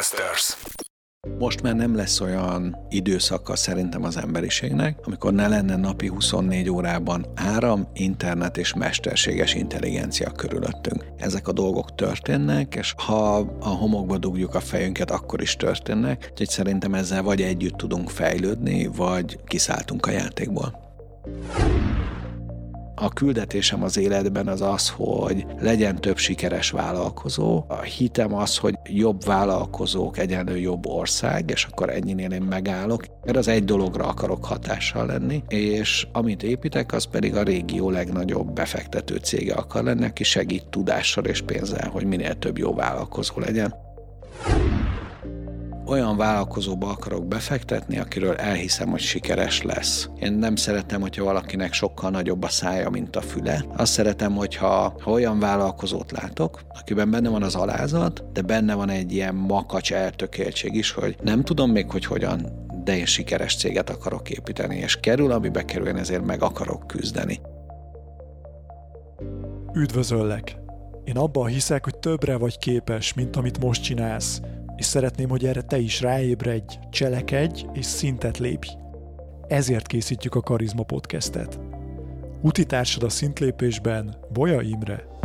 Podcasters. Most már nem lesz olyan időszaka szerintem az emberiségnek, amikor ne lenne napi 24 órában áram, internet és mesterséges intelligencia körülöttünk. Ezek a dolgok történnek, és ha a homokba dugjuk a fejünket, akkor is történnek, úgyhogy szerintem ezzel vagy együtt tudunk fejlődni, vagy kiszálltunk a játékból a küldetésem az életben az az, hogy legyen több sikeres vállalkozó. A hitem az, hogy jobb vállalkozók egyenlő jobb ország, és akkor ennyinél én megállok, mert az egy dologra akarok hatással lenni, és amit építek, az pedig a régió legnagyobb befektető cége akar lenni, aki segít tudással és pénzzel, hogy minél több jó vállalkozó legyen olyan vállalkozóba akarok befektetni, akiről elhiszem, hogy sikeres lesz. Én nem szeretem, hogyha valakinek sokkal nagyobb a szája, mint a füle. Azt szeretem, hogyha ha olyan vállalkozót látok, akiben benne van az alázat, de benne van egy ilyen makacs eltökéltség is, hogy nem tudom még, hogy hogyan, de én sikeres céget akarok építeni, és kerül, amibe kerül, én ezért meg akarok küzdeni. Üdvözöllek! Én abban hiszek, hogy többre vagy képes, mint amit most csinálsz, és szeretném, hogy erre te is ráébredj, cselekedj és szintet lépj. Ezért készítjük a Karizma Podcastet. Utitársad a szintlépésben Boja Imre.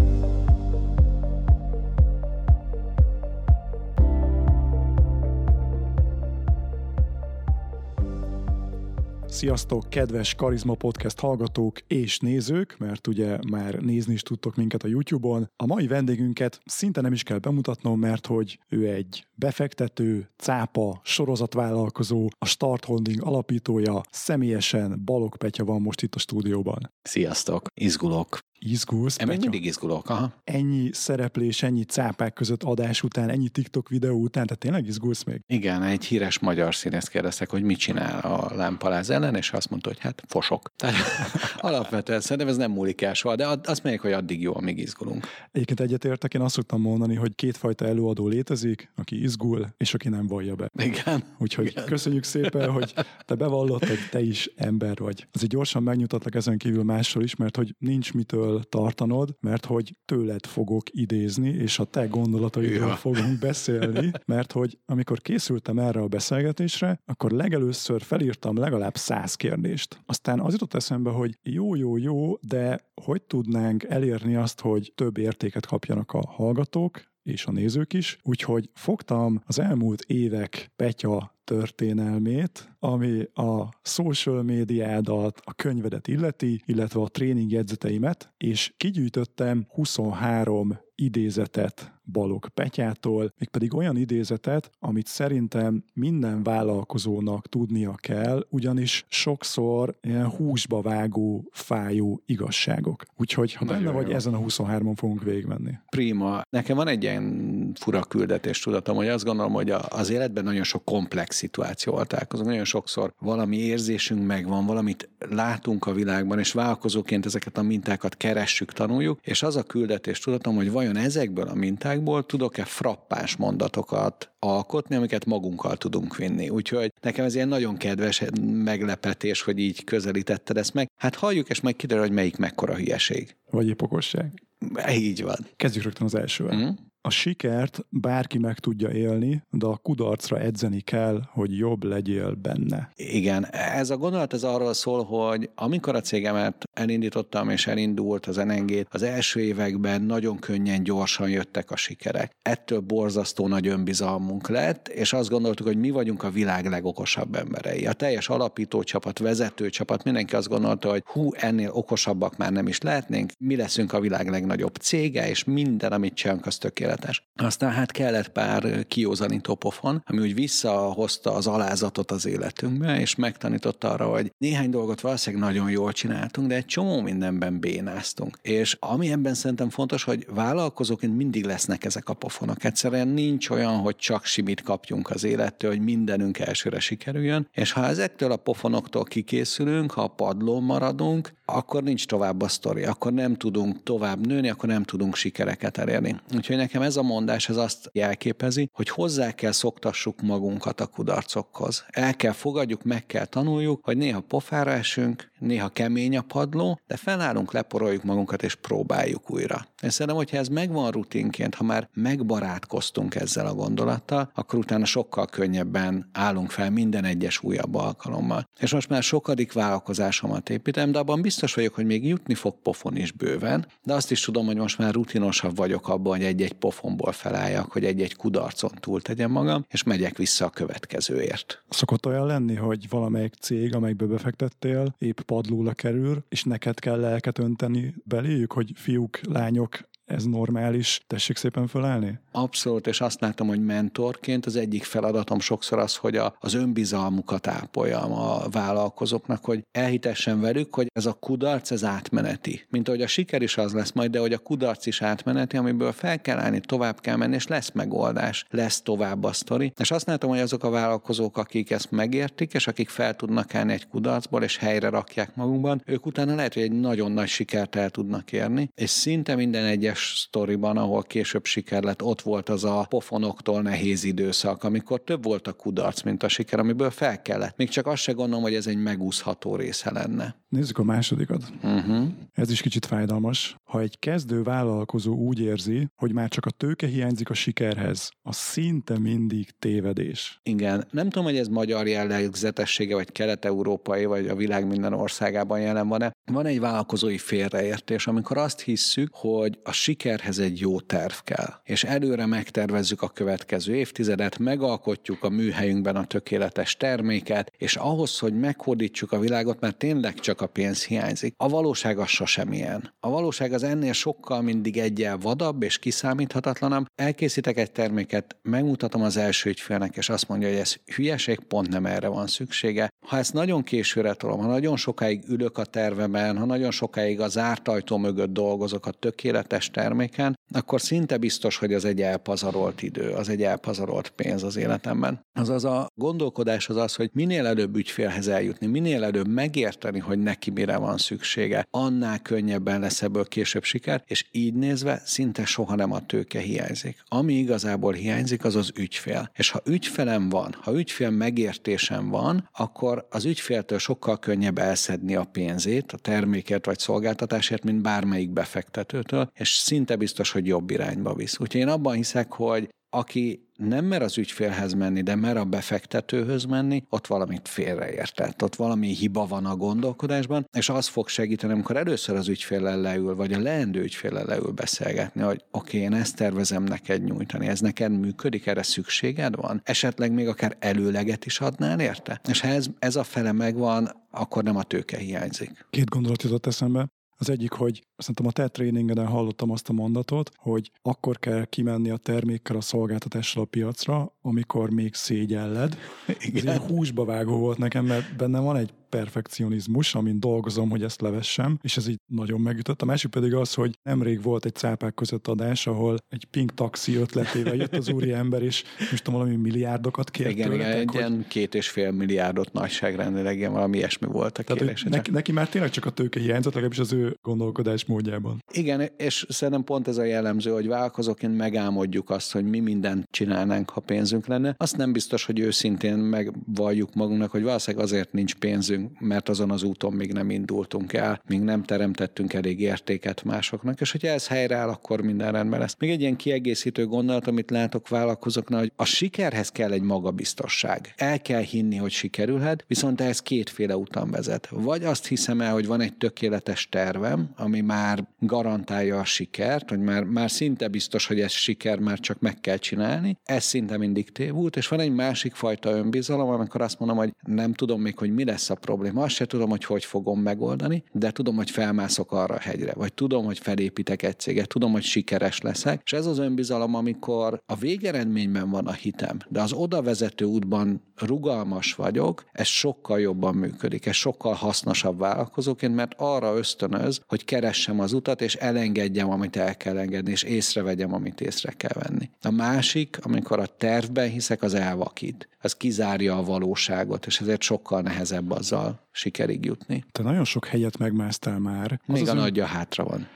Sziasztok, kedves Karizma Podcast hallgatók és nézők, mert ugye már nézni is tudtok minket a YouTube-on. A mai vendégünket szinte nem is kell bemutatnom, mert hogy ő egy befektető, cápa, sorozatvállalkozó, a Start Holding alapítója, személyesen Balog Petya van most itt a stúdióban. Sziasztok, izgulok. Izgulsz? Én mindig izgulok, aha. Ennyi szereplés, ennyi cápák között adás után, ennyi TikTok videó után, tehát tényleg izgulsz még? Igen, egy híres magyar színész kérdeztek, hogy mit csinál a lámpaláz ellen, és azt mondta, hogy hát fosok. Tehát alapvetően szerintem ez nem múlik el soha, de azt mondják, hogy addig jó, amíg izgulunk. Egyébként egyetértek, én azt szoktam mondani, hogy kétfajta előadó létezik, aki izgul, és aki nem vallja be. Igen. Úgyhogy Igen. köszönjük szépen, hogy te bevallott, hogy te is ember vagy. Azért gyorsan megnyugtatlak ezen kívül másról is, mert hogy nincs mitől tartanod, mert hogy tőled fogok idézni, és a te gondolataidról Ja. fogunk beszélni, mert hogy amikor készültem erre a beszélgetésre, akkor legelőször felírtam legalább száz kérdést. Aztán az jutott eszembe, hogy jó, jó, jó, de hogy tudnánk elérni azt, hogy több értéket kapjanak a hallgatók, és a nézők is. Úgyhogy fogtam az elmúlt évek Petya történelmét, ami a social médiádat, a könyvedet illeti, illetve a tréning jegyzeteimet, és kigyűjtöttem 23 idézetet Balog Petyától, mégpedig olyan idézetet, amit szerintem minden vállalkozónak tudnia kell, ugyanis sokszor ilyen húsba vágó, fájó igazságok. Úgyhogy ha benne Nagyon vagy, jó. ezen a 23-on fogunk végigmenni. Prima. Nekem van egy ilyen fura küldetés tudatom, hogy azt gondolom, hogy az életben nagyon sok komplex szituációval találkozunk. Nagyon sokszor valami érzésünk megvan, valamit látunk a világban, és vállalkozóként ezeket a mintákat keressük, tanuljuk, és az a küldetés tudatom, hogy vajon ezekből a mintákból tudok-e frappáns mondatokat alkotni, amiket magunkkal tudunk vinni. Úgyhogy nekem ez ilyen nagyon kedves meglepetés, hogy így közelítetted ezt meg. Hát halljuk, és meg kiderül, hogy melyik mekkora hülyeség. Vagy épp okosság. Így van. Kezdjük rögtön az elsővel. Mm? A sikert bárki meg tudja élni, de a kudarcra edzeni kell, hogy jobb legyél benne. Igen, ez a gondolat ez arról szól, hogy amikor a cégemet elindítottam és elindult az NNG, az első években nagyon könnyen, gyorsan jöttek a sikerek. Ettől borzasztó nagy önbizalmunk lett, és azt gondoltuk, hogy mi vagyunk a világ legokosabb emberei. A teljes alapító csapat, vezető csapat, mindenki azt gondolta, hogy hú, ennél okosabbak már nem is lehetnénk, mi leszünk a világ legnagyobb cége, és minden, amit csinálunk, az tökéletes. Aztán hát kellett pár kiózanító pofon, ami úgy visszahozta az alázatot az életünkbe, és megtanította arra, hogy néhány dolgot valószínűleg nagyon jól csináltunk, de egy csomó mindenben bénáztunk. És ami ebben szerintem fontos, hogy vállalkozóként mindig lesznek ezek a pofonok. Egyszerűen nincs olyan, hogy csak simit kapjunk az élettől, hogy mindenünk elsőre sikerüljön, és ha ezektől a pofonoktól kikészülünk, ha a padlón maradunk, akkor nincs tovább a sztori, akkor nem tudunk tovább nőni, akkor nem tudunk sikereket elérni. Úgyhogy nekem ez a mondás ez azt jelképezi, hogy hozzá kell szoktassuk magunkat a kudarcokhoz. El kell fogadjuk, meg kell tanuljuk, hogy néha pofára esünk, néha kemény a padló, de felállunk, leporoljuk magunkat és próbáljuk újra. És szerintem, hogyha ez megvan rutinként, ha már megbarátkoztunk ezzel a gondolattal, akkor utána sokkal könnyebben állunk fel minden egyes újabb alkalommal. És most már sokadik vállalkozásomat építem, de abban biztos vagyok, hogy még jutni fog pofon is bőven, de azt is tudom, hogy most már rutinosabb vagyok abban, hogy egy-egy pofonból felálljak, hogy egy-egy kudarcon túl tegyem magam, és megyek vissza a következőért. Szokott olyan lenni, hogy valamelyik cég, amelyikbe befektettél, épp padlóra kerül, és neked kell lelket önteni beléjük, hogy fiúk, lányok, ez normális, tessék szépen fölállni? Abszolút, és azt látom, hogy mentorként az egyik feladatom sokszor az, hogy a, az önbizalmukat ápoljam a vállalkozóknak, hogy elhitessen velük, hogy ez a kudarc, ez átmeneti. Mint ahogy a siker is az lesz majd, de hogy a kudarc is átmeneti, amiből fel kell állni, tovább kell menni, és lesz megoldás, lesz tovább a sztori. És azt látom, hogy azok a vállalkozók, akik ezt megértik, és akik fel tudnak állni egy kudarcból, és helyre rakják magunkban, ők utána lehet, hogy egy nagyon nagy sikert el tudnak érni, és szinte minden egyes egyes sztoriban, ahol később siker lett, ott volt az a pofonoktól nehéz időszak, amikor több volt a kudarc, mint a siker, amiből fel kellett. Még csak azt se gondolom, hogy ez egy megúszható része lenne. Nézzük a másodikat. Uh-huh. Ez is kicsit fájdalmas. Ha egy kezdő vállalkozó úgy érzi, hogy már csak a tőke hiányzik a sikerhez, az szinte mindig tévedés. Igen. Nem tudom, hogy ez magyar jellegzetessége, vagy kelet-európai, vagy a világ minden országában jelen van-e. Van egy vállalkozói félreértés, amikor azt hisszük, hogy a sikerhez egy jó terv kell. És előre megtervezzük a következő évtizedet, megalkotjuk a műhelyünkben a tökéletes terméket, és ahhoz, hogy meghódítsuk a világot, mert tényleg csak a pénz hiányzik. A valóság az sosem ilyen. A valóság az ennél sokkal mindig egyel vadabb és kiszámíthatatlanabb. Elkészítek egy terméket, megmutatom az első ügyfélnek, és azt mondja, hogy ez hülyeség, pont nem erre van szüksége. Ha ezt nagyon későre tolom, ha nagyon sokáig ülök a terveben, ha nagyon sokáig az zárt ajtó mögött dolgozok a tökéletes terméken, akkor szinte biztos, hogy az egy elpazarolt idő, az egy elpazarolt pénz az életemben. Azaz a gondolkodás az az, hogy minél előbb ügyfélhez eljutni, minél előbb megérteni, hogy neki mire van szüksége, annál könnyebben lesz ebből később siker, és így nézve szinte soha nem a tőke hiányzik. Ami igazából hiányzik, az az ügyfél. És ha ügyfelem van, ha ügyfél megértésem van, akkor az ügyféltől sokkal könnyebb elszedni a pénzét, a terméket vagy szolgáltatásért, mint bármelyik befektetőtől, és szinte biztos, hogy jobb irányba visz. Úgyhogy én abban hiszek, hogy aki nem mer az ügyfélhez menni, de mer a befektetőhöz menni, ott valamit félreértett, ott valami hiba van a gondolkodásban, és az fog segíteni, amikor először az ügyféllel leül, vagy a leendő ügyféllel leül beszélgetni, hogy oké, okay, én ezt tervezem neked nyújtani, ez neked működik, erre szükséged van? Esetleg még akár előleget is adnál érte? És ha ez, ez a fele megvan, akkor nem a tőke hiányzik. Két gondolat jutott eszembe. Az egyik, hogy szerintem a te tréningeden hallottam azt a mondatot, hogy akkor kell kimenni a termékkel, a szolgáltatással a piacra, amikor még szégyelled. Igen. Ez egy húsba vágó volt nekem, mert benne van egy perfekcionizmus, amin dolgozom, hogy ezt levessem, és ez így nagyon megütött. A másik pedig az, hogy nemrég volt egy cápák között adás, ahol egy pink taxi ötletével jött az úri ember, és most tudom, valami milliárdokat kért Igen, tőletek, igen, egy hogy... ilyen két és fél milliárdot nagyságrendileg, ilyen valami ilyesmi volt a Tehát, neki, neki, már tényleg csak a tőke hiányzott, legalábbis az ő gondolkodás módjában. Igen, és szerintem pont ez a jellemző, hogy vállalkozóként megálmodjuk azt, hogy mi mindent csinálnánk, ha pénzünk lenne. Azt nem biztos, hogy őszintén megvalljuk magunknak, hogy valószínűleg azért nincs pénzünk, mert azon az úton még nem indultunk el, még nem teremtettünk elég értéket másoknak, és hogyha ez helyreáll, akkor minden rendben lesz. Még egy ilyen kiegészítő gondolat, amit látok vállalkozóknál, hogy a sikerhez kell egy magabiztosság. El kell hinni, hogy sikerülhet, viszont ez kétféle úton vezet. Vagy azt hiszem el, hogy van egy tökéletes tervem, ami már garantálja a sikert, hogy már, már szinte biztos, hogy ez siker, már csak meg kell csinálni. Ez szinte mindig tévút, és van egy másik fajta önbizalom, amikor azt mondom, hogy nem tudom még, hogy mi lesz a probléma. Azt se tudom, hogy hogy fogom megoldani, de tudom, hogy felmászok arra a hegyre, vagy tudom, hogy felépítek egy céget, tudom, hogy sikeres leszek, és ez az önbizalom, amikor a végeredményben van a hitem, de az oda vezető útban rugalmas vagyok, ez sokkal jobban működik, ez sokkal hasznosabb vállalkozóként, mert arra ösztönöz, hogy keressem az utat, és elengedjem, amit el kell engedni, és észrevegyem, amit észre kell venni. A másik, amikor a tervben hiszek, az elvakít. Ez kizárja a valóságot, és ezért sokkal nehezebb azzal sikerig jutni. Te nagyon sok helyet megmásztál már. Az Még az a ön... nagyja hátra van.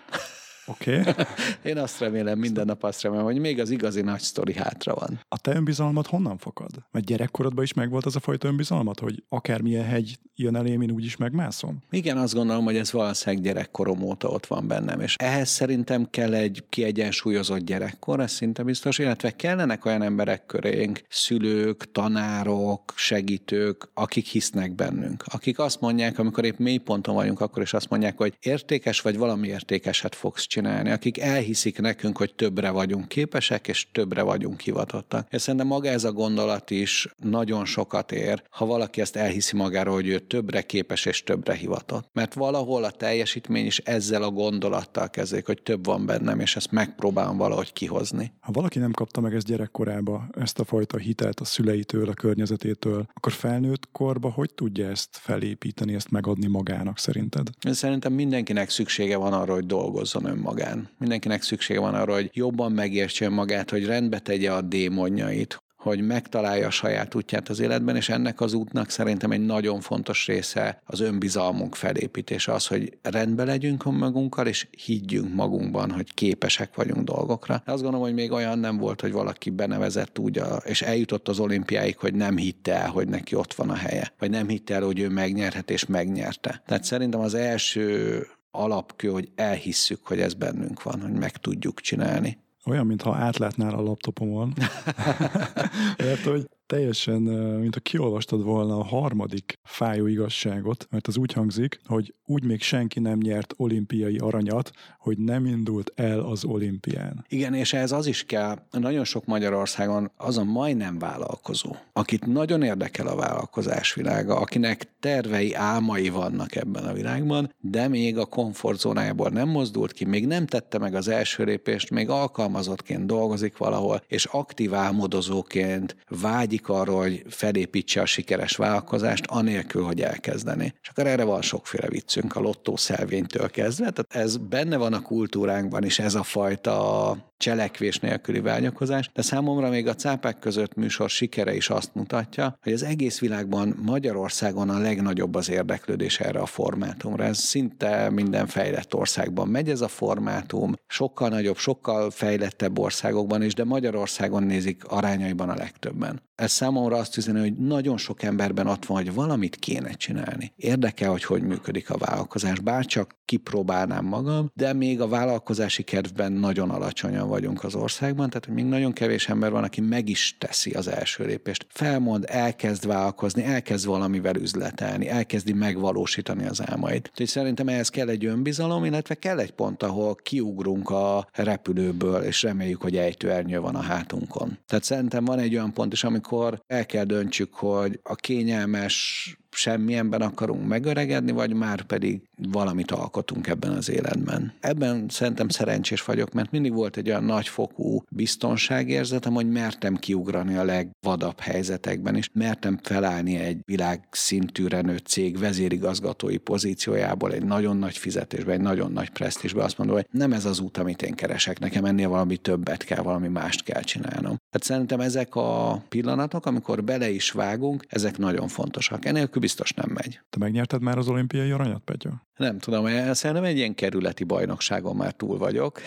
Oké. Okay. Én azt remélem, minden nap azt remélem, hogy még az igazi nagy sztori hátra van. A te önbizalmat honnan fakad? Mert gyerekkorodban is megvolt az a fajta önbizalmat, hogy akármilyen hegy jön elém, én úgyis megmászom? Igen, azt gondolom, hogy ez valószínűleg gyerekkorom óta ott van bennem, és ehhez szerintem kell egy kiegyensúlyozott gyerekkor, ez szinte biztos, illetve kellenek olyan emberek körénk, szülők, tanárok, segítők, akik hisznek bennünk, akik azt mondják, amikor épp mély ponton vagyunk, akkor is azt mondják, hogy értékes vagy valami értékeset fogsz csinálni, akik elhiszik nekünk, hogy többre vagyunk képesek, és többre vagyunk hivatottak. És szerintem maga ez a gondolat is nagyon sokat ér, ha valaki ezt elhiszi magáról, hogy ő többre képes és többre hivatott. Mert valahol a teljesítmény is ezzel a gondolattal kezdődik, hogy több van bennem, és ezt megpróbálom valahogy kihozni. Ha valaki nem kapta meg ezt gyerekkorába, ezt a fajta hitelt a szüleitől, a környezetétől, akkor felnőtt korba hogy tudja ezt felépíteni, ezt megadni magának szerinted? Szerintem mindenkinek szüksége van arra, hogy dolgozzon önmagán. Mindenkinek szüksége van arra, hogy jobban megértse magát, hogy rendbe tegye a démonjait, hogy megtalálja a saját útját az életben, és ennek az útnak szerintem egy nagyon fontos része az önbizalmunk felépítése, az, hogy rendbe legyünk magunkkal, és higgyünk magunkban, hogy képesek vagyunk dolgokra. Azt gondolom, hogy még olyan nem volt, hogy valaki benevezett úgy, a, és eljutott az olimpiáig, hogy nem hitte el, hogy neki ott van a helye, vagy nem hitte el, hogy ő megnyerhet, és megnyerte. Tehát szerintem az első alapkő, hogy elhisszük, hogy ez bennünk van, hogy meg tudjuk csinálni. Olyan, mintha átlátnál a laptopomon. Mert hogy teljesen, mint a kiolvastad volna a harmadik fájó igazságot, mert az úgy hangzik, hogy úgy még senki nem nyert olimpiai aranyat, hogy nem indult el az olimpián. Igen, és ez az is kell, nagyon sok Magyarországon az a majdnem vállalkozó, akit nagyon érdekel a vállalkozás világa, akinek tervei, álmai vannak ebben a világban, de még a komfortzónájából nem mozdult ki, még nem tette meg az első lépést, még alkalmazottként dolgozik valahol, és aktív álmodozóként vágyik vágyik arra, hogy felépítse a sikeres vállalkozást, anélkül, hogy elkezdeni. És akkor erre van sokféle viccünk, a lottó szelvénytől kezdve, tehát ez benne van a kultúránkban is, ez a fajta cselekvés nélküli vágyakozás, de számomra még a cápák között műsor sikere is azt mutatja, hogy az egész világban Magyarországon a legnagyobb az érdeklődés erre a formátumra. Ez szinte minden fejlett országban megy ez a formátum, sokkal nagyobb, sokkal fejlettebb országokban is, de Magyarországon nézik arányaiban a legtöbben. Ez számomra azt üzeni, hogy nagyon sok emberben ott van, hogy valamit kéne csinálni. Érdekel, hogy hogy működik a vállalkozás, bárcsak kipróbálnám magam, de még a vállalkozási kedvben nagyon alacsonyan vagyunk az országban, tehát még nagyon kevés ember van, aki meg is teszi az első lépést. Felmond, elkezd vállalkozni, elkezd valamivel üzletelni, elkezdi megvalósítani az álmait. Úgyhogy szerintem ehhez kell egy önbizalom, illetve kell egy pont, ahol kiugrunk a repülőből, és reméljük, hogy ejtőernyő van a hátunkon. Tehát szerintem van egy olyan pont is, amikor el kell döntsük, hogy a kényelmes semmilyenben akarunk megöregedni, vagy már pedig valamit alkotunk ebben az életben. Ebben szerintem szerencsés vagyok, mert mindig volt egy olyan nagyfokú biztonságérzetem, hogy mertem kiugrani a legvadabb helyzetekben, és mertem felállni egy világszintűre nőtt cég vezérigazgatói pozíciójából egy nagyon nagy fizetésbe, egy nagyon nagy presztízsbe, azt mondom, hogy nem ez az út, amit én keresek, nekem ennél valami többet kell, valami mást kell csinálnom. Hát szerintem ezek a pillanatok, amikor bele is vágunk, ezek nagyon fontosak. Enélkül biztos nem megy. Te megnyerted már az olimpiai aranyat, Petya? Nem tudom, szerintem egy ilyen kerületi bajnokságon már túl vagyok.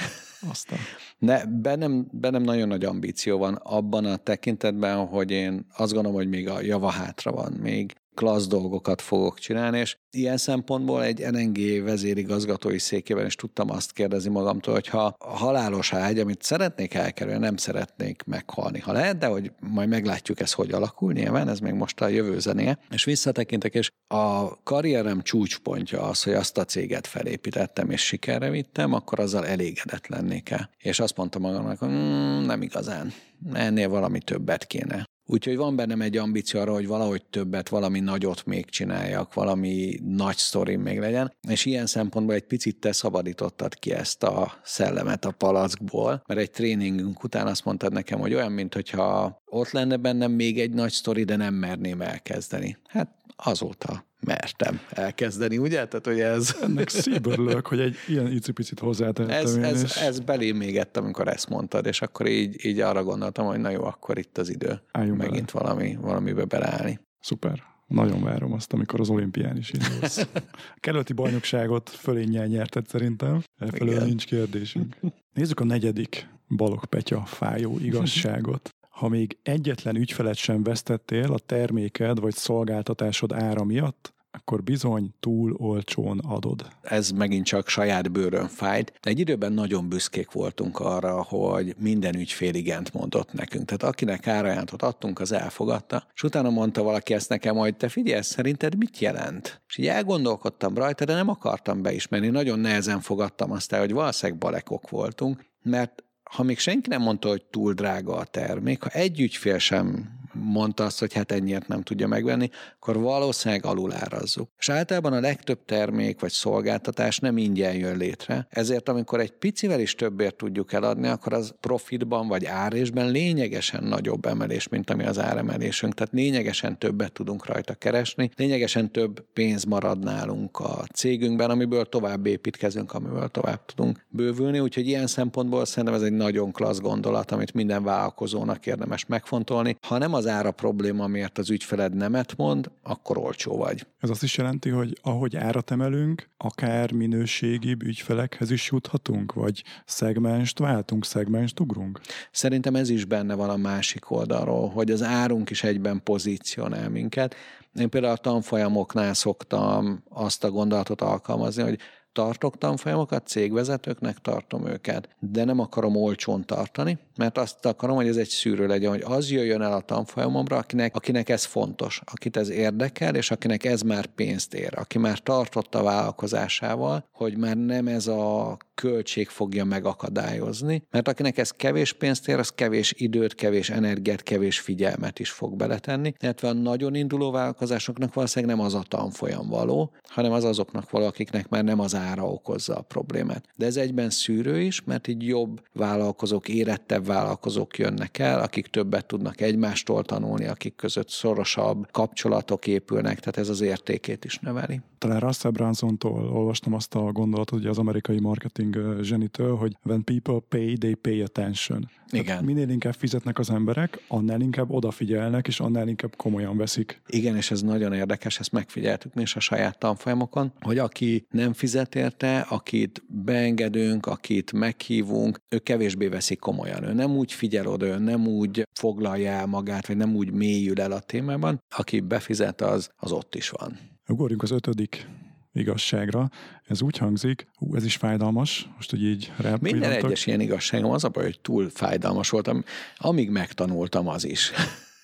Aztán. De bennem, bennem nagyon nagy ambíció van abban a tekintetben, hogy én azt gondolom, hogy még a java hátra van. Még klassz dolgokat fogok csinálni, és ilyen szempontból egy NNG vezérigazgatói székében is tudtam azt kérdezni magamtól, hogy ha halálos ágy, amit szeretnék elkerülni, nem szeretnék meghalni, ha lehet, de hogy majd meglátjuk ez, hogy alakul, nyilván ez még most a jövő zenéje, és visszatekintek, és a karrierem csúcspontja az, hogy azt a céget felépítettem és sikerre vittem, akkor azzal elégedett lennék el. És azt mondtam magamnak, hogy mm, nem igazán, ennél valami többet kéne. Úgyhogy van bennem egy ambíció arra, hogy valahogy többet, valami nagyot még csináljak, valami nagy sztorim még legyen, és ilyen szempontból egy picit te szabadítottad ki ezt a szellemet a palackból, mert egy tréningünk után azt mondtad nekem, hogy olyan, mintha ott lenne bennem még egy nagy sztori, de nem merném elkezdeni. Hát azóta mertem elkezdeni, ugye? Tehát, hogy ez... Ennek szíbörlök, hogy egy ilyen icipicit hozzátettem ez, ez, és... ez belém égett, amikor ezt mondtad, és akkor így, így arra gondoltam, hogy na jó, akkor itt az idő Álljunk megint bele. valami, valamibe beleállni. Szuper. Nagyon várom azt, amikor az olimpián is indulsz. A keleti bajnokságot fölénnyel nyerted szerintem. Efelől nincs kérdésünk. Nézzük a negyedik Balog Petya fájó igazságot. Ha még egyetlen ügyfelet sem vesztettél a terméked vagy szolgáltatásod ára miatt, akkor bizony túl olcsón adod. Ez megint csak saját bőrön fájt. Egy időben nagyon büszkék voltunk arra, hogy minden ügyfél igent mondott nekünk. Tehát akinek árajátot adtunk, az elfogadta. És utána mondta valaki ezt nekem, hogy te figyelj, szerinted mit jelent? És így elgondolkodtam rajta, de nem akartam beismerni. Nagyon nehezen fogadtam azt el, hogy valószínűleg balekok voltunk, mert ha még senki nem mondta, hogy túl drága a termék, ha egy ügyfél sem mondta azt, hogy hát ennyiért nem tudja megvenni, akkor valószínűleg alulárazzuk. És általában a legtöbb termék vagy szolgáltatás nem ingyen jön létre, ezért amikor egy picivel is többért tudjuk eladni, akkor az profitban vagy árésben lényegesen nagyobb emelés, mint ami az áremelésünk. Tehát lényegesen többet tudunk rajta keresni, lényegesen több pénz marad nálunk a cégünkben, amiből tovább építkezünk, amiből tovább tudunk bővülni. Úgyhogy ilyen szempontból szerintem ez egy nagyon klassz gondolat, amit minden vállalkozónak érdemes megfontolni. Ha nem az ára probléma, miért az ügyfeled nemet mond, akkor olcsó vagy. Ez azt is jelenti, hogy ahogy árat emelünk, akár minőségibb ügyfelekhez is juthatunk, vagy szegmenst váltunk, szegmenst ugrunk? Szerintem ez is benne van a másik oldalról, hogy az árunk is egyben pozícionál minket. Én például a tanfolyamoknál szoktam azt a gondolatot alkalmazni, hogy tartok tanfolyamokat, cégvezetőknek tartom őket, de nem akarom olcsón tartani, mert azt akarom, hogy ez egy szűrő legyen, hogy az jöjjön el a tanfolyamomra, akinek, akinek ez fontos, akit ez érdekel, és akinek ez már pénzt ér, aki már tartott a vállalkozásával, hogy már nem ez a költség fogja megakadályozni, mert akinek ez kevés pénzt ér, az kevés időt, kevés energiát, kevés figyelmet is fog beletenni, illetve a nagyon induló vállalkozásoknak valószínűleg nem az a tanfolyam való, hanem az azoknak való, akiknek már nem az ára okozza a problémát. De ez egyben szűrő is, mert így jobb vállalkozók, érettebb vállalkozók jönnek el, akik többet tudnak egymástól tanulni, akik között szorosabb kapcsolatok épülnek, tehát ez az értékét is növeli. Talán Russell Bransontól olvastam azt a gondolatot, hogy az amerikai marketing zsenitől, hogy when people pay, they pay attention. Igen. Tehát minél inkább fizetnek az emberek, annál inkább odafigyelnek, és annál inkább komolyan veszik. Igen, és ez nagyon érdekes, ezt megfigyeltük mi is a saját tanfolyamokon, hogy aki nem fizet érte, akit beengedünk, akit meghívunk, ő kevésbé veszik komolyan. Ő nem úgy figyel oda, ő nem úgy foglalja el magát, vagy nem úgy mélyül el a témában. Aki befizet, az, az ott is van. Ugorjunk az ötödik igazságra. Ez úgy hangzik, hú, ez is fájdalmas, most hogy így rá Minden egyes ilyen igazságom az a baj, hogy túl fájdalmas voltam, amíg megtanultam az is.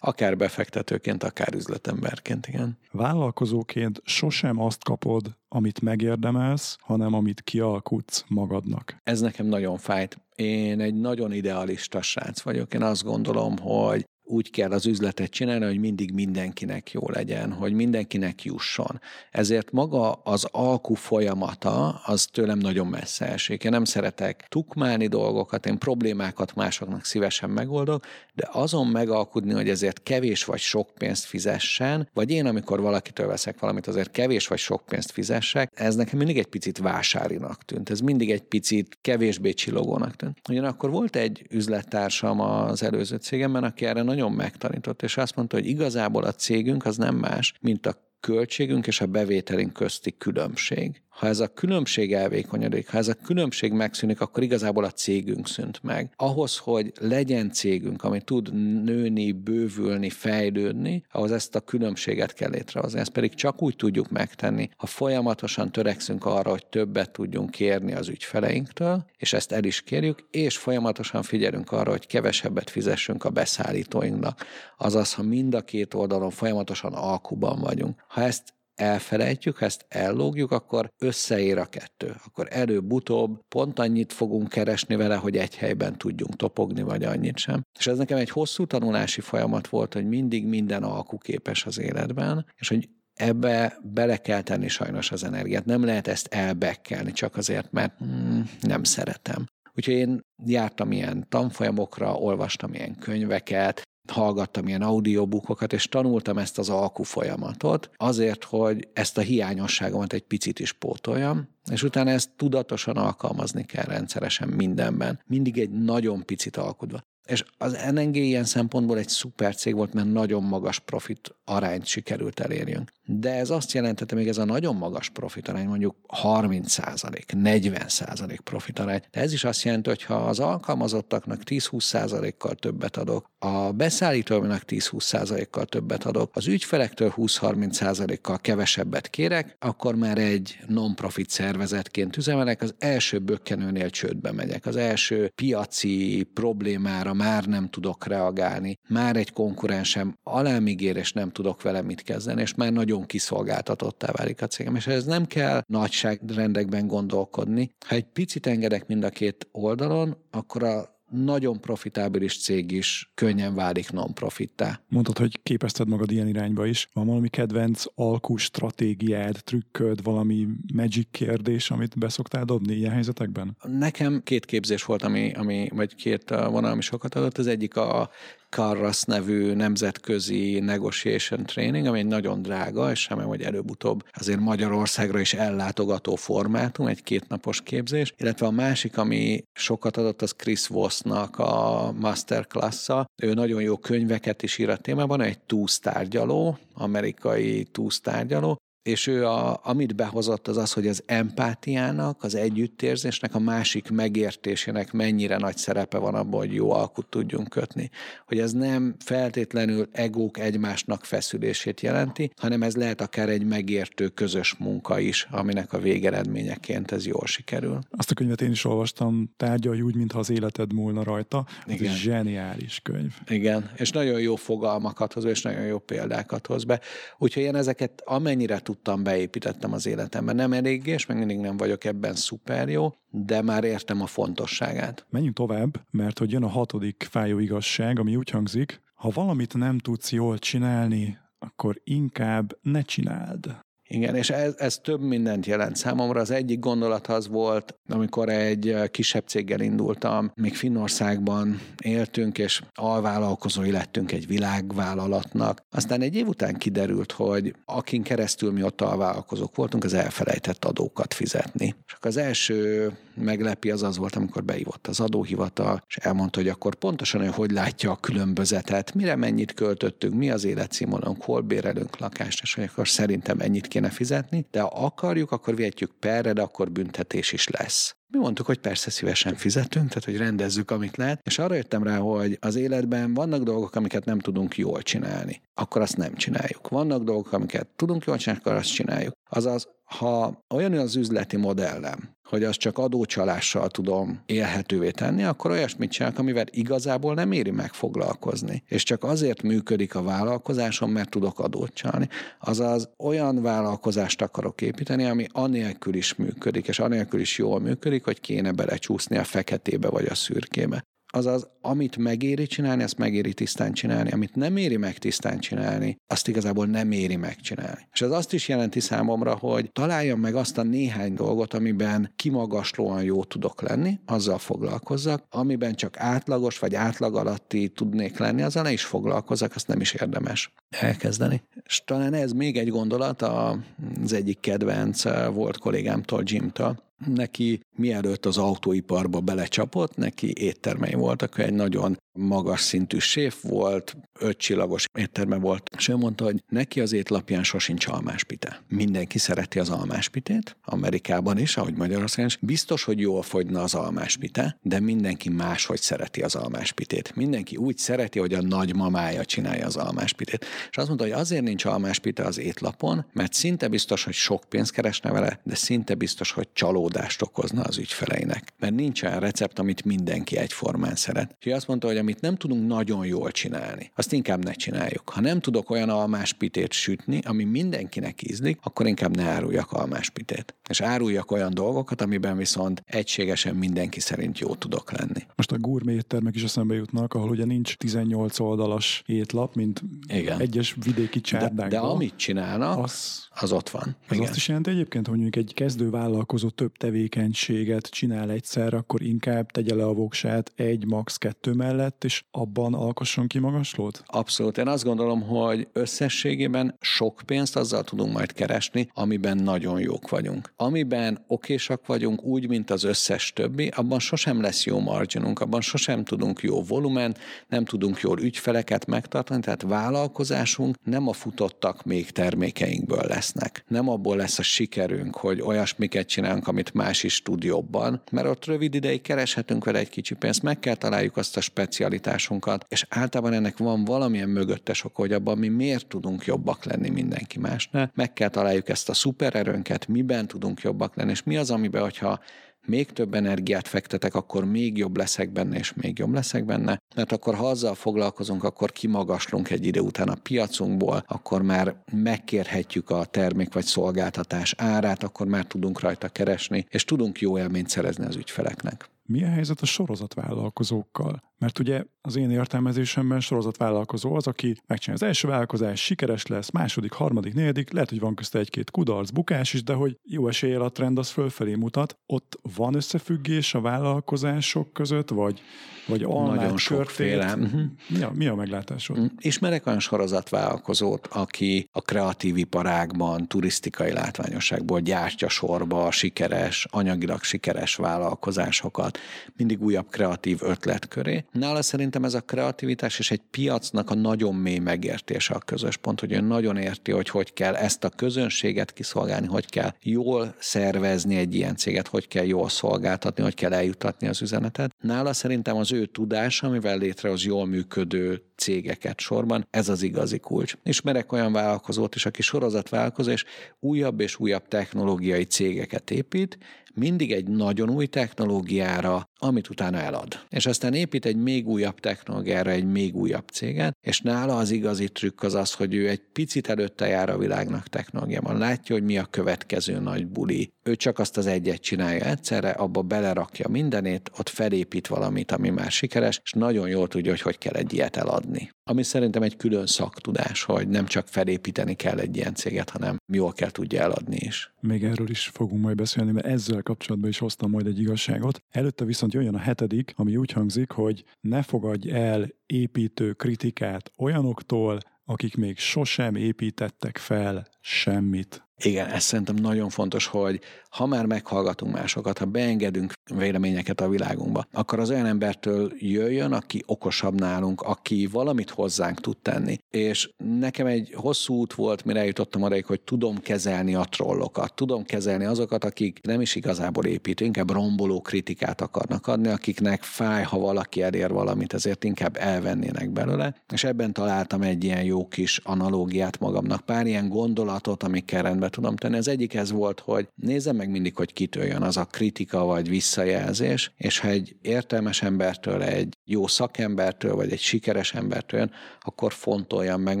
akár befektetőként, akár üzletemberként, igen. Vállalkozóként sosem azt kapod, amit megérdemelsz, hanem amit kialkutsz magadnak. Ez nekem nagyon fájt. Én egy nagyon idealista srác vagyok. Én azt gondolom, hogy úgy kell az üzletet csinálni, hogy mindig mindenkinek jó legyen, hogy mindenkinek jusson. Ezért maga az alku folyamata, az tőlem nagyon messze esik. Én nem szeretek tukmálni dolgokat, én problémákat másoknak szívesen megoldok, de azon megalkudni, hogy ezért kevés vagy sok pénzt fizessen, vagy én, amikor valakitől veszek valamit, azért kevés vagy sok pénzt fizessek, ez nekem mindig egy picit vásárinak tűnt. Ez mindig egy picit kevésbé csillogónak tűnt. Ugyanakkor volt egy üzlettársam az előző cégemben, aki erre nagyon megtanított, és azt mondta, hogy igazából a cégünk az nem más, mint a költségünk és a bevételünk közti különbség. Ha ez a különbség elvékonyodik, ha ez a különbség megszűnik, akkor igazából a cégünk szűnt meg. Ahhoz, hogy legyen cégünk, ami tud nőni, bővülni, fejlődni, ahhoz ezt a különbséget kell létrehozni. Ezt pedig csak úgy tudjuk megtenni, ha folyamatosan törekszünk arra, hogy többet tudjunk kérni az ügyfeleinktől, és ezt el is kérjük, és folyamatosan figyelünk arra, hogy kevesebbet fizessünk a beszállítóinknak. Azaz, ha mind a két oldalon folyamatosan alkuban vagyunk. Ha ezt elfelejtjük, ha ezt ellógjuk, akkor összeér a kettő. Akkor előbb-utóbb pont annyit fogunk keresni vele, hogy egy helyben tudjunk topogni, vagy annyit sem. És ez nekem egy hosszú tanulási folyamat volt, hogy mindig minden alku képes az életben, és hogy ebbe bele kell tenni sajnos az energiát. Nem lehet ezt elbekkelni csak azért, mert mm, nem szeretem. Úgyhogy én jártam ilyen tanfolyamokra, olvastam ilyen könyveket, hallgattam ilyen audiobookokat, és tanultam ezt az alku folyamatot, azért, hogy ezt a hiányosságomat egy picit is pótoljam, és utána ezt tudatosan alkalmazni kell rendszeresen mindenben. Mindig egy nagyon picit alkudva. És az NNG ilyen szempontból egy szuper cég volt, mert nagyon magas profit arányt sikerült elérjünk. De ez azt jelentette, még ez a nagyon magas profit arány, mondjuk 30 százalék, 40 százalék profit arány. De ez is azt jelenti, hogy ha az alkalmazottaknak 10-20 százalékkal többet adok, a beszállítónak 10-20 százalékkal többet adok, az ügyfelektől 20-30 százalékkal kevesebbet kérek, akkor már egy non-profit szervezetként üzemelek, az első bökkenőnél csődbe megyek, az első piaci problémára már nem tudok reagálni, már egy konkurensem alám ígér, és nem tudok vele mit kezdeni, és már nagyon kiszolgáltatottá válik a cégem. És ez nem kell nagyságrendekben gondolkodni. Ha egy picit engedek mind a két oldalon, akkor a nagyon profitábilis cég is könnyen válik non-profittá. Mondtad, hogy képezted magad ilyen irányba is. Van valami kedvenc alkú stratégiád, trükköd, valami magic kérdés, amit beszoktál dobni ilyen helyzetekben? Nekem két képzés volt, ami, ami vagy két vonal, ami sokat adott. Az egyik a Carras nevű nemzetközi negotiation training, ami egy nagyon drága, és remélem, hogy előbb-utóbb azért Magyarországra is ellátogató formátum, egy kétnapos képzés, illetve a másik, ami sokat adott, az Chris Vossnak a masterclass-a. Ő nagyon jó könyveket is ír a témában, egy túsztárgyaló, amerikai túsztárgyaló, és ő, a, amit behozott, az az, hogy az empátiának, az együttérzésnek, a másik megértésének mennyire nagy szerepe van abban, hogy jó alkut tudjunk kötni. Hogy ez nem feltétlenül egók egymásnak feszülését jelenti, hanem ez lehet akár egy megértő közös munka is, aminek a végeredményeként ez jól sikerül. Azt a könyvet én is olvastam, tárgyalj úgy, mintha az életed múlna rajta. Igen. Ez egy zseniális könyv. Igen, és nagyon jó fogalmakat hoz, és nagyon jó példákat hoz be. Úgyhogy én ezeket amennyire tudtam, beépítettem az életembe. Nem eléggé, és még mindig nem vagyok ebben szuper jó, de már értem a fontosságát. Menjünk tovább, mert hogy jön a hatodik fájó igazság, ami úgy hangzik, ha valamit nem tudsz jól csinálni, akkor inkább ne csináld. Igen, és ez, ez több mindent jelent számomra. Az egyik gondolat az volt, amikor egy eh, kisebb céggel indultam, még Finnországban éltünk, és alvállalkozói lettünk egy világvállalatnak. Aztán egy év után kiderült, hogy akin keresztül mi ott alvállalkozók voltunk, az elfelejtett adókat fizetni. És az első meglepi az az volt, amikor beívott az adóhivatal, és elmondta, hogy akkor pontosan ő hogy látja a különbözetet, mire mennyit költöttünk, mi az életszínvonalunk, hol bérelünk lakást, és hogy akkor szerintem ennyit kéne fizetni, de ha akarjuk, akkor vihetjük perre, de akkor büntetés is lesz. Mi mondtuk, hogy persze szívesen fizetünk, tehát hogy rendezzük, amit lehet, és arra jöttem rá, hogy az életben vannak dolgok, amiket nem tudunk jól csinálni, akkor azt nem csináljuk. Vannak dolgok, amiket tudunk jól csinálni, akkor azt csináljuk. Azaz, ha olyan az üzleti modellem, hogy azt csak adócsalással tudom élhetővé tenni, akkor olyasmit csinálok, amivel igazából nem éri meg foglalkozni. És csak azért működik a vállalkozásom, mert tudok adót csalni. Azaz olyan vállalkozást akarok építeni, ami anélkül is működik, és anélkül is jól működik, hogy kéne belecsúszni a feketébe vagy a szürkébe. Azaz, amit megéri csinálni, azt megéri tisztán csinálni. Amit nem éri meg tisztán csinálni, azt igazából nem éri megcsinálni. És ez azt is jelenti számomra, hogy találjam meg azt a néhány dolgot, amiben kimagaslóan jó tudok lenni, azzal foglalkozzak, amiben csak átlagos vagy átlag alatti tudnék lenni, azzal ne is foglalkozzak, azt nem is érdemes elkezdeni. És talán ez még egy gondolat az egyik kedvenc volt kollégámtól, Jimtől, neki mielőtt az autóiparba belecsapott, neki éttermei voltak, egy nagyon magas szintű séf volt, ötcsillagos étterme volt, és ő mondta, hogy neki az étlapján sosincs almáspite. Mindenki szereti az almáspitét, Amerikában is, ahogy Magyarországon is. Biztos, hogy jól fogyna az almáspite, de mindenki máshogy szereti az almáspitét. Mindenki úgy szereti, hogy a nagymamája csinálja az almáspitét. És azt mondta, hogy azért nincs almáspite az étlapon, mert szinte biztos, hogy sok pénzt keresne vele, de szinte biztos, hogy csalódást okozna az ügyfeleinek. Mert nincs olyan recept, amit mindenki egyformán szeret. És azt mondta, hogy amit nem tudunk nagyon jól csinálni, azt inkább ne csináljuk. Ha nem tudok olyan almáspitét sütni, ami mindenkinek ízlik, akkor inkább ne áruljak almáspitét. És áruljak olyan dolgokat, amiben viszont egységesen mindenki szerint jó tudok lenni. Most a gourmet éttermek is eszembe jutnak, ahol ugye nincs 18 oldalas étlap, mint Igen. egyes vidéki csárdákban. De, de amit csinálnak, az, az ott van. Ez Igen. azt is jelenti egyébként, hogy mondjuk egy kezdő vállalkozó több több tevékenységet csinál egyszer, akkor inkább tegye le a voksát egy, max. kettő mellett, és abban alkosson ki magaslót? Abszolút. Én azt gondolom, hogy összességében sok pénzt azzal tudunk majd keresni, amiben nagyon jók vagyunk. Amiben okésak vagyunk, úgy, mint az összes többi, abban sosem lesz jó marginunk, abban sosem tudunk jó volumen, nem tudunk jól ügyfeleket megtartani, tehát vállalkozásunk nem a futottak még termékeinkből lesznek. Nem abból lesz a sikerünk, hogy olyasmiket csinálunk, amit más is tud jobban, mert ott rövid ideig kereshetünk vele egy kicsi pénzt, meg kell találjuk azt a specialitásunkat, és általában ennek van valamilyen mögöttes ok, hogy abban mi miért tudunk jobbak lenni mindenki másnál. Meg kell találjuk ezt a szupererőnket, miben tudunk jobbak lenni, és mi az, amiben, hogyha még több energiát fektetek, akkor még jobb leszek benne, és még jobb leszek benne, mert akkor ha azzal foglalkozunk, akkor kimagaslunk egy idő után a piacunkból, akkor már megkérhetjük a termék vagy szolgáltatás árát, akkor már tudunk rajta keresni, és tudunk jó élményt szerezni az ügyfeleknek. Mi a helyzet a sorozatvállalkozókkal? Mert ugye az én értelmezésemben sorozatvállalkozó az, aki megcsinálja az első vállalkozás, sikeres lesz, második, harmadik, negyedik, lehet, hogy van közte egy-két kudarc, bukás is, de hogy jó eséllyel a trend az fölfelé mutat. Ott van összefüggés a vállalkozások között, vagy, vagy Nagyon sokféle. Uh-huh. Mi, a, mi a meglátásod? Mhm. Ismerek olyan sorozatvállalkozót, aki a kreatív iparágban, turisztikai látványosságból gyártja sorba sikeres, anyagilag sikeres vállalkozásokat, mindig újabb kreatív ötlet köré. Nála szerintem ez a kreativitás és egy piacnak a nagyon mély megértése a közös pont, hogy ő nagyon érti, hogy hogy kell ezt a közönséget kiszolgálni, hogy kell jól szervezni egy ilyen céget, hogy kell jól szolgáltatni, hogy kell eljutatni az üzenetet. Nála szerintem az ő tudása, amivel létrehoz jól működő cégeket sorban, ez az igazi kulcs. Ismerek olyan vállalkozót is, aki sorozatvállalkozó, és újabb és újabb technológiai cégeket épít, mindig egy nagyon új technológiára, amit utána elad. És aztán épít egy még újabb technológiára egy még újabb céget, és nála az igazi trükk az az, hogy ő egy picit előtte jár a világnak technológiában. Látja, hogy mi a következő nagy buli. Ő csak azt az egyet csinálja egyszerre, abba belerakja mindenét, ott felépít valamit, ami már sikeres, és nagyon jól tudja, hogy hogy kell egy ilyet eladni. Ami szerintem egy külön szaktudás, hogy nem csak felépíteni kell egy ilyen céget, hanem jól kell tudja eladni is. Még erről is fogunk majd beszélni, mert ezzel kapcsolatban is hoztam majd egy igazságot. Előtte viszont jöjjön a hetedik, ami úgy hangzik, hogy ne fogadj el építő kritikát olyanoktól, akik még sosem építettek fel semmit. Igen, ez szerintem nagyon fontos, hogy ha már meghallgatunk másokat, ha beengedünk véleményeket a világunkba, akkor az olyan embertől jöjjön, aki okosabb nálunk, aki valamit hozzánk tud tenni. És nekem egy hosszú út volt, mire jutottam arra, hogy tudom kezelni a trollokat, tudom kezelni azokat, akik nem is igazából épít, inkább romboló kritikát akarnak adni, akiknek fáj, ha valaki elér valamit, ezért inkább elvennének belőle. És ebben találtam egy ilyen jó kis analógiát magamnak, pár ilyen gondolatot, amikkel rendbe tudom tenni. Az egyik ez volt, hogy nézem mindig, hogy kitől jön az a kritika vagy visszajelzés, és ha egy értelmes embertől, egy jó szakembertől, vagy egy sikeres embertől jön, akkor fontoljam meg,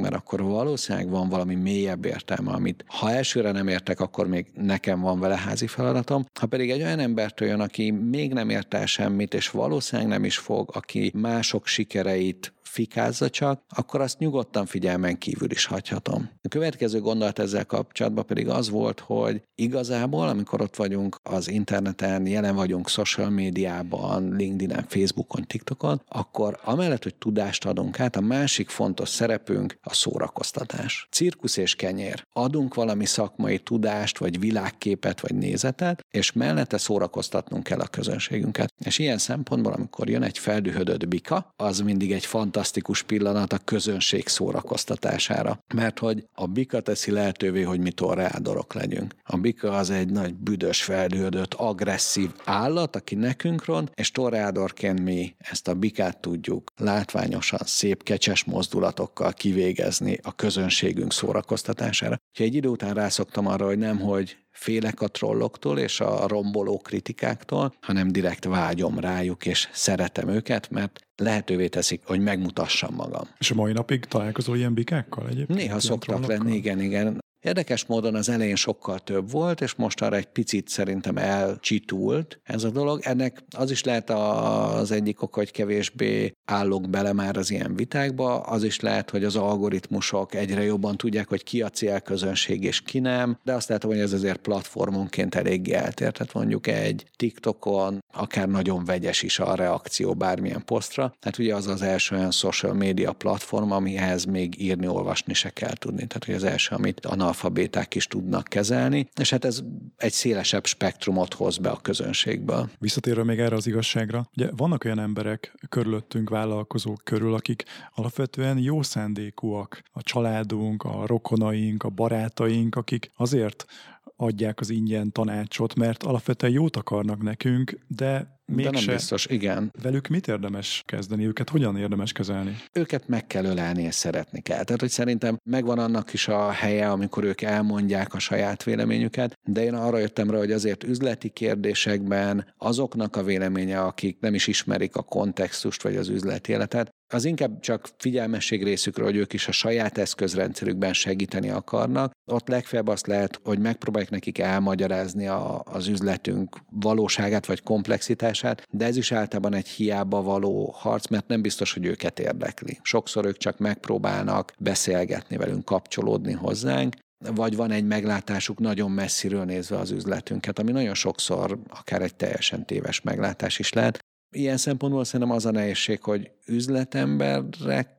mert akkor valószínűleg van valami mélyebb értelme, amit ha elsőre nem értek, akkor még nekem van vele házi feladatom. Ha pedig egy olyan embertől jön, aki még nem ért el semmit, és valószínűleg nem is fog, aki mások sikereit fikázza csak, akkor azt nyugodtan figyelmen kívül is hagyhatom. A következő gondolat ezzel kapcsolatban pedig az volt, hogy igazából, amikor ott vagyunk az interneten, jelen vagyunk social médiában, LinkedIn-en, Facebookon, TikTokon, akkor amellett, hogy tudást adunk át, a másik fontos szerepünk a szórakoztatás. Cirkusz és kenyér. Adunk valami szakmai tudást, vagy világképet, vagy nézetet, és mellette szórakoztatnunk kell a közönségünket. És ilyen szempontból, amikor jön egy feldühödött bika, az mindig egy fantasztikus fantasztikus pillanat a közönség szórakoztatására. Mert hogy a bika teszi lehetővé, hogy mi torreádorok legyünk. A bika az egy nagy büdös, feldődött, agresszív állat, aki nekünk ront, és torreádorként mi ezt a bikát tudjuk látványosan, szép, kecses mozdulatokkal kivégezni a közönségünk szórakoztatására. Úgyhogy egy idő után rászoktam arra, hogy nem, hogy félek a trolloktól és a romboló kritikáktól, hanem direkt vágyom rájuk, és szeretem őket, mert lehetővé teszik, hogy megmutassam magam. És a mai napig találkozol ilyen bikákkal egyébként? Néha szoktak lenni, igen, igen. Érdekes módon az elején sokkal több volt, és most arra egy picit szerintem elcsitult ez a dolog. Ennek az is lehet az egyik oka, hogy kevésbé állok bele már az ilyen vitákba, az is lehet, hogy az algoritmusok egyre jobban tudják, hogy ki a célközönség és ki nem, de azt látom, hogy ez azért platformonként elég eltér. Tehát mondjuk egy TikTokon akár nagyon vegyes is a reakció bármilyen posztra. Hát ugye az az első olyan social media platform, amihez még írni, olvasni se kell tudni. Tehát hogy az első, amit analfabéták is tudnak kezelni, és hát ez egy szélesebb spektrumot hoz be a közönségből. Visszatérve még erre az igazságra, ugye vannak olyan emberek körülöttünk, vállalkozók körül, akik alapvetően jó szándékúak. A családunk, a rokonaink, a barátaink, akik azért adják az ingyen tanácsot, mert alapvetően jót akarnak nekünk, de Mégse. De nem biztos, igen. Velük mit érdemes kezdeni? Őket hogyan érdemes kezelni? Őket meg kell ölelni, és szeretni kell. Tehát, hogy szerintem megvan annak is a helye, amikor ők elmondják a saját véleményüket, de én arra jöttem rá, hogy azért üzleti kérdésekben azoknak a véleménye, akik nem is ismerik a kontextust vagy az üzleti életet, az inkább csak figyelmesség részükről, hogy ők is a saját eszközrendszerükben segíteni akarnak. Ott legfeljebb azt lehet, hogy megpróbálják nekik elmagyarázni a, az üzletünk valóságát vagy komplexitását, de ez is általában egy hiába való harc, mert nem biztos, hogy őket érdekli. Sokszor ők csak megpróbálnak beszélgetni velünk, kapcsolódni hozzánk, vagy van egy meglátásuk nagyon messziről nézve az üzletünket, ami nagyon sokszor akár egy teljesen téves meglátás is lehet. Ilyen szempontból szerintem az a nehézség, hogy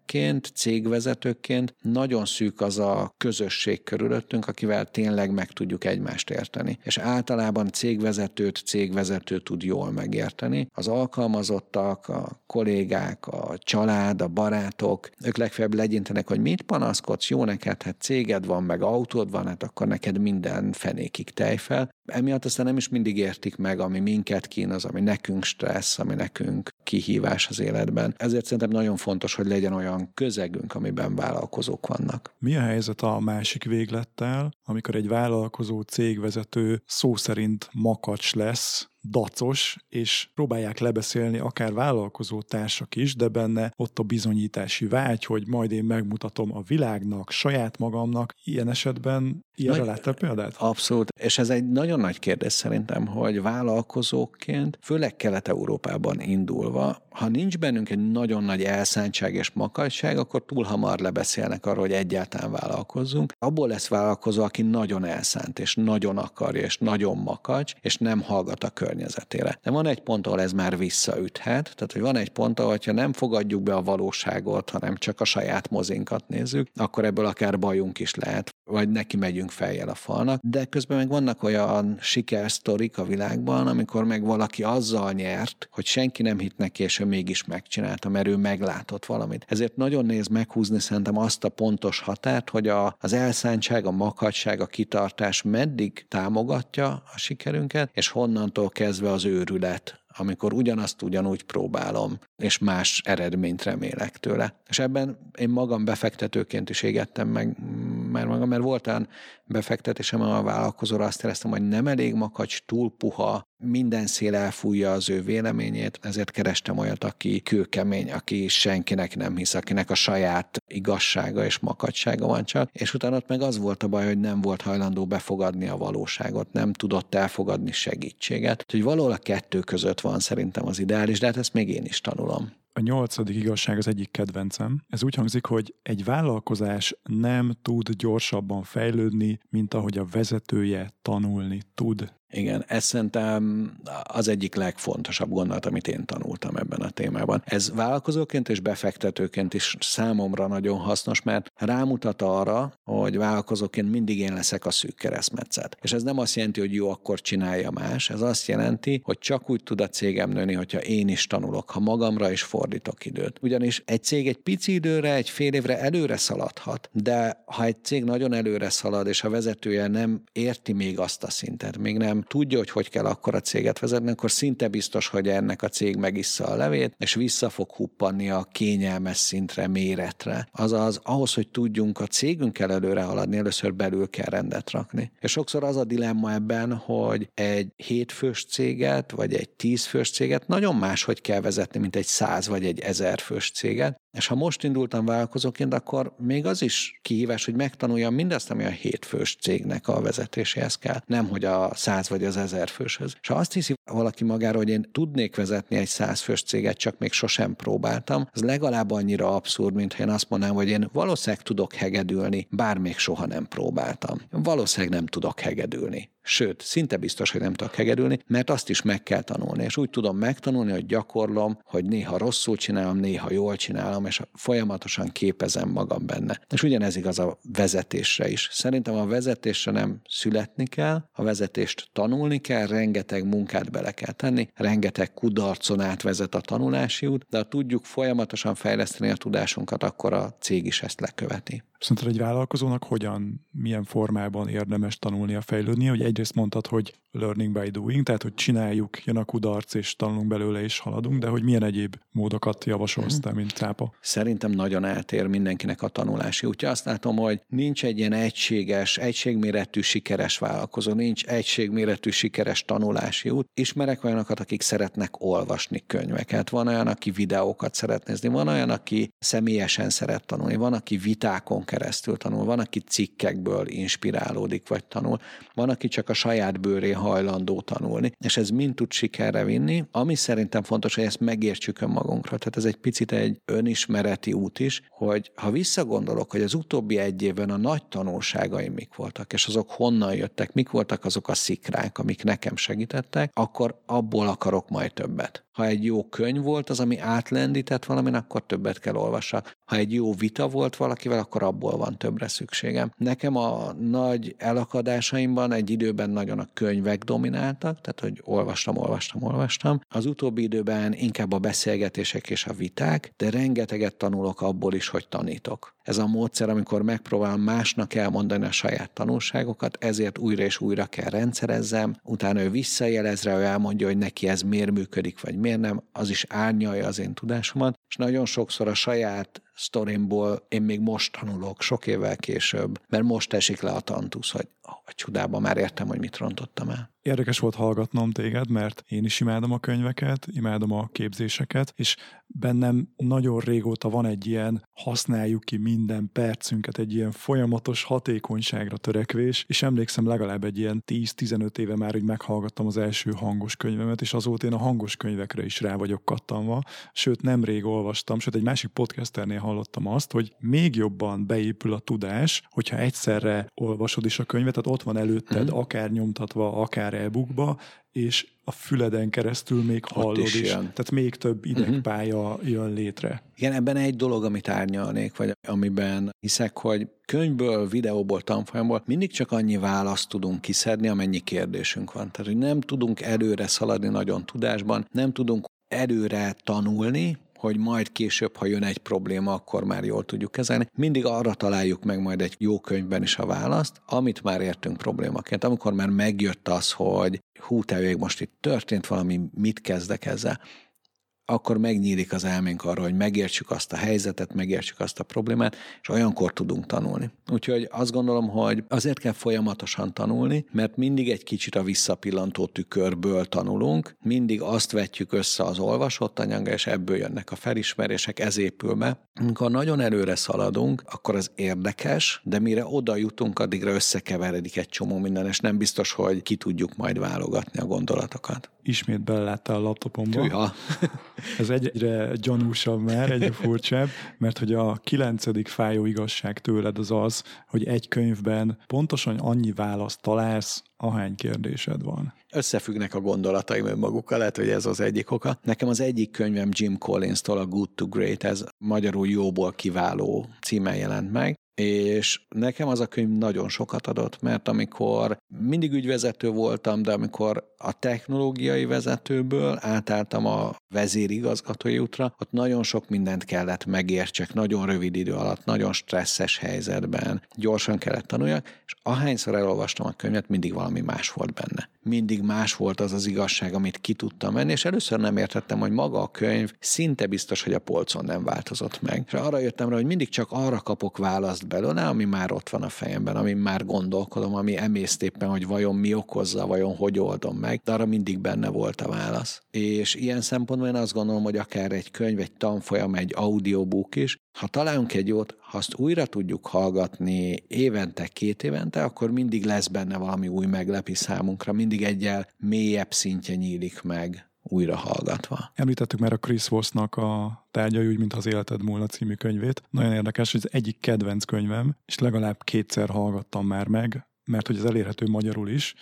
üzletemberekként, cégvezetőként nagyon szűk az a közösség körülöttünk, akivel tényleg meg tudjuk egymást érteni. És általában cégvezetőt cégvezető tud jól megérteni. Az alkalmazottak, a kollégák, a család, a barátok, ők legfeljebb legyintenek, hogy mit panaszkodsz, jó neked, hát céged van, meg autód van, hát akkor neked minden fenékig tejfel. Emiatt aztán nem is mindig értik meg, ami minket kínoz, ami nekünk stressz, ami nekünk kihívás az életben. Ezért szerintem nagyon fontos, hogy legyen olyan közegünk, amiben vállalkozók vannak. Mi a helyzet a másik véglettel, amikor egy vállalkozó cégvezető szó szerint makacs lesz, dacos, és próbálják lebeszélni akár vállalkozó társak is, de benne ott a bizonyítási vágy, hogy majd én megmutatom a világnak, saját magamnak. Ilyen esetben ilyenre Nagy, láttál példát? Abszolút, és ez egy nagyon nagy kérdés szerintem, hogy vállalkozóként, főleg Kelet-Európában indulva, ha nincs bennünk egy nagyon nagy elszántság és makacság, akkor túl hamar lebeszélnek arról, hogy egyáltalán vállalkozzunk. Abból lesz vállalkozó, aki nagyon elszánt, és nagyon akarja, és nagyon makacs, és nem hallgat a környezetére. De van egy pont, ahol ez már visszaüthet, tehát hogy van egy pont, ahol ha nem fogadjuk be a valóságot, hanem csak a saját mozinkat nézzük, akkor ebből akár bajunk is lehet, vagy neki megyünk fejjel a falnak. De közben meg vannak olyan sikersztorik a világban, amikor meg valaki azzal nyert, hogy senki nem hitt neki, és ő mégis megcsinálta, mert ő meglátott valamit. Ezért nagyon néz meghúzni szerintem azt a pontos határt, hogy a, az elszántság, a makadság, a kitartás meddig támogatja a sikerünket, és honnantól kezdve az őrület amikor ugyanazt ugyanúgy próbálom, és más eredményt remélek tőle. És ebben én magam befektetőként is égettem meg már magam, mert volt olyan befektetésem a vállalkozóra, azt éreztem, hogy nem elég makacs, túl puha, minden szél elfújja az ő véleményét, ezért kerestem olyat, aki kőkemény, aki senkinek nem hisz, akinek a saját igazsága és makacsága van csak, és utána ott meg az volt a baj, hogy nem volt hajlandó befogadni a valóságot, nem tudott elfogadni segítséget. Úgyhogy valahol a kettő között van szerintem az ideális, de hát ezt még én is tanulom. A nyolcadik igazság az egyik kedvencem. Ez úgy hangzik, hogy egy vállalkozás nem tud gyorsabban fejlődni, mint ahogy a vezetője tanulni tud. Igen, ez szerintem az egyik legfontosabb gondolat, amit én tanultam ebben a témában. Ez vállalkozóként és befektetőként is számomra nagyon hasznos, mert rámutat arra, hogy vállalkozóként mindig én leszek a szűk keresztmetszet. És ez nem azt jelenti, hogy jó, akkor csinálja más. Ez azt jelenti, hogy csak úgy tud a cégem nőni, hogyha én is tanulok, ha magamra is fordítok időt. Ugyanis egy cég egy pici időre, egy fél évre előre szaladhat, de ha egy cég nagyon előre szalad, és a vezetője nem érti még azt a szintet, még nem tudja, hogy hogy kell akkor a céget vezetni, akkor szinte biztos, hogy ennek a cég megissza a levét, és vissza fog huppanni a kényelmes szintre, méretre. Azaz, ahhoz, hogy tudjunk a cégünkkel előre haladni, először belül kell rendet rakni. És sokszor az a dilemma ebben, hogy egy hétfős céget, vagy egy tízfős céget nagyon máshogy kell vezetni, mint egy száz vagy egy ezer fős céget, És ha most indultam vállalkozóként, akkor még az is kihívás, hogy megtanuljam mindazt, ami a hétfős cégnek a vezetéséhez kell, nem hogy a száz vagy az ezer főshöz. És ha azt hiszi valaki magára, hogy én tudnék vezetni egy százfős céget, csak még sosem próbáltam, az legalább annyira abszurd, mint ha én azt mondanám, hogy én valószínűleg tudok hegedülni, bár még soha nem próbáltam. Valószínűleg nem tudok hegedülni. Sőt, szinte biztos, hogy nem tudok hegedülni, mert azt is meg kell tanulni. És úgy tudom megtanulni, hogy gyakorlom, hogy néha rosszul csinálom, néha jól csinálom, és folyamatosan képezem magam benne. És ugyanez igaz a vezetésre is. Szerintem a vezetésre nem születni kell, a vezetést tanulni kell, rengeteg munkát bele kell tenni, rengeteg kudarcon átvezet a tanulási út, de ha tudjuk folyamatosan fejleszteni a tudásunkat, akkor a cég is ezt leköveti. Szerinted egy vállalkozónak hogyan, milyen formában érdemes tanulnia, fejlődnie? Hogy egyrészt mondtad, hogy learning by doing, tehát hogy csináljuk, jön a kudarc, és tanulunk belőle, és haladunk, de hogy milyen egyéb módokat javasolsz te, mint cápa? Szerintem nagyon eltér mindenkinek a tanulási útja. Azt látom, hogy nincs egy ilyen egységes, egységméretű sikeres vállalkozó, nincs egységméretű sikeres tanulási út. Ismerek olyanokat, akik szeretnek olvasni könyveket, van olyan, aki videókat szeret nézni, van olyan, aki személyesen szeret tanulni, van, aki vitákon keresztül tanul, van, aki cikkekből inspirálódik vagy tanul, van, aki csak a saját bőré hajlandó tanulni, és ez mind tud sikerre vinni. Ami szerintem fontos, hogy ezt megértsük önmagunkra. Tehát ez egy picit egy önismereti út is, hogy ha visszagondolok, hogy az utóbbi egy évben a nagy tanulságaim mik voltak, és azok honnan jöttek, mik voltak azok a szikrák, amik nekem segítettek, akkor abból akarok majd többet. Ha egy jó könyv volt az, ami átlendített valamin, akkor többet kell olvassak. Ha egy jó vita volt valakivel, akkor abból van többre szükségem. Nekem a nagy elakadásaimban egy időben nagyon a könyvek domináltak, tehát hogy olvastam, olvastam, olvastam. Az utóbbi időben inkább a beszélgetések és a viták, de rengeteget tanulok abból is, hogy tanítok. Ez a módszer, amikor megpróbálom másnak elmondani a saját tanulságokat, ezért újra és újra kell rendszerezzem, utána ő visszajelez rá, ő elmondja, hogy neki ez miért működik, vagy miért nem, az is árnyalja az én tudásomat, és nagyon sokszor a saját sztorimból én még most tanulok, sok évvel később, mert most esik le a tantusz, hogy a csodában már értem, hogy mit rontottam el. Érdekes volt hallgatnom téged, mert én is imádom a könyveket, imádom a képzéseket, és bennem nagyon régóta van egy ilyen használjuk ki minden percünket, egy ilyen folyamatos hatékonyságra törekvés, és emlékszem legalább egy ilyen 10-15 éve már, hogy meghallgattam az első hangos könyvemet, és azóta én a hangos könyvekre is rá vagyok kattanva, sőt nemrég olvastam, sőt egy másik podcasternél hallottam azt, hogy még jobban beépül a tudás, hogyha egyszerre olvasod is a könyvet, tehát ott van előtted, mm. akár nyomtatva, akár e-bookba, és a füleden keresztül még hallod is. is. Tehát még több idegpálya uh-huh. jön létre. Igen, ebben egy dolog, amit árnyalnék, vagy amiben hiszek, hogy könyvből, videóból, tanfolyamból mindig csak annyi választ tudunk kiszedni, amennyi kérdésünk van. Tehát, hogy nem tudunk előre szaladni nagyon tudásban, nem tudunk előre tanulni, hogy majd később, ha jön egy probléma, akkor már jól tudjuk kezelni. Mindig arra találjuk meg majd egy jó könyvben is a választ, amit már értünk problémaként. Amikor már megjött az, hogy hú, te most itt történt valami, mit kezdek ezzel, akkor megnyílik az elménk arra, hogy megértsük azt a helyzetet, megértsük azt a problémát, és olyankor tudunk tanulni. Úgyhogy azt gondolom, hogy azért kell folyamatosan tanulni, mert mindig egy kicsit a visszapillantó tükörből tanulunk, mindig azt vetjük össze az olvasott anyaggal, és ebből jönnek a felismerések, ez épül be. Amikor nagyon előre szaladunk, akkor az érdekes, de mire oda jutunk, addigra összekeveredik egy csomó minden, és nem biztos, hogy ki tudjuk majd válogatni a gondolatokat. Ismét beleláttál a laptopomba. Tűha. Ez egyre gyanúsabb már, egyre furcsább, mert hogy a kilencedik fájó igazság tőled az az, hogy egy könyvben pontosan annyi választ találsz, ahány kérdésed van. Összefüggnek a gondolataim önmagukkal, lehet, hogy ez az egyik oka. Nekem az egyik könyvem Jim Collins-tól, a Good to Great, ez magyarul jóból kiváló címen jelent meg, és nekem az a könyv nagyon sokat adott, mert amikor mindig ügyvezető voltam, de amikor a technológiai vezetőből átálltam a vezérigazgatói útra, ott nagyon sok mindent kellett megértsek, nagyon rövid idő alatt, nagyon stresszes helyzetben, gyorsan kellett tanuljak, és ahányszor elolvastam a könyvet, mindig valami más volt benne mindig más volt az az igazság, amit ki tudtam menni, és először nem értettem, hogy maga a könyv szinte biztos, hogy a polcon nem változott meg. És arra jöttem rá, hogy mindig csak arra kapok választ belőle, ami már ott van a fejemben, ami már gondolkodom, ami emészt éppen, hogy vajon mi okozza, vajon hogy oldom meg, de arra mindig benne volt a válasz. És ilyen szempontból én azt gondolom, hogy akár egy könyv, egy tanfolyam, egy audiobook is, ha találunk egy jót, ha azt újra tudjuk hallgatni évente, két évente, akkor mindig lesz benne valami új meglepi számunkra, mindig egyel mélyebb szintje nyílik meg újra hallgatva. Említettük már a Chris Vossnak a tárgyai, úgy, mint az Életed múlna című könyvét. Nagyon érdekes, hogy az egyik kedvenc könyvem, és legalább kétszer hallgattam már meg, mert hogy ez elérhető magyarul is,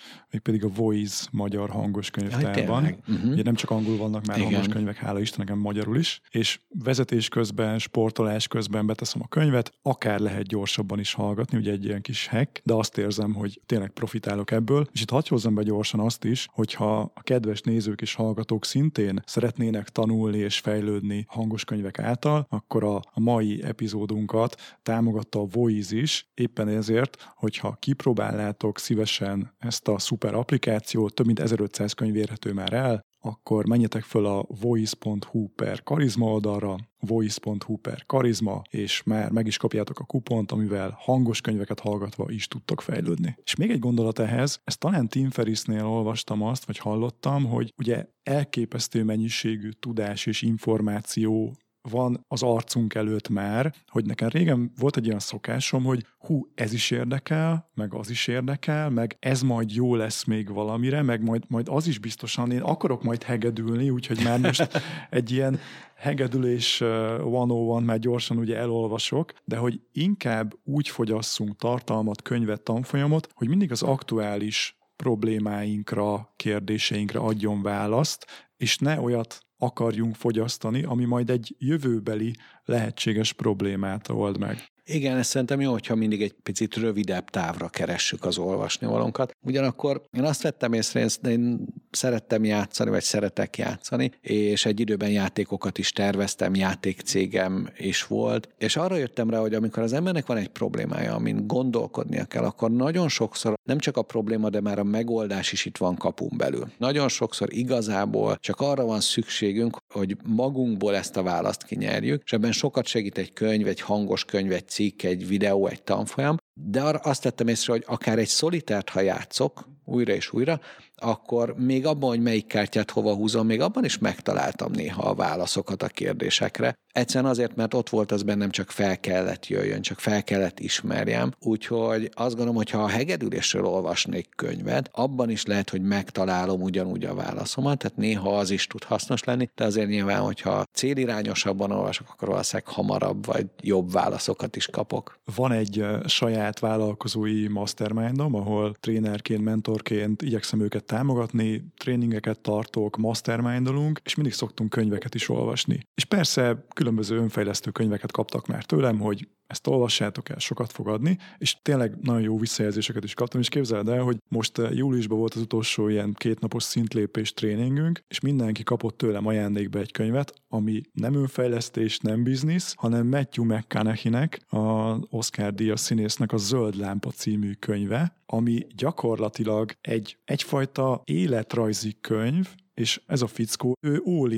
pedig a Voice magyar hangos könyvtárban. Uh-huh. Ugye nem csak angol vannak már Igen. hangos könyvek, hála Istennek, magyarul is. És vezetés közben, sportolás közben beteszem a könyvet, akár lehet gyorsabban is hallgatni, ugye egy ilyen kis hack, de azt érzem, hogy tényleg profitálok ebből. És itt hagyj hozzam be gyorsan azt is, hogyha a kedves nézők és hallgatók szintén szeretnének tanulni és fejlődni hangos könyvek által, akkor a, a mai epizódunkat támogatta a Voice is, éppen ezért, hogyha kipróbál ajánlátok szívesen ezt a szuper applikációt, több mint 1500 könyv érhető már el, akkor menjetek föl a voice.hu per karizma oldalra, voice.hu per karizma, és már meg is kapjátok a kupont, amivel hangos könyveket hallgatva is tudtok fejlődni. És még egy gondolat ehhez, ezt talán Tim Ferrisnél olvastam azt, vagy hallottam, hogy ugye elképesztő mennyiségű tudás és információ van az arcunk előtt már, hogy nekem régen volt egy olyan szokásom, hogy hú, ez is érdekel, meg az is érdekel, meg ez majd jó lesz még valamire, meg majd, majd az is biztosan, én akarok majd hegedülni, úgyhogy már most egy ilyen hegedülés van már gyorsan ugye elolvasok, de hogy inkább úgy fogyasszunk tartalmat, könyvet, tanfolyamot, hogy mindig az aktuális problémáinkra, kérdéseinkre adjon választ, és ne olyat akarjunk fogyasztani, ami majd egy jövőbeli lehetséges problémát old meg. Igen, ez szerintem jó, hogyha mindig egy picit rövidebb távra keressük az olvasnivalónkat. Ugyanakkor én azt vettem észre, én szerettem játszani, vagy szeretek játszani, és egy időben játékokat is terveztem, játékcégem is volt, és arra jöttem rá, hogy amikor az embernek van egy problémája, amin gondolkodnia kell, akkor nagyon sokszor nem csak a probléma, de már a megoldás is itt van kapun belül. Nagyon sokszor igazából csak arra van szükségünk, hogy magunkból ezt a választ kinyerjük, és ebben sokat segít egy könyv, egy hangos könyv, egy cikk, egy videó, egy tanfolyam, de arra azt tettem észre, hogy akár egy szolitárt, ha játszok, újra és újra, akkor még abban, hogy melyik kártyát hova húzom, még abban is megtaláltam néha a válaszokat a kérdésekre. Egyszerűen azért, mert ott volt az bennem, csak fel kellett jöjjön, csak fel kellett ismerjem. Úgyhogy azt gondolom, hogy ha a hegedülésről olvasnék könyvet, abban is lehet, hogy megtalálom ugyanúgy a válaszomat, tehát néha az is tud hasznos lenni, de azért nyilván, hogyha célirányosabban olvasok, akkor valószínűleg hamarabb vagy jobb válaszokat is kapok. Van egy saját vállalkozói mastermindom, ahol trénerként, mentorként igyekszem őket támogatni, tréningeket tartok, mastermindolunk, és mindig szoktunk könyveket is olvasni. És persze különböző önfejlesztő könyveket kaptak már tőlem, hogy ezt olvassátok el, sokat fog adni, és tényleg nagyon jó visszajelzéseket is kaptam, és képzeld el, hogy most eh, júliusban volt az utolsó ilyen kétnapos szintlépés tréningünk, és mindenki kapott tőlem ajándékba egy könyvet, ami nem önfejlesztés, nem biznisz, hanem Matthew McConaughey-nek, a Oscar díjas színésznek a Zöld Lámpa című könyve, ami gyakorlatilag egy egyfajta életrajzi könyv, és ez a fickó, ő all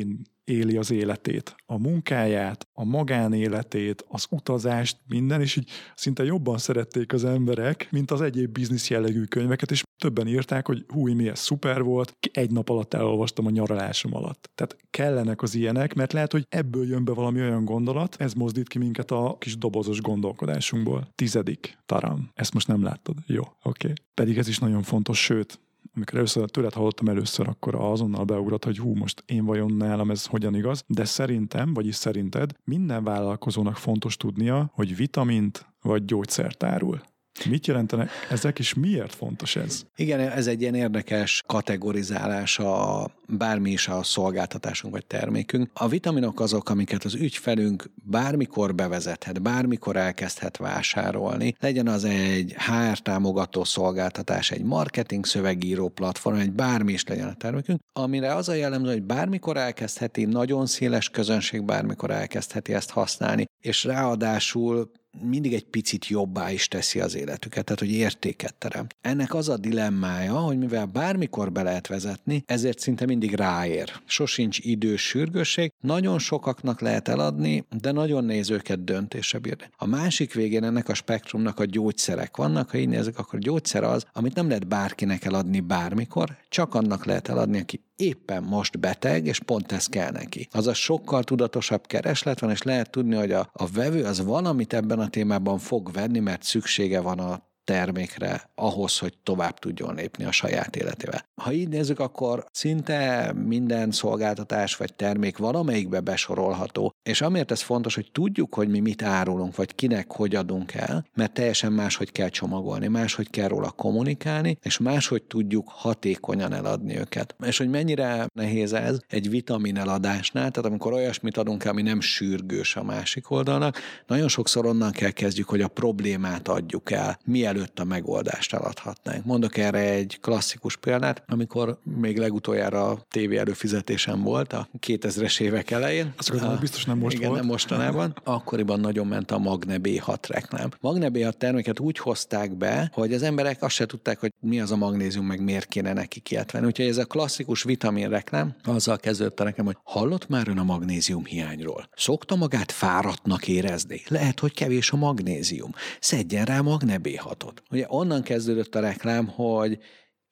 éli az életét, a munkáját, a magánéletét, az utazást, minden, és így szinte jobban szerették az emberek, mint az egyéb biznisz jellegű könyveket, és többen írták, hogy hú, mi szuper volt, egy nap alatt elolvastam a nyaralásom alatt. Tehát kellenek az ilyenek, mert lehet, hogy ebből jön be valami olyan gondolat, ez mozdít ki minket a kis dobozos gondolkodásunkból. Tizedik, taram. Ezt most nem láttad? Jó, oké. Okay. Pedig ez is nagyon fontos, sőt, amikor először tőled hallottam először, akkor azonnal beugrott, hogy hú, most én vajon nálam ez hogyan igaz, de szerintem, vagyis szerinted minden vállalkozónak fontos tudnia, hogy vitamint vagy gyógyszert árul. Mit jelentenek ezek, és miért fontos ez? Igen, ez egy ilyen érdekes kategorizálás a bármi is a szolgáltatásunk vagy termékünk. A vitaminok azok, amiket az ügyfelünk bármikor bevezethet, bármikor elkezdhet vásárolni. Legyen az egy HR támogató szolgáltatás, egy marketing szövegíró platform, egy bármi is legyen a termékünk, amire az a jellemző, hogy bármikor elkezdheti, nagyon széles közönség bármikor elkezdheti ezt használni, és ráadásul mindig egy picit jobbá is teszi az életüket, tehát hogy értéket terem. Ennek az a dilemmája, hogy mivel bármikor be lehet vezetni, ezért szinte mindig ráér. Sosincs idős sürgősség, nagyon sokaknak lehet eladni, de nagyon néz őket döntésre bírni. A másik végén ennek a spektrumnak a gyógyszerek vannak, ha így nézzük, akkor gyógyszer az, amit nem lehet bárkinek eladni bármikor, csak annak lehet eladni, aki éppen most beteg, és pont ez kell neki. Az a sokkal tudatosabb kereslet van, és lehet tudni, hogy a, a vevő az valamit ebben a témában fog venni, mert szüksége van a termékre ahhoz, hogy tovább tudjon lépni a saját életével. Ha így nézzük, akkor szinte minden szolgáltatás vagy termék valamelyikbe besorolható, és amiért ez fontos, hogy tudjuk, hogy mi mit árulunk, vagy kinek hogy adunk el, mert teljesen máshogy kell csomagolni, máshogy kell róla kommunikálni, és máshogy tudjuk hatékonyan eladni őket. És hogy mennyire nehéz ez egy vitamin eladásnál, tehát amikor olyasmit adunk el, ami nem sürgős a másik oldalnak, nagyon sokszor onnan kell kezdjük, hogy a problémát adjuk el, mielőtt a megoldást eladhatnánk. Mondok erre egy klasszikus példát, amikor még legutoljára a tévé előfizetésem volt a 2000-es évek elején. Azt gondolom, biztos nem most igen, volt. nem mostanában. Akkoriban nagyon ment a Magne B6 reklám. Magne B6 terméket úgy hozták be, hogy az emberek azt se tudták, hogy mi az a magnézium, meg miért kéne neki kiát venni. Úgyhogy ez a klasszikus vitamin reklám azzal kezdődte nekem, hogy hallott már ön a magnézium hiányról. Szokta magát fáradtnak érezni. Lehet, hogy kevés a magnézium. Szedjen rá Magne B6-ot. Ugye onnan kezdődött a reklám, hogy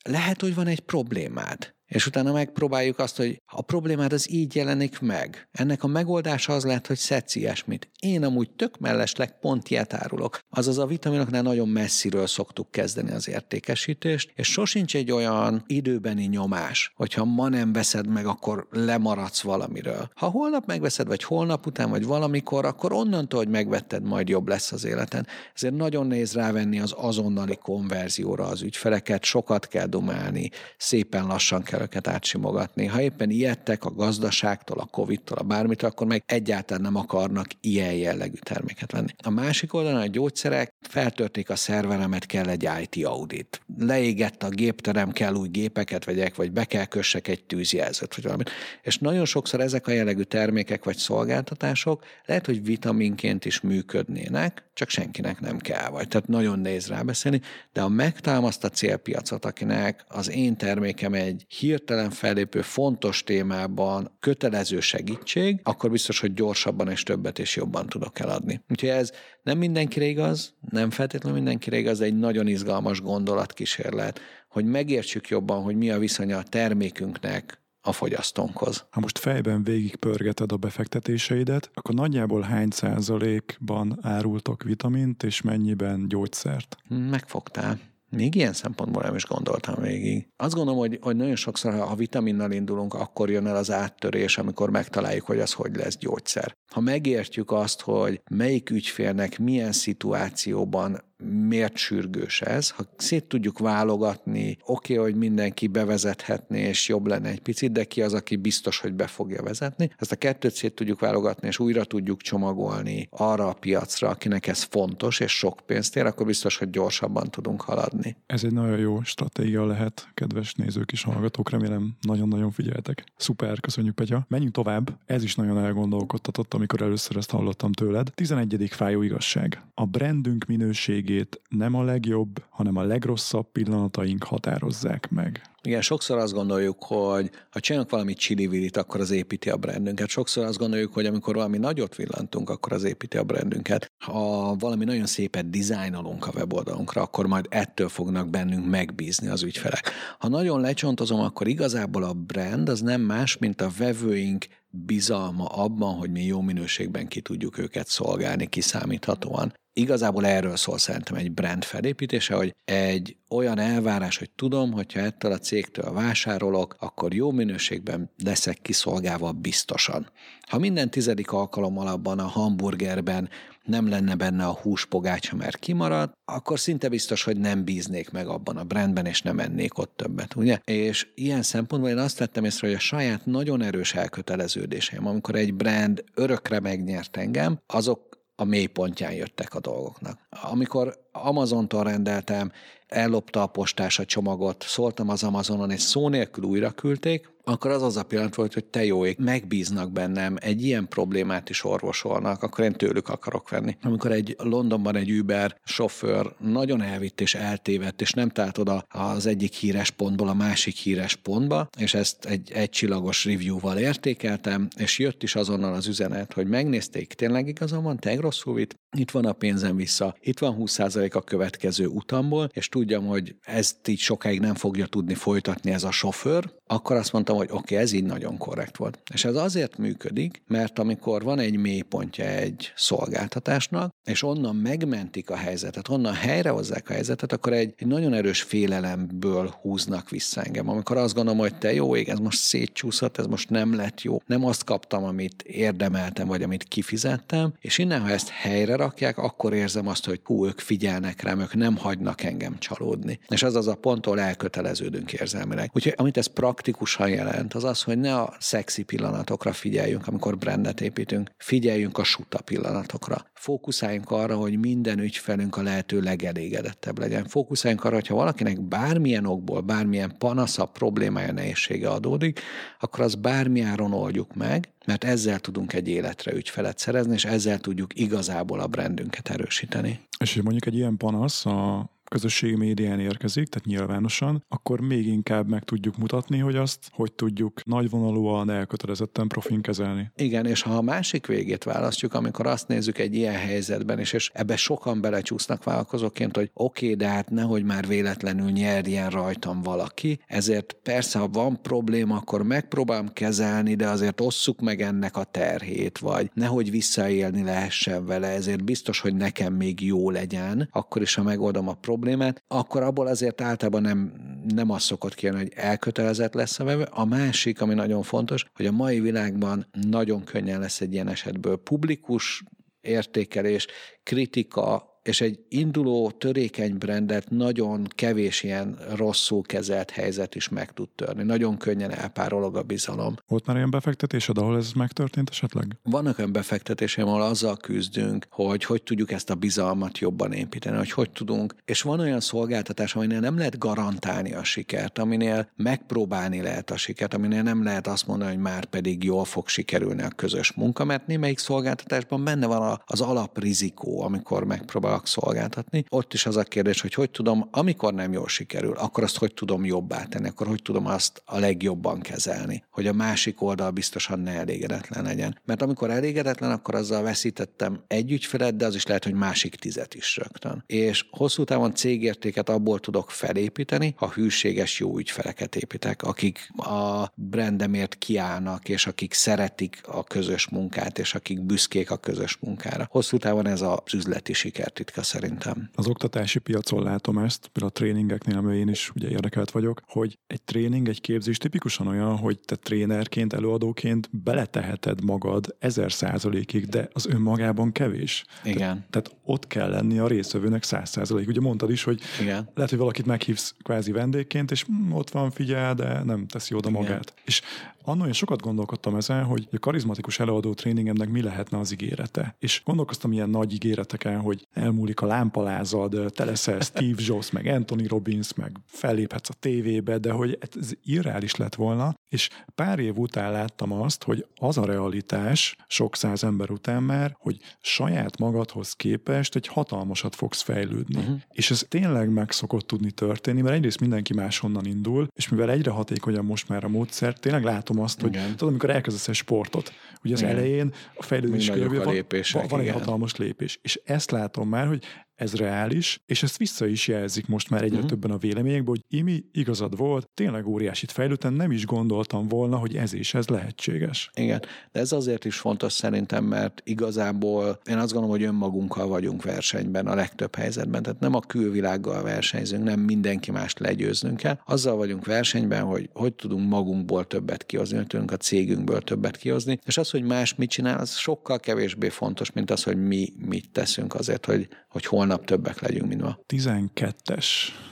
lehet, hogy van egy problémád és utána megpróbáljuk azt, hogy a problémád az így jelenik meg. Ennek a megoldása az lehet, hogy szedsz ilyesmit. Én amúgy tök mellesleg pont ilyet árulok. Azaz a vitaminoknál nagyon messziről szoktuk kezdeni az értékesítést, és sosincs egy olyan időbeni nyomás, hogyha ma nem veszed meg, akkor lemaradsz valamiről. Ha holnap megveszed, vagy holnap után, vagy valamikor, akkor onnantól, hogy megvetted, majd jobb lesz az életen. Ezért nagyon néz rávenni az azonnali konverzióra az ügyfeleket, sokat kell domálni, szépen lassan kell őket átsimogatni. Ha éppen ijedtek a gazdaságtól, a Covid-tól, a bármitől, akkor meg egyáltalán nem akarnak ilyen jellegű terméket venni. A másik oldalon a gyógyszerek feltörték a szerveremet, kell egy IT audit. Leégett a gépterem, kell új gépeket vegyek, vagy be kell kössek egy tűzjelzőt, vagy valamit. És nagyon sokszor ezek a jellegű termékek vagy szolgáltatások lehet, hogy vitaminként is működnének, csak senkinek nem kell, vagy tehát nagyon néz rá beszélni, de ha megtámaszt a célpiacot, akinek az én termékem egy hirtelen fellépő fontos témában kötelező segítség, akkor biztos, hogy gyorsabban és többet és jobban tudok eladni. Úgyhogy ez nem mindenkire igaz, nem feltétlenül mindenkire igaz, de egy nagyon izgalmas gondolatkísérlet, hogy megértsük jobban, hogy mi a viszonya a termékünknek a fogyasztónkhoz. Ha most fejben végig pörgeted a befektetéseidet, akkor nagyjából hány százalékban árultok vitamint, és mennyiben gyógyszert? Megfogtál. Még ilyen szempontból nem is gondoltam végig. Azt gondolom, hogy, hogy nagyon sokszor, ha vitaminnal indulunk, akkor jön el az áttörés, amikor megtaláljuk, hogy az hogy lesz gyógyszer. Ha megértjük azt, hogy melyik ügyfélnek milyen szituációban miért sürgős ez. Ha szét tudjuk válogatni, oké, hogy mindenki bevezethetné, és jobb lenne egy picit, de ki az, aki biztos, hogy be fogja vezetni. Ezt a kettőt szét tudjuk válogatni, és újra tudjuk csomagolni arra a piacra, akinek ez fontos, és sok pénzt ér, akkor biztos, hogy gyorsabban tudunk haladni. Ez egy nagyon jó stratégia lehet, kedves nézők és hallgatók, remélem nagyon-nagyon figyeltek. Szuper, köszönjük Petya. Menjünk tovább, ez is nagyon elgondolkodtatott, amikor először ezt hallottam tőled. 11. fájó igazság. A brandünk minőségét minőségét nem a legjobb, hanem a legrosszabb pillanataink határozzák meg. Igen, sokszor azt gondoljuk, hogy ha csinálunk valami csilivirit, akkor az építi a brandünket. Sokszor azt gondoljuk, hogy amikor valami nagyot villantunk, akkor az építi a brandünket. Ha valami nagyon szépet dizájnolunk a weboldalunkra, akkor majd ettől fognak bennünk megbízni az ügyfelek. Ha nagyon lecsontozom, akkor igazából a brand az nem más, mint a vevőink bizalma abban, hogy mi jó minőségben ki tudjuk őket szolgálni kiszámíthatóan. Igazából erről szól szerintem egy brand felépítése, hogy egy olyan elvárás, hogy tudom, hogyha ettől a cégtől vásárolok, akkor jó minőségben leszek kiszolgálva biztosan. Ha minden tizedik alkalommal abban a hamburgerben nem lenne benne a húspogácsa, mert kimarad, akkor szinte biztos, hogy nem bíznék meg abban a brandben, és nem ennék ott többet, ugye? És ilyen szempontból én azt tettem észre, hogy a saját nagyon erős elköteleződéseim, amikor egy brand örökre megnyert engem, azok a mélypontján jöttek a dolgoknak. Amikor Amazontól rendeltem ellopta a postás a csomagot, szóltam az Amazonon, és szó nélkül újra küldték, akkor az az a pillanat volt, hogy te jó ég, megbíznak bennem, egy ilyen problémát is orvosolnak, akkor én tőlük akarok venni. Amikor egy Londonban egy Uber sofőr nagyon elvitt és eltévedt, és nem talált oda az egyik híres pontból a másik híres pontba, és ezt egy egycsillagos review-val értékeltem, és jött is azonnal az üzenet, hogy megnézték, tényleg igazam van, te rosszul vitt, itt van a pénzem vissza, itt van 20% a következő utamból, és tudjam, hogy ezt így sokáig nem fogja tudni folytatni ez a sofőr, akkor azt mondtam, hogy oké, okay, ez így nagyon korrekt volt. És ez azért működik, mert amikor van egy mélypontja egy szolgáltatásnak, és onnan megmentik a helyzetet, onnan helyrehozzák a helyzetet, akkor egy, egy nagyon erős félelemből húznak vissza engem. Amikor azt gondolom, hogy te jó ég, ez most szétcsúszott, ez most nem lett jó, nem azt kaptam, amit érdemeltem, vagy amit kifizettem, és innen, ha ezt helyre rakják, akkor érzem azt, hogy hú, ők figyelnek rám, ők nem hagynak engem csalódni. És az az a ponttól elköteleződünk érzelmileg. Úgyhogy amit ez praktikusan jelent, az az, hogy ne a szexi pillanatokra figyeljünk, amikor brandet építünk, figyeljünk a suta pillanatokra. Fókuszáljunk arra, hogy minden ügyfelünk a lehető legelégedettebb legyen. Fókuszáljunk arra, hogy ha valakinek bármilyen okból, bármilyen panasza, problémája, nehézsége adódik, akkor az bármiáron oldjuk meg, mert ezzel tudunk egy életre ügyfelet szerezni, és ezzel tudjuk igazából a brandünket erősíteni. És mondjuk egy ilyen panasz a közösségi médián érkezik, tehát nyilvánosan, akkor még inkább meg tudjuk mutatni, hogy azt hogy tudjuk nagyvonalúan, elkötelezetten profin kezelni. Igen, és ha a másik végét választjuk, amikor azt nézzük egy ilyen helyzetben, és, és ebbe sokan belecsúsznak vállalkozóként, hogy oké, okay, de hát nehogy már véletlenül nyerjen rajtam valaki, ezért persze, ha van probléma, akkor megpróbálom kezelni, de azért osszuk meg ennek a terhét, vagy nehogy visszaélni lehessen vele, ezért biztos, hogy nekem még jó legyen, akkor is, ha megoldom a problémát, problémát, akkor abból azért általában nem, nem az szokott kijönni, hogy elkötelezett lesz a vevő. A másik, ami nagyon fontos, hogy a mai világban nagyon könnyen lesz egy ilyen esetből publikus értékelés, kritika, és egy induló, törékeny brandet nagyon kevés ilyen rosszul kezelt helyzet is meg tud törni. Nagyon könnyen elpárolog a bizalom. Volt már ilyen befektetésed, ahol ez megtörtént esetleg? Vannak olyan befektetések, ahol azzal küzdünk, hogy hogy tudjuk ezt a bizalmat jobban építeni, hogy hogy tudunk. És van olyan szolgáltatás, aminél nem lehet garantálni a sikert, aminél megpróbálni lehet a sikert, aminél nem lehet azt mondani, hogy már pedig jól fog sikerülni a közös munka, mert némelyik szolgáltatásban benne van az alaprizikó, amikor megpróbál tudnak szolgáltatni. Ott is az a kérdés, hogy hogy tudom, amikor nem jól sikerül, akkor azt hogy tudom jobbá tenni, akkor hogy tudom azt a legjobban kezelni, hogy a másik oldal biztosan ne elégedetlen legyen. Mert amikor elégedetlen, akkor azzal veszítettem egy ügyfelet, de az is lehet, hogy másik tizet is rögtön. És hosszú távon cégértéket abból tudok felépíteni, ha hűséges, jó ügyfeleket építek, akik a brandemért kiállnak, és akik szeretik a közös munkát, és akik büszkék a közös munkára. Hosszú távon ez az üzleti sikert ritka szerintem. Az oktatási piacon látom ezt, például a tréningeknél, mert én is ugye érdekelt vagyok, hogy egy tréning, egy képzés tipikusan olyan, hogy te trénerként, előadóként beleteheted magad ezer százalékig, de az önmagában kevés. Igen. Te, tehát ott kell lenni a részvevőnek száz százalék. Ugye mondtad is, hogy Igen. lehet, hogy valakit meghívsz kvázi vendégként, és mm, ott van, figyel, de nem teszi oda Igen. magát. És Annól én sokat gondolkodtam ezen, hogy a karizmatikus előadó tréningemnek mi lehetne az ígérete. És gondolkoztam ilyen nagy ígéreteken, hogy elmúlik a lámpalázad, te leszel Steve Jobs, meg Anthony Robbins, meg felléphetsz a tévébe, de hogy ez irreális lett volna, és pár év után láttam azt, hogy az a realitás, sok száz ember után már, hogy saját magadhoz képest egy hatalmasat fogsz fejlődni. Uh-huh. És ez tényleg meg szokott tudni történni, mert egyrészt mindenki máshonnan indul, és mivel egyre hatékonyabb most már a módszer, tényleg látom látom azt, hogy igen. tudod, amikor elkezdesz egy sportot, ugye az igen. elején a fejlődés körül van, van egy hatalmas lépés. És ezt látom már, hogy ez reális, és ezt vissza is jelzik most már egyre uh-huh. többen a véleményekben, hogy Imi igazad volt, tényleg óriásit fejlődtem, nem is gondoltam volna, hogy ez is ez lehetséges. Igen, de ez azért is fontos szerintem, mert igazából én azt gondolom, hogy önmagunkkal vagyunk versenyben a legtöbb helyzetben, tehát nem a külvilággal versenyzünk, nem mindenki mást legyőznünk kell, azzal vagyunk versenyben, hogy hogy tudunk magunkból többet kihozni, hogy tudunk a cégünkből többet kihozni, és az, hogy más mit csinál, az sokkal kevésbé fontos, mint az, hogy mi mit teszünk azért, hogy, hogy hol holnap többek legyünk, mint ma. 12-es.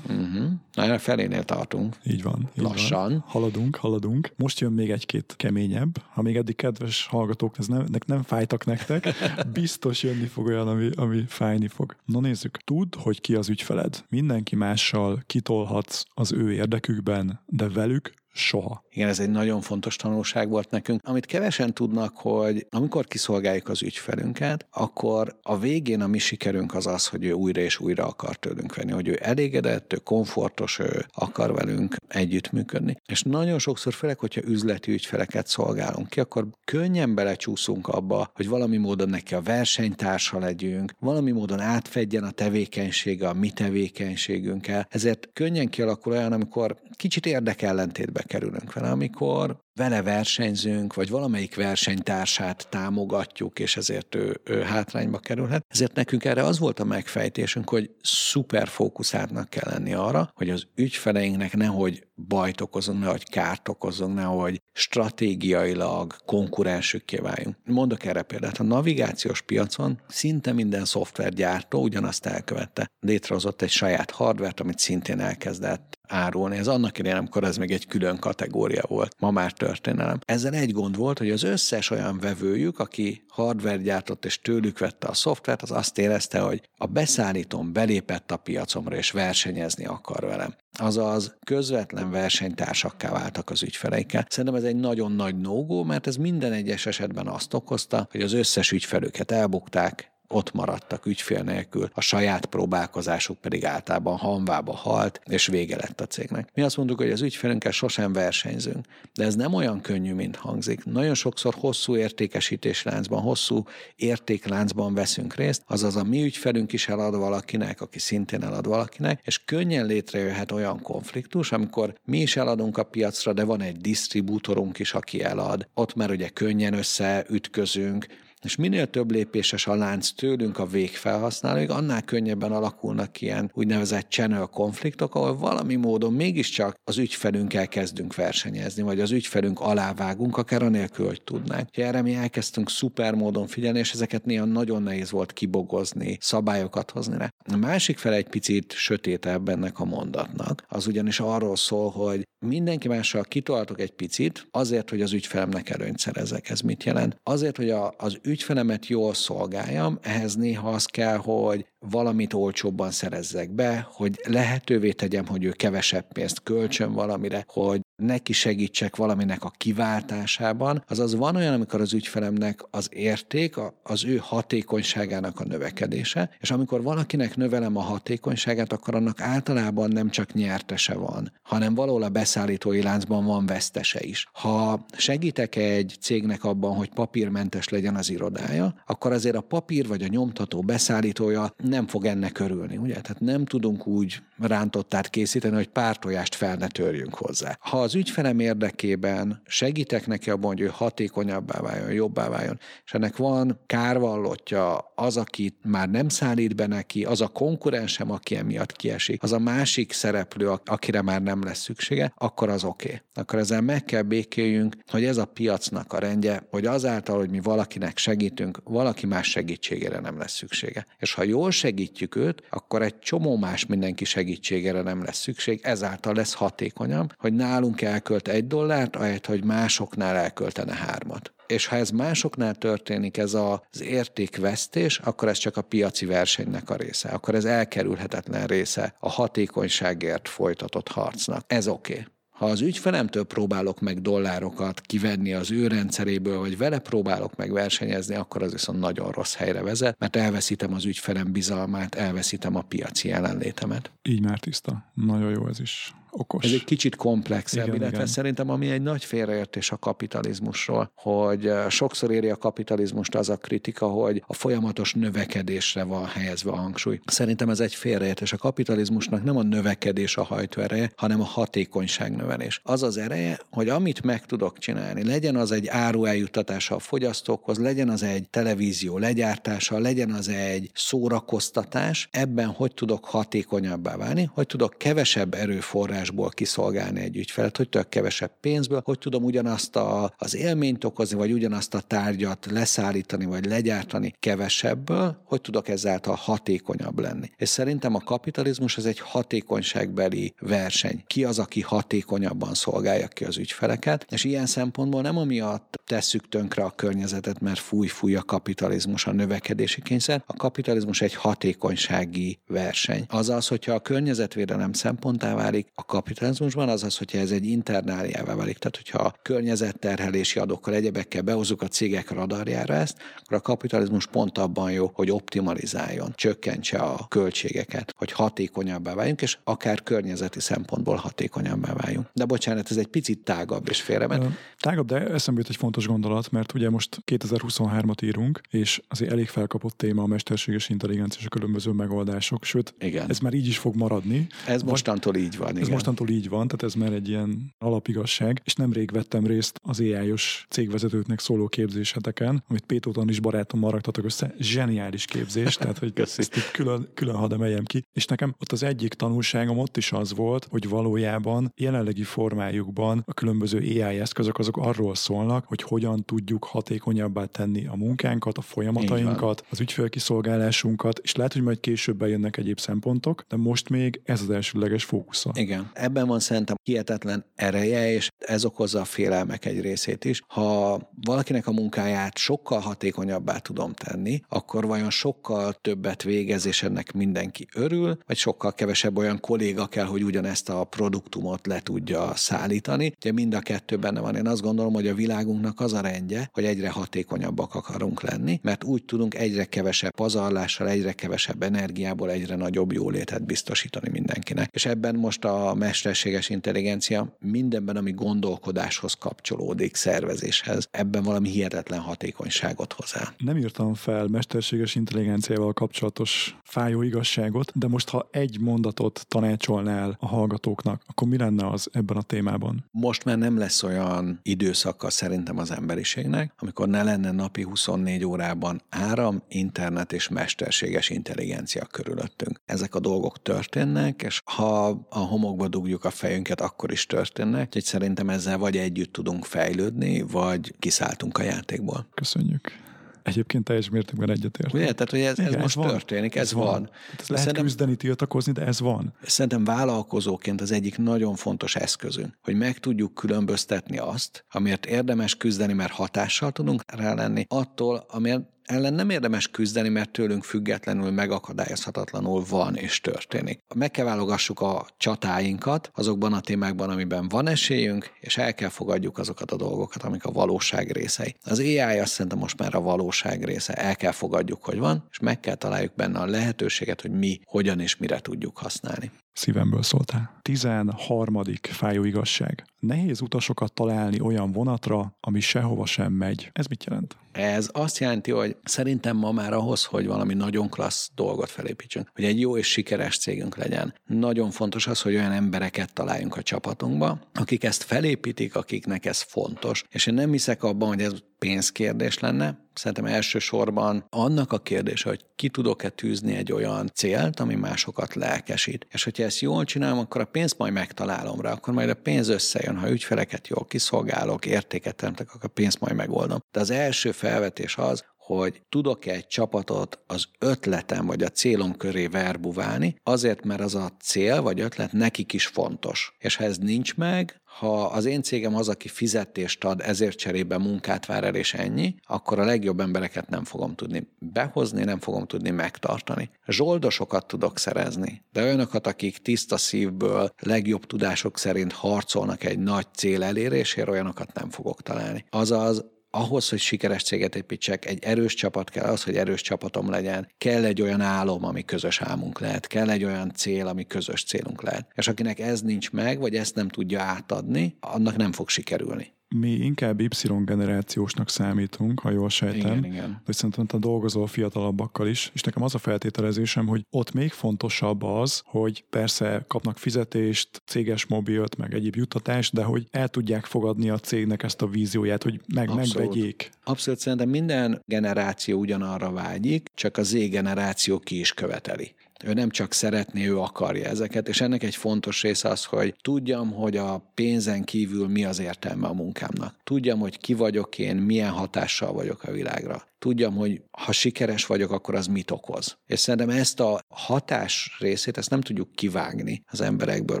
Uh-huh. Na, erre felénél tartunk. Így van. Így Lassan. Van. Haladunk, haladunk. Most jön még egy-két keményebb. Ha még eddig kedves hallgatók, ez nem, nem fájtak nektek, biztos jönni fog olyan, ami, ami fájni fog. Na nézzük. Tudd, hogy ki az ügyfeled. Mindenki mással kitolhatsz az ő érdekükben, de velük soha. Igen, ez egy nagyon fontos tanulság volt nekünk. Amit kevesen tudnak, hogy amikor kiszolgáljuk az ügyfelünket, akkor a végén a mi sikerünk az az, hogy ő újra és újra akar tőlünk venni, hogy ő elégedett, ő komfortos, ő akar velünk együttműködni. És nagyon sokszor, főleg, hogyha üzleti ügyfeleket szolgálunk ki, akkor könnyen belecsúszunk abba, hogy valami módon neki a versenytársa legyünk, valami módon átfedjen a tevékenysége a mi tevékenységünkkel. Ezért könnyen kialakul olyan, amikor kicsit érdekellentétbe kerülünk vele, amikor vele versenyzünk, vagy valamelyik versenytársát támogatjuk, és ezért ő, ő hátrányba kerülhet. Ezért nekünk erre az volt a megfejtésünk, hogy szuper fókuszáltnak kell lenni arra, hogy az ügyfeleinknek nehogy bajt okozunk, nehogy kárt okozunk, nehogy stratégiailag konkurensükké váljunk. Mondok erre példát. A navigációs piacon szinte minden szoftvergyártó ugyanazt elkövette. Létrehozott egy saját hardvert, amit szintén elkezdett árulni. Ez annak idején, amikor ez még egy külön kategória volt. Ma már történelem. Ezzel egy gond volt, hogy az összes olyan vevőjük, aki hardware gyártott és tőlük vette a szoftvert, az azt érezte, hogy a beszállítón belépett a piacomra és versenyezni akar velem. Azaz közvetlen versenytársakká váltak az ügyfeleikkel. Szerintem ez egy nagyon nagy no mert ez minden egyes esetben azt okozta, hogy az összes ügyfelüket elbukták, ott maradtak ügyfél nélkül, a saját próbálkozásuk pedig általában hanvába halt, és vége lett a cégnek. Mi azt mondjuk, hogy az ügyfélünkkel sosem versenyzünk, de ez nem olyan könnyű, mint hangzik. Nagyon sokszor hosszú értékesítésláncban, hosszú értékláncban veszünk részt, azaz a mi ügyfelünk is elad valakinek, aki szintén elad valakinek, és könnyen létrejöhet olyan konfliktus, amikor mi is eladunk a piacra, de van egy disztribútorunk is, aki elad. Ott már ugye könnyen összeütközünk, és minél több lépéses a lánc tőlünk a végfelhasználóig, annál könnyebben alakulnak ilyen úgynevezett channel konfliktok, ahol valami módon mégiscsak az ügyfelünkkel kezdünk versenyezni, vagy az ügyfelünk alávágunk, akár anélkül, hogy tudnánk. Ha erre mi elkezdtünk szuper módon figyelni, és ezeket néha nagyon nehéz volt kibogozni, szabályokat hozni rá. A másik fel egy picit sötétebb ennek a mondatnak, az ugyanis arról szól, hogy mindenki mással kitoltok egy picit, azért, hogy az ügyfelemnek előnyt szerezek. Ez mit jelent? Azért, hogy a, az ügyfelemet jól szolgáljam, ehhez néha az kell, hogy valamit olcsóbban szerezzek be, hogy lehetővé tegyem, hogy ő kevesebb pénzt költsön valamire, hogy neki segítsek valaminek a kiváltásában, azaz van olyan, amikor az ügyfelemnek az érték, az ő hatékonyságának a növekedése, és amikor valakinek növelem a hatékonyságát, akkor annak általában nem csak nyertese van, hanem valahol a beszállítói láncban van vesztese is. Ha segítek egy cégnek abban, hogy papírmentes legyen az irodája, akkor azért a papír vagy a nyomtató beszállítója nem fog ennek örülni, ugye? Tehát nem tudunk úgy rántottát készíteni, hogy pár tojást fel ne törjünk hozzá. Ha az ügyfelem érdekében segítek neki abban, hogy ő hatékonyabbá váljon, jobbá váljon, és ennek van kárvallottja, az, aki már nem szállít be neki, az a konkurensem, aki emiatt kiesik, az a másik szereplő, akire már nem lesz szüksége, akkor az oké. Okay. Akkor ezzel meg kell békéljünk, hogy ez a piacnak a rendje, hogy azáltal, hogy mi valakinek segítünk, valaki más segítségére nem lesz szüksége. És ha jól segítjük őt, akkor egy csomó más mindenki segítségére nem lesz szükség, ezáltal lesz hatékonyabb, hogy nálunk elkölt egy dollárt, ahelyett, hogy másoknál elköltene hármat és ha ez másoknál történik, ez az értékvesztés, akkor ez csak a piaci versenynek a része, akkor ez elkerülhetetlen része a hatékonyságért folytatott harcnak. Ez oké. Okay. Ha az ügyfelemtől próbálok meg dollárokat kivenni az ő rendszeréből, vagy vele próbálok meg versenyezni, akkor az viszont nagyon rossz helyre vezet, mert elveszítem az ügyfelem bizalmát, elveszítem a piaci jelenlétemet. Így már tiszta. Nagyon jó ez is okos. Ez egy kicsit komplexebb, igen, illetve igen. szerintem ami egy nagy félreértés a kapitalizmusról, hogy sokszor éri a kapitalizmust az a kritika, hogy a folyamatos növekedésre van helyezve a hangsúly. Szerintem ez egy félreértés. A kapitalizmusnak nem a növekedés a hajtóereje, hanem a hatékonyság növelés. Az az ereje, hogy amit meg tudok csinálni, legyen az egy áru eljuttatása a fogyasztókhoz, legyen az egy televízió legyártása, legyen az egy szórakoztatás, ebben hogy tudok hatékonyabbá válni, hogy tudok kevesebb erőforrás forrásból kiszolgálni egy ügyfelet, hogy tök kevesebb pénzből, hogy tudom ugyanazt a, az élményt okozni, vagy ugyanazt a tárgyat leszállítani, vagy legyártani kevesebből, hogy tudok ezáltal hatékonyabb lenni. És szerintem a kapitalizmus az egy hatékonyságbeli verseny. Ki az, aki hatékonyabban szolgálja ki az ügyfeleket, és ilyen szempontból nem amiatt tesszük tönkre a környezetet, mert fúj-fúj a kapitalizmus, a növekedési kényszer. A kapitalizmus egy hatékonysági verseny. Azaz, hogyha a környezetvédelem szemponttá válik a kapitalizmusban, azaz, hogyha ez egy internáliává válik, tehát hogyha a környezetterhelési adókkal, egyebekkel behozzuk a cégek radarjára ezt, akkor a kapitalizmus pont abban jó, hogy optimalizáljon, csökkentse a költségeket, hogy hatékonyabbá váljunk, és akár környezeti szempontból hatékonyabbá váljunk. De bocsánat, ez egy picit tágabb és félrement. Tágabb, de eszembe jut egy fontos gondolat, mert ugye most 2023-at írunk, és azért elég felkapott téma a mesterséges intelligencia és a különböző megoldások, sőt, Igen. ez már így is fog maradni. Ez mostantól így van. Ez igen. Mostantól így van, tehát ez már egy ilyen alapigazság, és nemrég vettem részt az AI-os cégvezetőknek szóló képzéseteken, amit Pétóton is barátom maradtatok össze, zseniális képzés, tehát hogy ezt itt külön, külön hadd emeljem ki. És nekem ott az egyik tanulságom ott is az volt, hogy valójában jelenlegi formájukban a különböző AI eszközök azok arról szólnak, hogy hogyan tudjuk hatékonyabbá tenni a munkánkat, a folyamatainkat, az ügyfélkiszolgálásunkat, és lehet, hogy majd később bejönnek egyéb szempontok, de most még ez az elsőleges fókusza. Igen. Ebben van szerintem hihetetlen ereje, és ez okozza a félelmek egy részét is. Ha valakinek a munkáját sokkal hatékonyabbá tudom tenni, akkor vajon sokkal többet végez, és ennek mindenki örül, vagy sokkal kevesebb olyan kolléga kell, hogy ugyanezt a produktumot le tudja szállítani. Ugye mind a kettő benne van. Én azt gondolom, hogy a világunknak az a rendje, hogy egyre hatékonyabbak akarunk lenni, mert úgy tudunk egyre kevesebb pazarlással, egyre kevesebb energiából egyre nagyobb jólétet biztosítani mindenkinek. És ebben most a mesterséges intelligencia mindenben, ami gondolkodáshoz kapcsolódik, szervezéshez, ebben valami hihetetlen hatékonyságot hozzá. Nem írtam fel mesterséges intelligenciával kapcsolatos fájó igazságot, de most ha egy mondatot tanácsolnál a hallgatóknak, akkor mi lenne az ebben a témában? Most már nem lesz olyan időszaka szerintem az emberiségnek, amikor ne lenne napi 24 órában áram, internet és mesterséges intelligencia körülöttünk. Ezek a dolgok történnek, és ha a homokba dugjuk a fejünket, akkor is történnek, úgyhogy szerintem ezzel vagy együtt tudunk fejlődni, vagy kiszálltunk a játékból. Köszönjük. Egyébként teljes mértékben egyetért. Ugye, tehát, hogy ez, Igen, ez most van. történik, ez, ez van. van. Tehát ez lehet szerintem, küzdeni, tiltakozni, de ez van. Szerintem vállalkozóként az egyik nagyon fontos eszközünk, hogy meg tudjuk különböztetni azt, amiért érdemes küzdeni, mert hatással tudunk rá lenni, attól, amiért ellen nem érdemes küzdeni, mert tőlünk függetlenül megakadályozhatatlanul van és történik. Meg kell válogassuk a csatáinkat azokban a témákban, amiben van esélyünk, és el kell fogadjuk azokat a dolgokat, amik a valóság részei. Az AI azt szerintem most már a valóság része, el kell fogadjuk, hogy van, és meg kell találjuk benne a lehetőséget, hogy mi hogyan és mire tudjuk használni szívemből szóltál. 13. fájó igazság. Nehéz utasokat találni olyan vonatra, ami sehova sem megy. Ez mit jelent? Ez azt jelenti, hogy szerintem ma már ahhoz, hogy valami nagyon klassz dolgot felépítsünk, hogy egy jó és sikeres cégünk legyen, nagyon fontos az, hogy olyan embereket találjunk a csapatunkba, akik ezt felépítik, akiknek ez fontos. És én nem hiszek abban, hogy ez pénzkérdés lenne, szerintem elsősorban annak a kérdése, hogy ki tudok-e tűzni egy olyan célt, ami másokat lelkesít. És hogyha ezt jól csinálom, akkor a pénzt majd megtalálom rá, akkor majd a pénz összejön. Ha ügyfeleket jól kiszolgálok, értéket teremtek, akkor a pénzt majd megoldom. De az első felvetés az, hogy tudok-e egy csapatot az ötletem vagy a célom köré verbuválni, azért, mert az a cél vagy ötlet nekik is fontos. És ha ez nincs meg, ha az én cégem az, aki fizetést ad, ezért cserébe munkát vár el, és ennyi, akkor a legjobb embereket nem fogom tudni behozni, nem fogom tudni megtartani. Zsoldosokat tudok szerezni, de olyanokat, akik tiszta szívből, legjobb tudások szerint harcolnak egy nagy cél elérésére, olyanokat nem fogok találni. Azaz ahhoz, hogy sikeres céget építsek, egy erős csapat kell, az, hogy erős csapatom legyen. Kell egy olyan álom, ami közös álmunk lehet. Kell egy olyan cél, ami közös célunk lehet. És akinek ez nincs meg, vagy ezt nem tudja átadni, annak nem fog sikerülni mi inkább Y-generációsnak számítunk, ha jól sejtem. Igen, igen. De szerintem te dolgozol fiatalabbakkal is, és nekem az a feltételezésem, hogy ott még fontosabb az, hogy persze kapnak fizetést, céges mobilt, meg egyéb juttatást, de hogy el tudják fogadni a cégnek ezt a vízióját, hogy meg, Abszolút. megvegyék. Abszolút szerintem minden generáció ugyanarra vágyik, csak a Z generáció ki is követeli. Ő nem csak szeretné, ő akarja ezeket, és ennek egy fontos része az, hogy tudjam, hogy a pénzen kívül mi az értelme a munkámnak. Tudjam, hogy ki vagyok én, milyen hatással vagyok a világra. Tudjam, hogy ha sikeres vagyok, akkor az mit okoz. És szerintem ezt a hatás részét, ezt nem tudjuk kivágni az emberekből.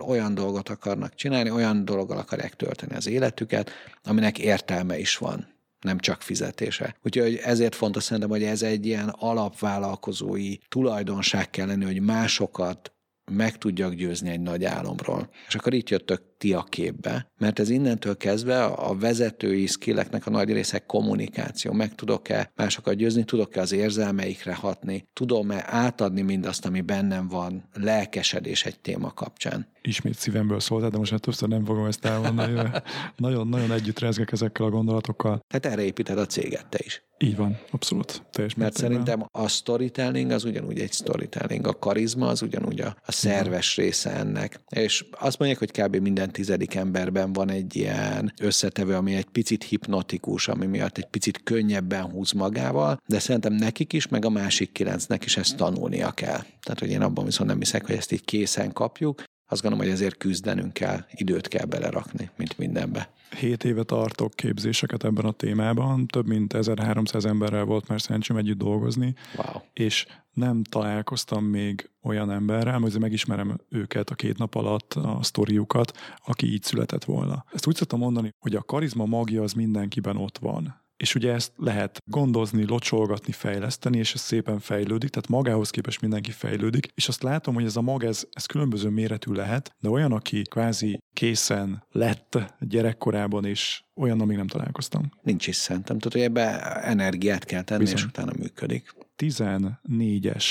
Olyan dolgot akarnak csinálni, olyan dologgal akarják tölteni az életüket, aminek értelme is van nem csak fizetése. Úgyhogy ezért fontos szerintem, hogy ez egy ilyen alapvállalkozói tulajdonság kell lenni, hogy másokat meg tudjak győzni egy nagy álomról. És akkor itt jöttök ti a képbe, mert ez innentől kezdve a vezetői skilleknek a nagy része kommunikáció. Meg tudok-e másokat győzni, tudok-e az érzelmeikre hatni, tudom-e átadni mindazt, ami bennem van, lelkesedés egy téma kapcsán. Ismét szívemből szóltál, de most már többször nem fogom ezt elmondani. Nagyon-nagyon együtt rezgek ezekkel a gondolatokkal. Tehát erre építed a céget te is. Így van, abszolút. Teljes Mert szerintem a storytelling az ugyanúgy egy storytelling, a karizma az ugyanúgy a, a szerves része ennek. És azt mondják, hogy kb. minden tizedik emberben van egy ilyen összetevő, ami egy picit hipnotikus, ami miatt egy picit könnyebben húz magával, de szerintem nekik is, meg a másik kilencnek is ezt tanulnia kell. Tehát, hogy én abban viszont nem hiszek, hogy ezt így készen kapjuk, azt gondolom, hogy ezért küzdenünk kell, időt kell belerakni, mint mindenbe. Hét éve tartok képzéseket ebben a témában, több mint 1300 emberrel volt már szerencsém együtt dolgozni, wow. és nem találkoztam még olyan emberrel, hogy megismerem őket a két nap alatt, a sztoriukat, aki így született volna. Ezt úgy szoktam mondani, hogy a karizma magja az mindenkiben ott van és ugye ezt lehet gondozni, locsolgatni, fejleszteni, és ez szépen fejlődik, tehát magához képest mindenki fejlődik, és azt látom, hogy ez a mag, ez, ez különböző méretű lehet, de olyan, aki kvázi készen lett gyerekkorában, és olyan, amíg nem találkoztam. Nincs is szerintem, tudod, hogy ebbe energiát kell tenni, Bizony. és utána működik. 14-es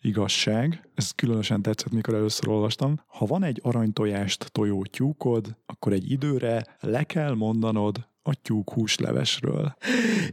igazság, ez különösen tetszett, mikor először olvastam. Ha van egy aranytojást tojó tyúkod, akkor egy időre le kell mondanod, a tyúk húslevesről.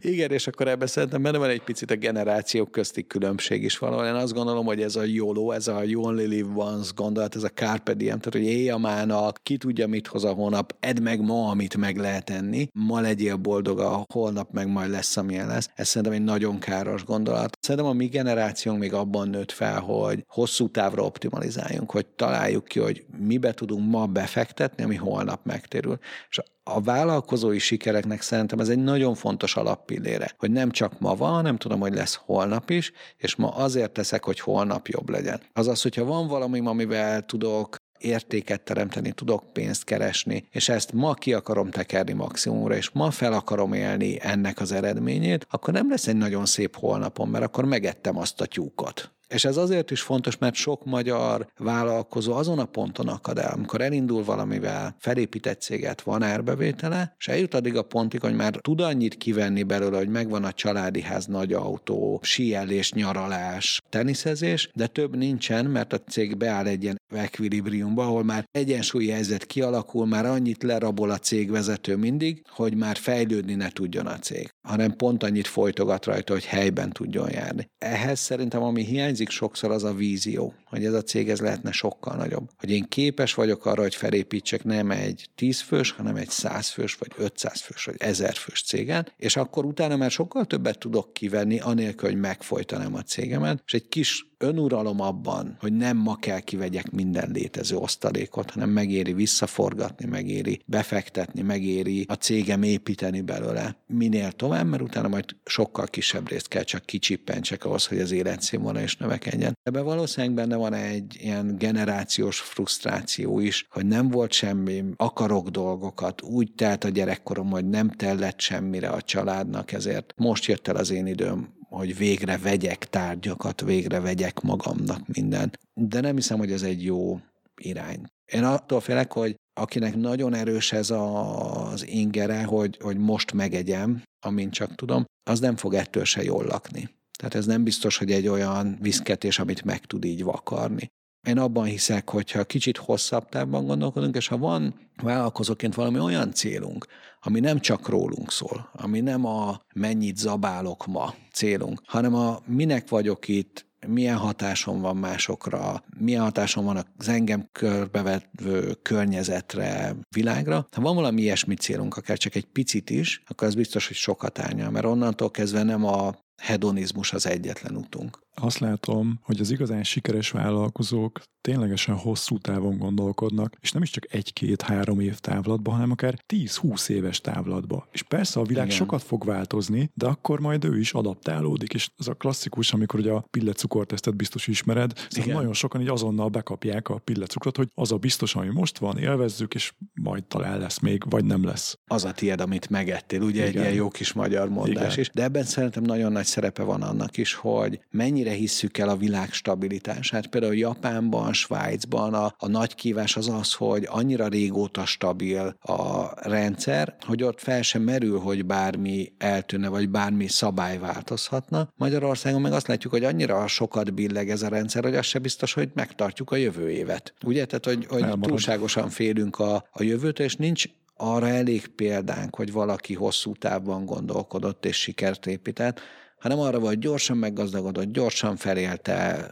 Igen, és akkor ebben szerintem benne van egy picit a generációk közti különbség is valahol. Én azt gondolom, hogy ez a YOLO, ez a You Only Live Once gondolat, ez a Carpe Diem, tehát hogy élj a mának, ki tudja, mit hoz a hónap, edd meg ma, amit meg lehet enni, ma legyél boldog, a holnap meg majd lesz, amilyen lesz. Ez szerintem egy nagyon káros gondolat. Szerintem a mi generációnk még abban nőtt fel, hogy hosszú távra optimalizáljunk, hogy találjuk ki, hogy mibe tudunk ma befektetni, ami holnap megtérül. És a vállalkozói sikereknek szerintem ez egy nagyon fontos alappillére, hogy nem csak ma van, nem tudom, hogy lesz holnap is, és ma azért teszek, hogy holnap jobb legyen. Azaz, hogyha van valami, amivel tudok értéket teremteni, tudok pénzt keresni, és ezt ma ki akarom tekerni maximumra, és ma fel akarom élni ennek az eredményét, akkor nem lesz egy nagyon szép holnapom, mert akkor megettem azt a tyúkot. És ez azért is fontos, mert sok magyar vállalkozó azon a ponton akad el, amikor elindul valamivel, felépített céget, van árbevétele, és eljut addig a pontig, hogy már tud annyit kivenni belőle, hogy megvan a családi ház, nagy autó, síelés, nyaralás, teniszezés, de több nincsen, mert a cég beáll egy ilyen ekvilibriumba, ahol már egyensúlyi helyzet kialakul, már annyit lerabol a cégvezető mindig, hogy már fejlődni ne tudjon a cég, hanem pont annyit folytogat rajta, hogy helyben tudjon járni. Ehhez szerintem, ami hiányzik sokszor, az a vízió, hogy ez a cég ez lehetne sokkal nagyobb. Hogy én képes vagyok arra, hogy felépítsek nem egy 10 fős, hanem egy 100 fős, vagy 500 fős, vagy 1000 fős cégen, és akkor utána már sokkal többet tudok kivenni, anélkül, hogy megfojtanám a cégemet, és egy kis önuralom abban, hogy nem ma kell kivegyek minden létező osztalékot, hanem megéri visszaforgatni, megéri befektetni, megéri a cégem építeni belőle minél tovább, mert utána majd sokkal kisebb részt kell csak kicsippentsek ahhoz, hogy az életszínvonal is növekedjen. Ebben valószínűleg benne van egy ilyen generációs frusztráció is, hogy nem volt semmi, akarok dolgokat, úgy telt a gyerekkorom, hogy nem tellett semmire a családnak, ezért most jött el az én időm, hogy végre vegyek tárgyakat, végre vegyek magamnak mindent. De nem hiszem, hogy ez egy jó irány. Én attól félek, hogy akinek nagyon erős ez az ingere, hogy, hogy most megegyem, amint csak tudom, az nem fog ettől se jól lakni. Tehát ez nem biztos, hogy egy olyan viszketés, amit meg tud így vakarni. Én abban hiszek, hogyha kicsit hosszabb távban gondolkodunk, és ha van vállalkozóként valami olyan célunk, ami nem csak rólunk szól, ami nem a mennyit zabálok ma célunk, hanem a minek vagyok itt, milyen hatásom van másokra, milyen hatásom van az engem körbevevő környezetre, világra. Ha van valami ilyesmi célunk, akár csak egy picit is, akkor az biztos, hogy sokat árnyal, mert onnantól kezdve nem a hedonizmus az egyetlen utunk. Azt látom, hogy az igazán sikeres vállalkozók ténylegesen hosszú távon gondolkodnak, és nem is csak egy-két-három év távlatban, hanem akár 10-20 éves távlatban. És persze a világ Igen. sokat fog változni, de akkor majd ő is adaptálódik. És az a klasszikus, amikor ugye a pillecukortesztet biztos ismered, szóval nagyon sokan így azonnal bekapják a pillecukrot, hogy az a biztos, ami most van, élvezzük, és majd talán lesz még, vagy nem lesz. Az a tied, amit megettél, ugye Igen. egy ilyen jó kis magyar mondás Igen. is. De ebben szerintem nagyon nagy szerepe van annak is, hogy mennyire hisszük el a világ stabilitását. Például Japánban, Svájcban a, a nagy kívás az az, hogy annyira régóta stabil a rendszer, hogy ott fel sem merül, hogy bármi eltűnne, vagy bármi szabály változhatna. Magyarországon meg azt látjuk, hogy annyira sokat billeg ez a rendszer, hogy az se biztos, hogy megtartjuk a jövő évet. Ugye? Tehát, hogy, hogy túlságosan félünk a, a jövőtől, és nincs arra elég példánk, hogy valaki hosszú távban gondolkodott és sikert épített, hanem arra, hogy gyorsan meggazdagodott, gyorsan felélte,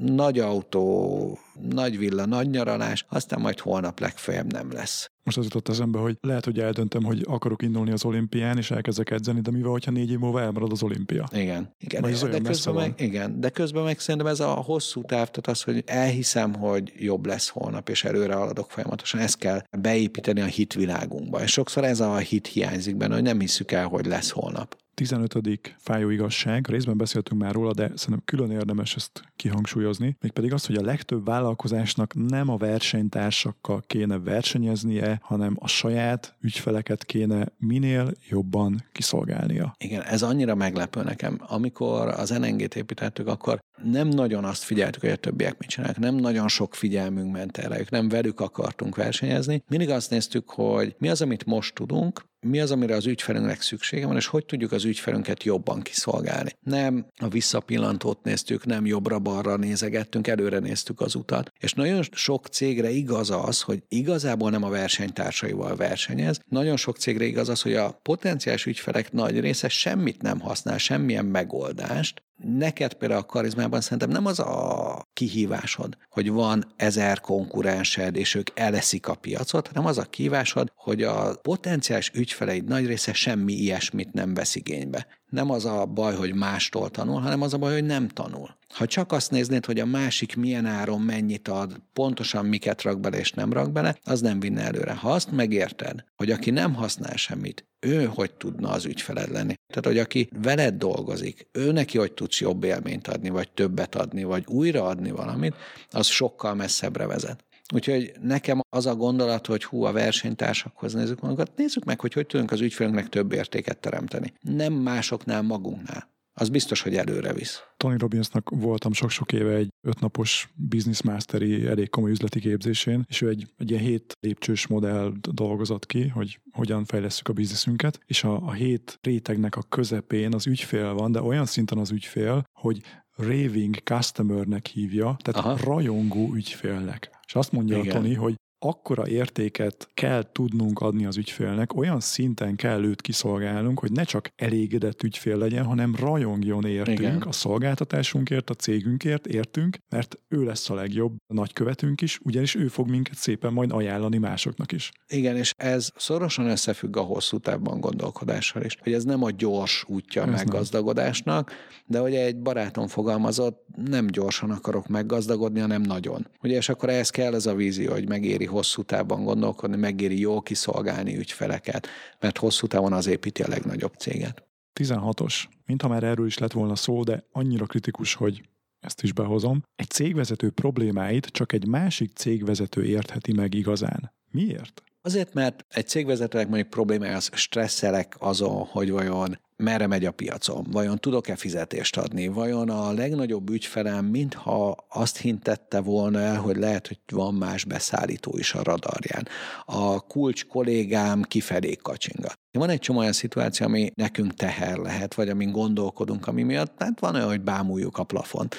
nagy autó, nagy villa, nagy nyaralás, aztán majd holnap legfeljebb nem lesz. Most az jutott eszembe, hogy lehet, hogy eldöntöm, hogy akarok indulni az olimpián, és elkezdek edzeni, de mi van, hogyha négy év múlva elmarad az olimpia? Igen. igen. Vagy de, közben meg, igen, de közben meg szerintem ez a hosszú táv, tehát az, hogy elhiszem, hogy jobb lesz holnap, és előre haladok folyamatosan, ezt kell beépíteni a hitvilágunkba. És sokszor ez a hit hiányzik benne, hogy nem hiszük el, hogy lesz holnap. 15. fájó igazság, részben beszéltünk már róla, de szerintem külön érdemes ezt kihangsúlyozni, mégpedig az, hogy a legtöbb vállalkozásnak nem a versenytársakkal kéne versenyeznie, hanem a saját ügyfeleket kéne minél jobban kiszolgálnia. Igen, ez annyira meglepő nekem. Amikor az NNG-t építettük, akkor nem nagyon azt figyeltük, hogy a többiek mit csinálnak, nem nagyon sok figyelmünk ment erre, nem velük akartunk versenyezni. Mindig azt néztük, hogy mi az, amit most tudunk, mi az, amire az ügyfelünknek szüksége van, és hogy tudjuk az ügyfelünket jobban kiszolgálni. Nem a visszapillantót néztük, nem jobbra-balra nézegettünk, előre néztük az utat. És nagyon sok cégre igaz az, hogy igazából nem a versenytársaival versenyez, nagyon sok cégre igaz az, hogy a potenciális ügyfelek nagy része semmit nem használ, semmilyen megoldást, Neked például a karizmában szerintem nem az a kihívásod, hogy van ezer konkurensed, és ők eleszik a piacot, hanem az a kihívásod, hogy a potenciális ügyfeleid nagy része semmi ilyesmit nem vesz igénybe. Nem az a baj, hogy mástól tanul, hanem az a baj, hogy nem tanul. Ha csak azt néznéd, hogy a másik milyen áron mennyit ad, pontosan miket rak bele és nem rak bele, az nem vinne előre. Ha azt megérted, hogy aki nem használ semmit, ő hogy tudna az ügyfeled lenni. Tehát, hogy aki veled dolgozik, ő neki hogy tudsz jobb élményt adni, vagy többet adni, vagy újra adni valamit, az sokkal messzebbre vezet. Úgyhogy nekem az a gondolat, hogy hú, a versenytársakhoz nézzük magunkat, nézzük meg, hogy hogy tudunk az ügyfelünknek több értéket teremteni. Nem másoknál, magunknál az biztos, hogy előre visz. Tony Robbinsnak voltam sok-sok éve egy ötnapos business masteri elég komoly üzleti képzésén, és ő egy, egy ilyen hét lépcsős modell dolgozott ki, hogy hogyan fejlesztjük a bizniszünket, és a, a hét rétegnek a közepén az ügyfél van, de olyan szinten az ügyfél, hogy raving customernek hívja, tehát Aha. rajongó ügyfélnek. És azt mondja Igen. a Tony, hogy akkora értéket kell tudnunk adni az ügyfélnek, olyan szinten kell őt kiszolgálnunk, hogy ne csak elégedett ügyfél legyen, hanem rajongjon értünk Igen. a szolgáltatásunkért, a cégünkért, értünk, mert ő lesz a legjobb a nagykövetünk is, ugyanis ő fog minket szépen majd ajánlani másoknak is. Igen, és ez szorosan összefügg a hosszú távban gondolkodással is, hogy ez nem a gyors útja ez meggazdagodásnak, de hogy egy barátom fogalmazott, nem gyorsan akarok meggazdagodni, hanem nagyon. Ugye, és akkor ehhez kell ez a vízió, hogy megéri hosszú távban gondolkodni, megéri jól kiszolgálni ügyfeleket, mert hosszú távon az építi a legnagyobb céget. 16-os. Mintha már erről is lett volna szó, de annyira kritikus, hogy ezt is behozom. Egy cégvezető problémáit csak egy másik cégvezető értheti meg igazán. Miért? Azért, mert egy cégvezetőnek mondjuk problémája az stresszelek azon, hogy vajon merre megy a piacon, vajon tudok-e fizetést adni, vajon a legnagyobb ügyfelem mintha azt hintette volna el, hogy lehet, hogy van más beszállító is a radarján. A kulcs kollégám kifelé kacsinga. Van egy csomó olyan szituáció, ami nekünk teher lehet, vagy amin gondolkodunk, ami miatt hát van olyan, hogy bámuljuk a plafont.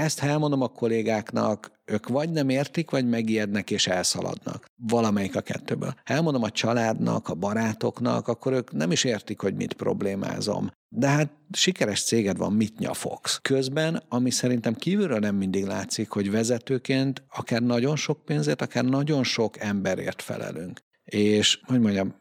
Ezt ha elmondom a kollégáknak, ők vagy nem értik, vagy megijednek és elszaladnak. Valamelyik a kettőből. Ha elmondom a családnak, a barátoknak, akkor ők nem is értik, hogy mit problémázom. De hát sikeres céged van, mit nyafogsz. Közben, ami szerintem kívülről nem mindig látszik, hogy vezetőként akár nagyon sok pénzért, akár nagyon sok emberért felelünk. És, hogy mondjam,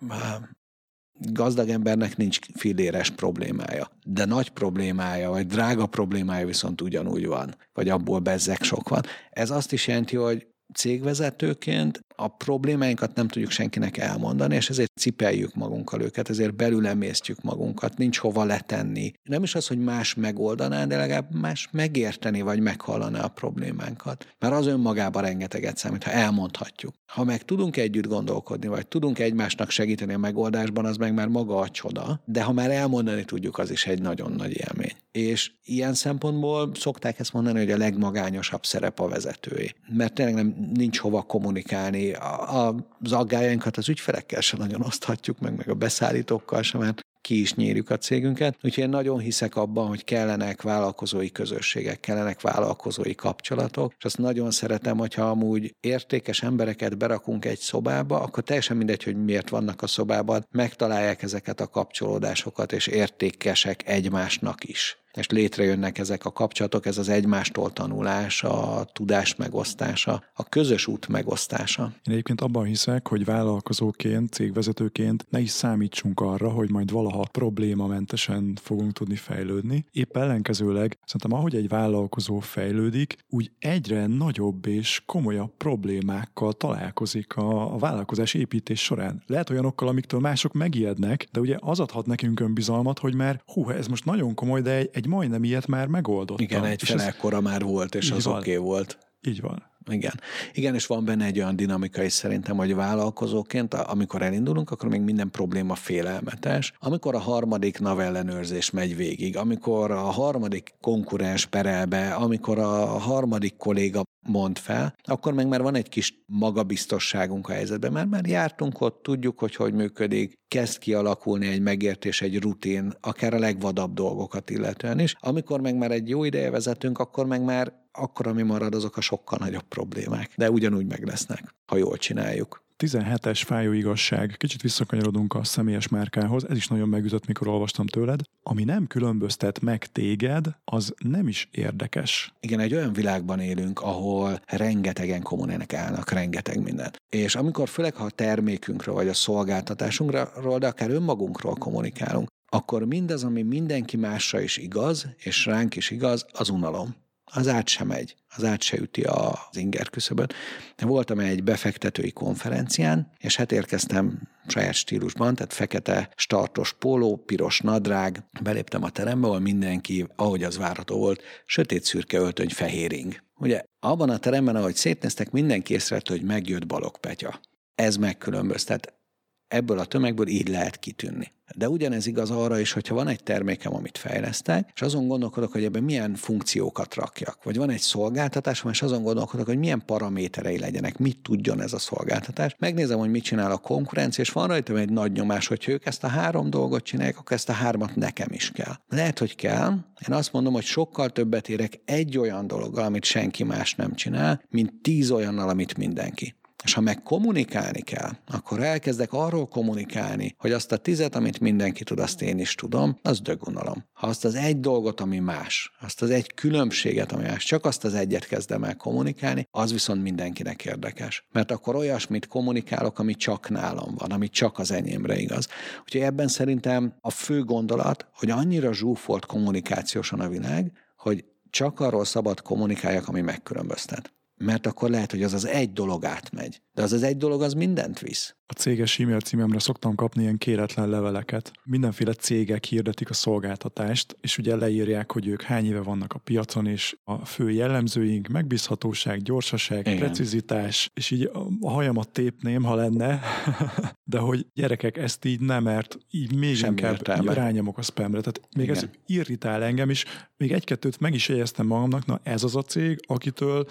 gazdag embernek nincs filléres problémája, de nagy problémája, vagy drága problémája viszont ugyanúgy van, vagy abból bezzek sok van. Ez azt is jelenti, hogy cégvezetőként a problémáinkat nem tudjuk senkinek elmondani, és ezért cipeljük magunkkal őket, ezért belül emésztjük magunkat, nincs hova letenni. Nem is az, hogy más megoldaná, de legalább más megérteni, vagy meghallaná a problémánkat. Mert az önmagában rengeteget számít, ha elmondhatjuk. Ha meg tudunk együtt gondolkodni, vagy tudunk egymásnak segíteni a megoldásban, az meg már maga a csoda, de ha már elmondani tudjuk, az is egy nagyon nagy élmény. És ilyen szempontból szokták ezt mondani, hogy a legmagányosabb szerep a vezetői. Mert tényleg nem, nincs hova kommunikálni. A, a, az aggájainkat az ügyfelekkel sem nagyon oszthatjuk meg, meg a beszállítókkal sem, mert ki is nyírjuk a cégünket. Úgyhogy én nagyon hiszek abban, hogy kellenek vállalkozói közösségek, kellenek vállalkozói kapcsolatok, és azt nagyon szeretem, hogyha amúgy értékes embereket berakunk egy szobába, akkor teljesen mindegy, hogy miért vannak a szobában, megtalálják ezeket a kapcsolódásokat, és értékesek egymásnak is és létrejönnek ezek a kapcsolatok, ez az egymástól tanulás, a tudás megosztása, a közös út megosztása. Én egyébként abban hiszek, hogy vállalkozóként, cégvezetőként ne is számítsunk arra, hogy majd valaha problémamentesen fogunk tudni fejlődni. Épp ellenkezőleg szerintem ahogy egy vállalkozó fejlődik, úgy egyre nagyobb és komolyabb problémákkal találkozik a, a vállalkozás építés során. Lehet olyanokkal, amiktől mások megijednek, de ugye az adhat nekünk önbizalmat, hogy már hú, ez most nagyon komoly, de egy, egy egy majdnem ilyet már megoldott. Igen, egy felekkora már volt, és az oké okay volt. Így van. Igen. Igen, és van benne egy olyan dinamika is szerintem, hogy vállalkozóként, amikor elindulunk, akkor még minden probléma félelmetes. Amikor a harmadik NAV ellenőrzés megy végig, amikor a harmadik konkurens perel be, amikor a harmadik kolléga mond fel, akkor meg már van egy kis magabiztosságunk a helyzetben, mert már jártunk ott, tudjuk, hogy hogy működik, kezd kialakulni egy megértés, egy rutin, akár a legvadabb dolgokat illetően is. Amikor meg már egy jó ideje vezetünk, akkor meg már akkor, ami marad, azok a sokkal nagyobb problémák. De ugyanúgy meg lesznek, ha jól csináljuk. 17-es fájó igazság. Kicsit visszakanyarodunk a személyes márkához. Ez is nagyon megütött, mikor olvastam tőled. Ami nem különböztet meg téged, az nem is érdekes. Igen, egy olyan világban élünk, ahol rengetegen kommunikálnak, rengeteg mindent. És amikor főleg, ha a termékünkről vagy a szolgáltatásunkról, de akár önmagunkról kommunikálunk, akkor mindaz, ami mindenki másra is igaz, és ránk is igaz, az unalom az át sem megy, az át se üti az inger küszöböt. Voltam egy befektetői konferencián, és hát érkeztem saját stílusban, tehát fekete startos póló, piros nadrág, beléptem a terembe, ahol mindenki, ahogy az várható volt, sötét szürke öltöny, fehéring. Ugye abban a teremben, ahogy szétnéztek, mindenki észrevette, hogy megjött Balog Petya. Ez megkülönböztet ebből a tömegből így lehet kitűnni. De ugyanez igaz arra is, hogyha van egy termékem, amit fejlesztek, és azon gondolkodok, hogy ebben milyen funkciókat rakjak, vagy van egy szolgáltatásom, és azon gondolkodok, hogy milyen paraméterei legyenek, mit tudjon ez a szolgáltatás. Megnézem, hogy mit csinál a konkurencia, és van rajtam egy nagy nyomás, hogy ők ezt a három dolgot csinálják, akkor ezt a hármat nekem is kell. Lehet, hogy kell. Én azt mondom, hogy sokkal többet érek egy olyan dologgal, amit senki más nem csinál, mint tíz olyannal, amit mindenki. És ha meg kommunikálni kell, akkor elkezdek arról kommunikálni, hogy azt a tizet, amit mindenki tud, azt én is tudom, az dögunalom. Ha azt az egy dolgot, ami más, azt az egy különbséget, ami más, csak azt az egyet kezdem el kommunikálni, az viszont mindenkinek érdekes. Mert akkor olyasmit kommunikálok, ami csak nálam van, ami csak az enyémre igaz. Úgyhogy ebben szerintem a fő gondolat, hogy annyira zsúfolt kommunikációsan a világ, hogy csak arról szabad kommunikáljak, ami megkülönböztet mert akkor lehet, hogy az az egy dolog átmegy. De az az egy dolog, az mindent visz. A céges e-mail címemre szoktam kapni ilyen kéretlen leveleket. Mindenféle cégek hirdetik a szolgáltatást, és ugye leírják, hogy ők hány éve vannak a piacon, és a fő jellemzőink megbízhatóság, gyorsaság, Igen. precizitás, és így a hajamat tépném, ha lenne, de hogy gyerekek, ezt így nem, mert így még Semmi inkább értelme. rányomok a spamre. Tehát még Igen. ez irritál engem, és még egy-kettőt meg is jegyeztem magamnak, na ez az a cég, akitől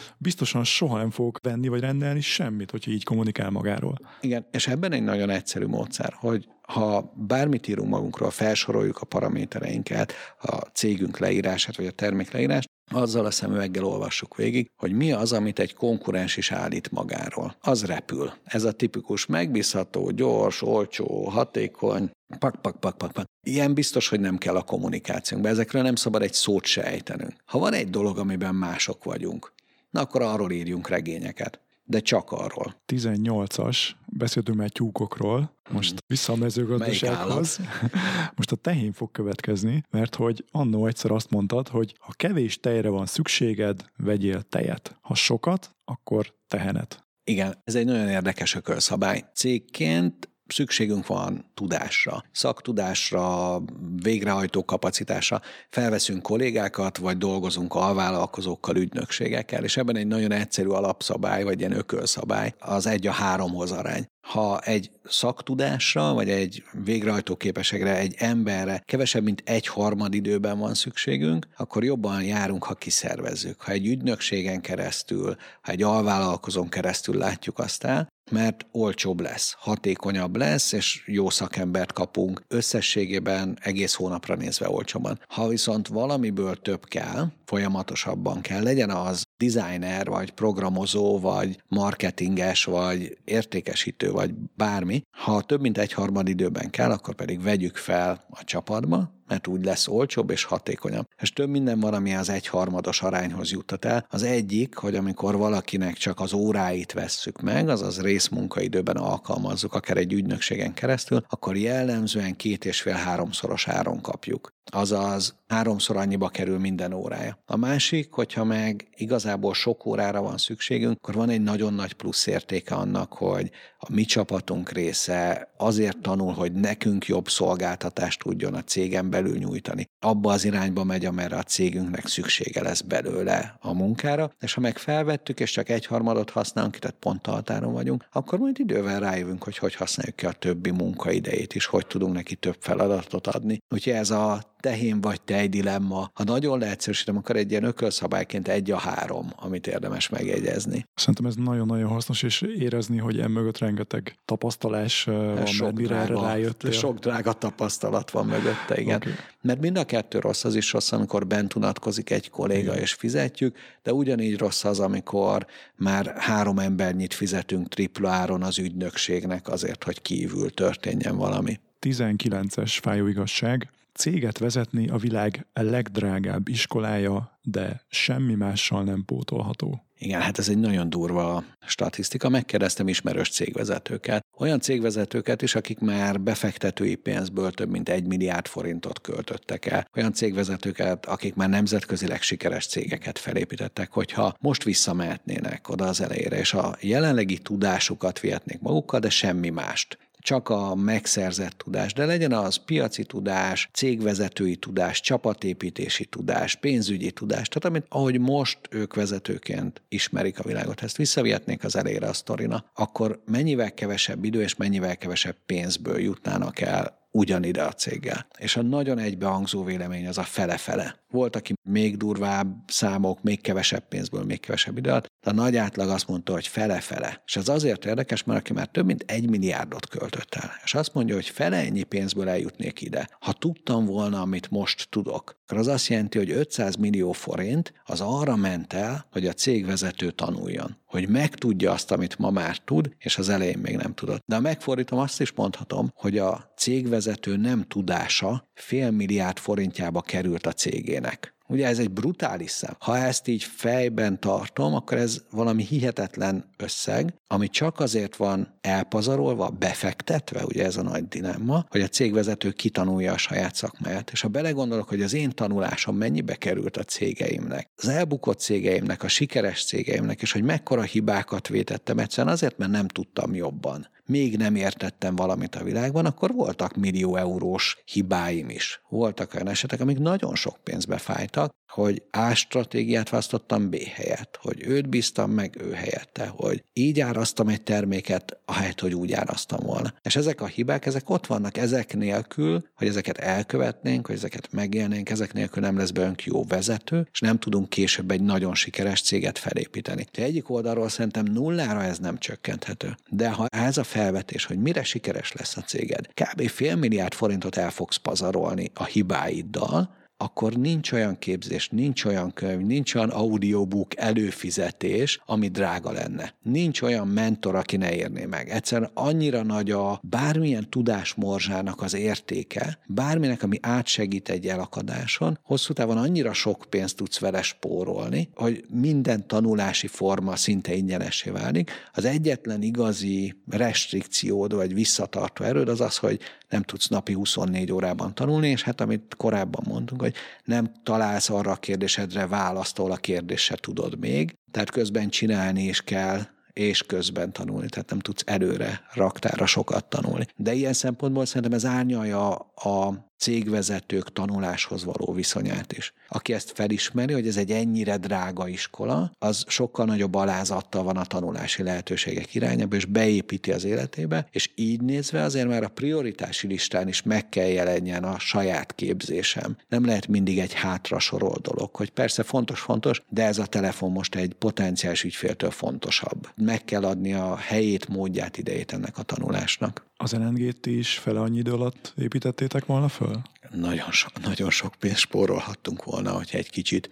biztosan soha nem fogok venni vagy rendelni semmit, hogyha így kommunikál magáról. Igen, és ebben egy nagyon egyszerű módszer, hogy ha bármit írunk magunkról, felsoroljuk a paramétereinket, a cégünk leírását, vagy a termék leírást, azzal a szemüveggel olvassuk végig, hogy mi az, amit egy konkurens is állít magáról. Az repül. Ez a tipikus megbízható, gyors, olcsó, hatékony, pak, pak, pak, pak, pak. Ilyen biztos, hogy nem kell a kommunikációnkba. Ezekről nem szabad egy szót se ejtenünk. Ha van egy dolog, amiben mások vagyunk, na akkor arról írjunk regényeket. de csak arról. 18-as, beszéltünk már tyúkokról, most hmm. vissza a mezőgazdasághoz. Most a tehén fog következni, mert hogy annó egyszer azt mondtad, hogy ha kevés tejre van szükséged, vegyél tejet. Ha sokat, akkor tehenet. Igen, ez egy nagyon érdekes ökölszabály. Cégként szükségünk van tudásra, szaktudásra, végrehajtó kapacitásra. Felveszünk kollégákat, vagy dolgozunk alvállalkozókkal, ügynökségekkel, és ebben egy nagyon egyszerű alapszabály, vagy ilyen ökölszabály, az egy a háromhoz arány ha egy szaktudásra, vagy egy végrehajtó képességre, egy emberre kevesebb, mint egy harmad időben van szükségünk, akkor jobban járunk, ha kiszervezzük. Ha egy ügynökségen keresztül, ha egy alvállalkozón keresztül látjuk azt el, mert olcsóbb lesz, hatékonyabb lesz, és jó szakembert kapunk összességében egész hónapra nézve olcsóban. Ha viszont valamiből több kell, folyamatosabban kell, legyen az designer, vagy programozó, vagy marketinges, vagy értékesítő, vagy bármi, ha több mint egy harmad időben kell, akkor pedig vegyük fel a csapatba, mert úgy lesz olcsóbb és hatékonyabb. És több minden van, ami az egyharmados arányhoz juttat el. Az egyik, hogy amikor valakinek csak az óráit vesszük meg, azaz részmunkaidőben alkalmazzuk, akár egy ügynökségen keresztül, akkor jellemzően két és fél háromszoros áron kapjuk azaz háromszor annyiba kerül minden órája. A másik, hogyha meg igazából sok órára van szükségünk, akkor van egy nagyon nagy plusz értéke annak, hogy a mi csapatunk része azért tanul, hogy nekünk jobb szolgáltatást tudjon a cégen belül nyújtani. Abba az irányba megy, amerre a cégünknek szüksége lesz belőle a munkára, és ha meg felvettük, és csak egyharmadot használunk, tehát pont a határon vagyunk, akkor majd idővel rájövünk, hogy hogy használjuk ki a többi munkaidejét is, hogy tudunk neki több feladatot adni. Úgyhogy ez a tehén vagy tej dilemma. Ha nagyon leegyszerűsítem, akkor egy ilyen ökölszabályként egy a három, amit érdemes megjegyezni. Szerintem ez nagyon-nagyon hasznos, és érezni, hogy emögött rengeteg tapasztalás van, sok mire drága, rájöttél. Sok drága tapasztalat van mögötte, igen. Okay. Mert mind a kettő rossz, az is rossz, amikor bent unatkozik egy kolléga igen. és fizetjük, de ugyanígy rossz az, amikor már három embernyit fizetünk tripla áron az ügynökségnek azért, hogy kívül történjen valami. 19-es fájóigazság. Céget vezetni a világ legdrágább iskolája, de semmi mással nem pótolható. Igen, hát ez egy nagyon durva statisztika. Megkérdeztem ismerős cégvezetőket. Olyan cégvezetőket is, akik már befektetői pénzből több mint egy milliárd forintot költöttek el. Olyan cégvezetőket, akik már nemzetközileg sikeres cégeket felépítettek, hogyha most visszamehetnének oda az elejére, és a jelenlegi tudásukat vihetnék magukkal, de semmi mást csak a megszerzett tudás, de legyen az piaci tudás, cégvezetői tudás, csapatépítési tudás, pénzügyi tudás, tehát amit, ahogy most ők vezetőként ismerik a világot, ezt visszavihetnék az elére a sztorina, akkor mennyivel kevesebb idő és mennyivel kevesebb pénzből jutnának el ugyanide a céggel. És a nagyon egybehangzó vélemény az a fele-fele. Volt, aki még durvább számok, még kevesebb pénzből, még kevesebb idő alatt, de a nagy átlag azt mondta, hogy fele-fele. És ez azért érdekes, mert aki már több mint egy milliárdot költött el, és azt mondja, hogy fele ennyi pénzből eljutnék ide. Ha tudtam volna, amit most tudok, akkor az azt jelenti, hogy 500 millió forint az arra ment el, hogy a cégvezető tanuljon hogy megtudja azt, amit ma már tud, és az elején még nem tudott. De ha megfordítom, azt is mondhatom, hogy a cégvezető nem tudása fél milliárd forintjába került a cégének. Ugye ez egy brutális szám. Ha ezt így fejben tartom, akkor ez valami hihetetlen összeg, ami csak azért van elpazarolva, befektetve, ugye ez a nagy dilemma, hogy a cégvezető kitanulja a saját szakmáját. És ha belegondolok, hogy az én tanulásom mennyibe került a cégeimnek, az elbukott cégeimnek, a sikeres cégeimnek, és hogy mekkora hibákat vétettem egyszerűen azért, mert nem tudtam jobban még nem értettem valamit a világban, akkor voltak millió eurós hibáim is. Voltak olyan esetek, amik nagyon sok pénzbe fájtak, hogy A stratégiát választottam B helyett, hogy őt bíztam meg ő helyette, hogy így árasztam egy terméket, ahelyett, hogy úgy árasztam volna. És ezek a hibák, ezek ott vannak ezek nélkül, hogy ezeket elkövetnénk, hogy ezeket megélnénk, ezek nélkül nem lesz belőlünk jó vezető, és nem tudunk később egy nagyon sikeres céget felépíteni. De egyik oldalról szerintem nullára ez nem csökkenthető. De ha ez a felvetés, hogy mire sikeres lesz a céged, kb. fél milliárd forintot el fogsz pazarolni a hibáiddal, akkor nincs olyan képzés, nincs olyan könyv, nincs olyan audiobook előfizetés, ami drága lenne. Nincs olyan mentor, aki ne érné meg. Egyszerűen annyira nagy a bármilyen tudásmorzsának az értéke, bárminek, ami átsegít egy elakadáson, hosszú távon annyira sok pénzt tudsz vele spórolni, hogy minden tanulási forma szinte ingyenesé válik. Az egyetlen igazi restrikciód vagy visszatartó erőd az az, hogy nem tudsz napi 24 órában tanulni, és hát amit korábban mondtunk, hogy nem találsz arra a kérdésedre választ, ahol a kérdést tudod még, tehát közben csinálni is kell, és közben tanulni, tehát nem tudsz előre raktára sokat tanulni. De ilyen szempontból szerintem ez árnyalja a cégvezetők tanuláshoz való viszonyát is. Aki ezt felismeri, hogy ez egy ennyire drága iskola, az sokkal nagyobb alázattal van a tanulási lehetőségek irányába, és beépíti az életébe, és így nézve azért már a prioritási listán is meg kell jelenjen a saját képzésem. Nem lehet mindig egy hátra sorol dolog, hogy persze fontos, fontos, de ez a telefon most egy potenciális ügyféltől fontosabb. Meg kell adni a helyét, módját, idejét ennek a tanulásnak. Az LNG-t is fele annyi idő alatt építettétek volna föl? Nagyon, so, nagyon sok pénzt spórolhattunk volna, hogyha egy kicsit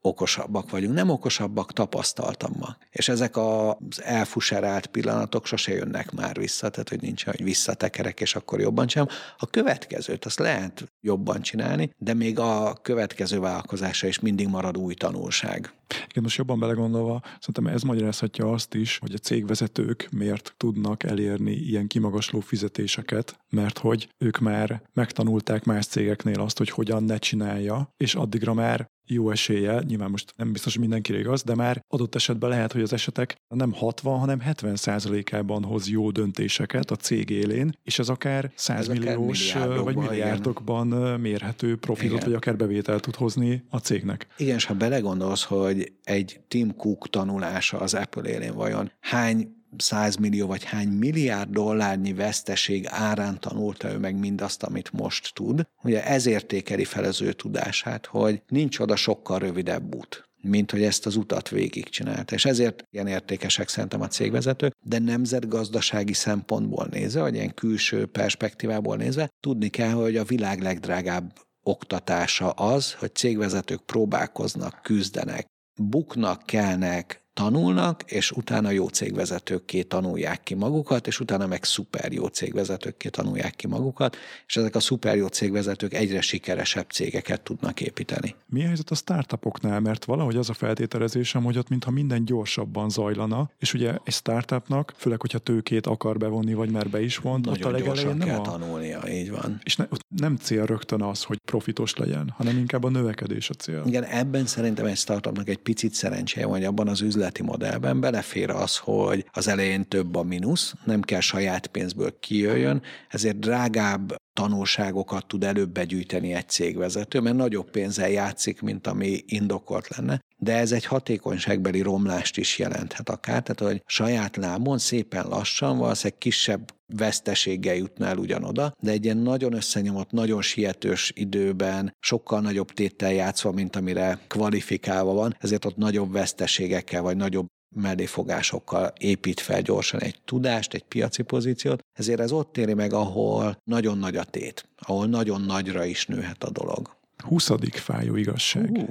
okosabbak vagyunk. Nem okosabbak, tapasztaltabbak. És ezek az elfuserált pillanatok sose jönnek már vissza, tehát hogy nincs, hogy visszatekerek, és akkor jobban csinálom. A következőt azt lehet jobban csinálni, de még a következő vállalkozása is mindig marad új tanulság. Igen, most jobban belegondolva, szerintem ez magyarázhatja azt is, hogy a cégvezetők miért tudnak elérni ilyen kimagasló fizetéseket, mert hogy ők már megtanulták más cégeknél azt, hogy hogyan ne csinálja, és addigra már jó esélye, nyilván most nem biztos, hogy mindenkire igaz, de már adott esetben lehet, hogy az esetek nem 60, hanem 70 százalékában hoz jó döntéseket a cég élén, és ez akár 100 ez milliós akár vagy milliárdokban igen. mérhető profitot, igen. vagy akár bevételt tud hozni a cégnek. Igen, és ha belegondolsz, hogy egy Tim Cook tanulása az Apple élén vajon hány 100 millió vagy hány milliárd dollárnyi veszteség árán tanulta ő meg mindazt, amit most tud. Ugye ez értékeli fel az ő tudását, hogy nincs oda sokkal rövidebb út mint hogy ezt az utat végigcsinálta. És ezért ilyen értékesek szerintem a cégvezetők, de nemzetgazdasági szempontból nézve, vagy ilyen külső perspektívából nézve, tudni kell, hogy a világ legdrágább oktatása az, hogy cégvezetők próbálkoznak, küzdenek, buknak, kelnek, tanulnak, és utána jó cégvezetőkké tanulják ki magukat, és utána meg szuper jó cégvezetőkké tanulják ki magukat, és ezek a szuper jó cégvezetők egyre sikeresebb cégeket tudnak építeni. Mi a helyzet a startupoknál? Mert valahogy az a feltételezésem, hogy ott mintha minden gyorsabban zajlana, és ugye egy startupnak, főleg, hogyha tőkét akar bevonni, vagy már be is vont, Nagyon ott a legelején nem kell a... tanulnia, így van. És ne, nem cél rögtön az, hogy profitos legyen, hanem inkább a növekedés a cél. Igen, ebben szerintem egy startupnak egy picit szerencséje van, hogy abban az üzlet üzleti modellben belefér az, hogy az elején több a mínusz, nem kell saját pénzből kijöjjön, ezért drágább tanulságokat tud előbb begyűjteni egy cégvezető, mert nagyobb pénzzel játszik, mint ami indokolt lenne. De ez egy hatékonyságbeli romlást is jelenthet akár, tehát hogy saját lábon szépen lassan, valószínűleg kisebb veszteséggel jutnál ugyanoda, de egy ilyen nagyon összenyomott, nagyon sietős időben, sokkal nagyobb téttel játszva, mint amire kvalifikálva van, ezért ott nagyobb veszteségekkel, vagy nagyobb melléfogásokkal épít fel gyorsan egy tudást, egy piaci pozíciót, ezért ez ott éri meg, ahol nagyon nagy a tét, ahol nagyon nagyra is nőhet a dolog. 20. fájó igazság. Uh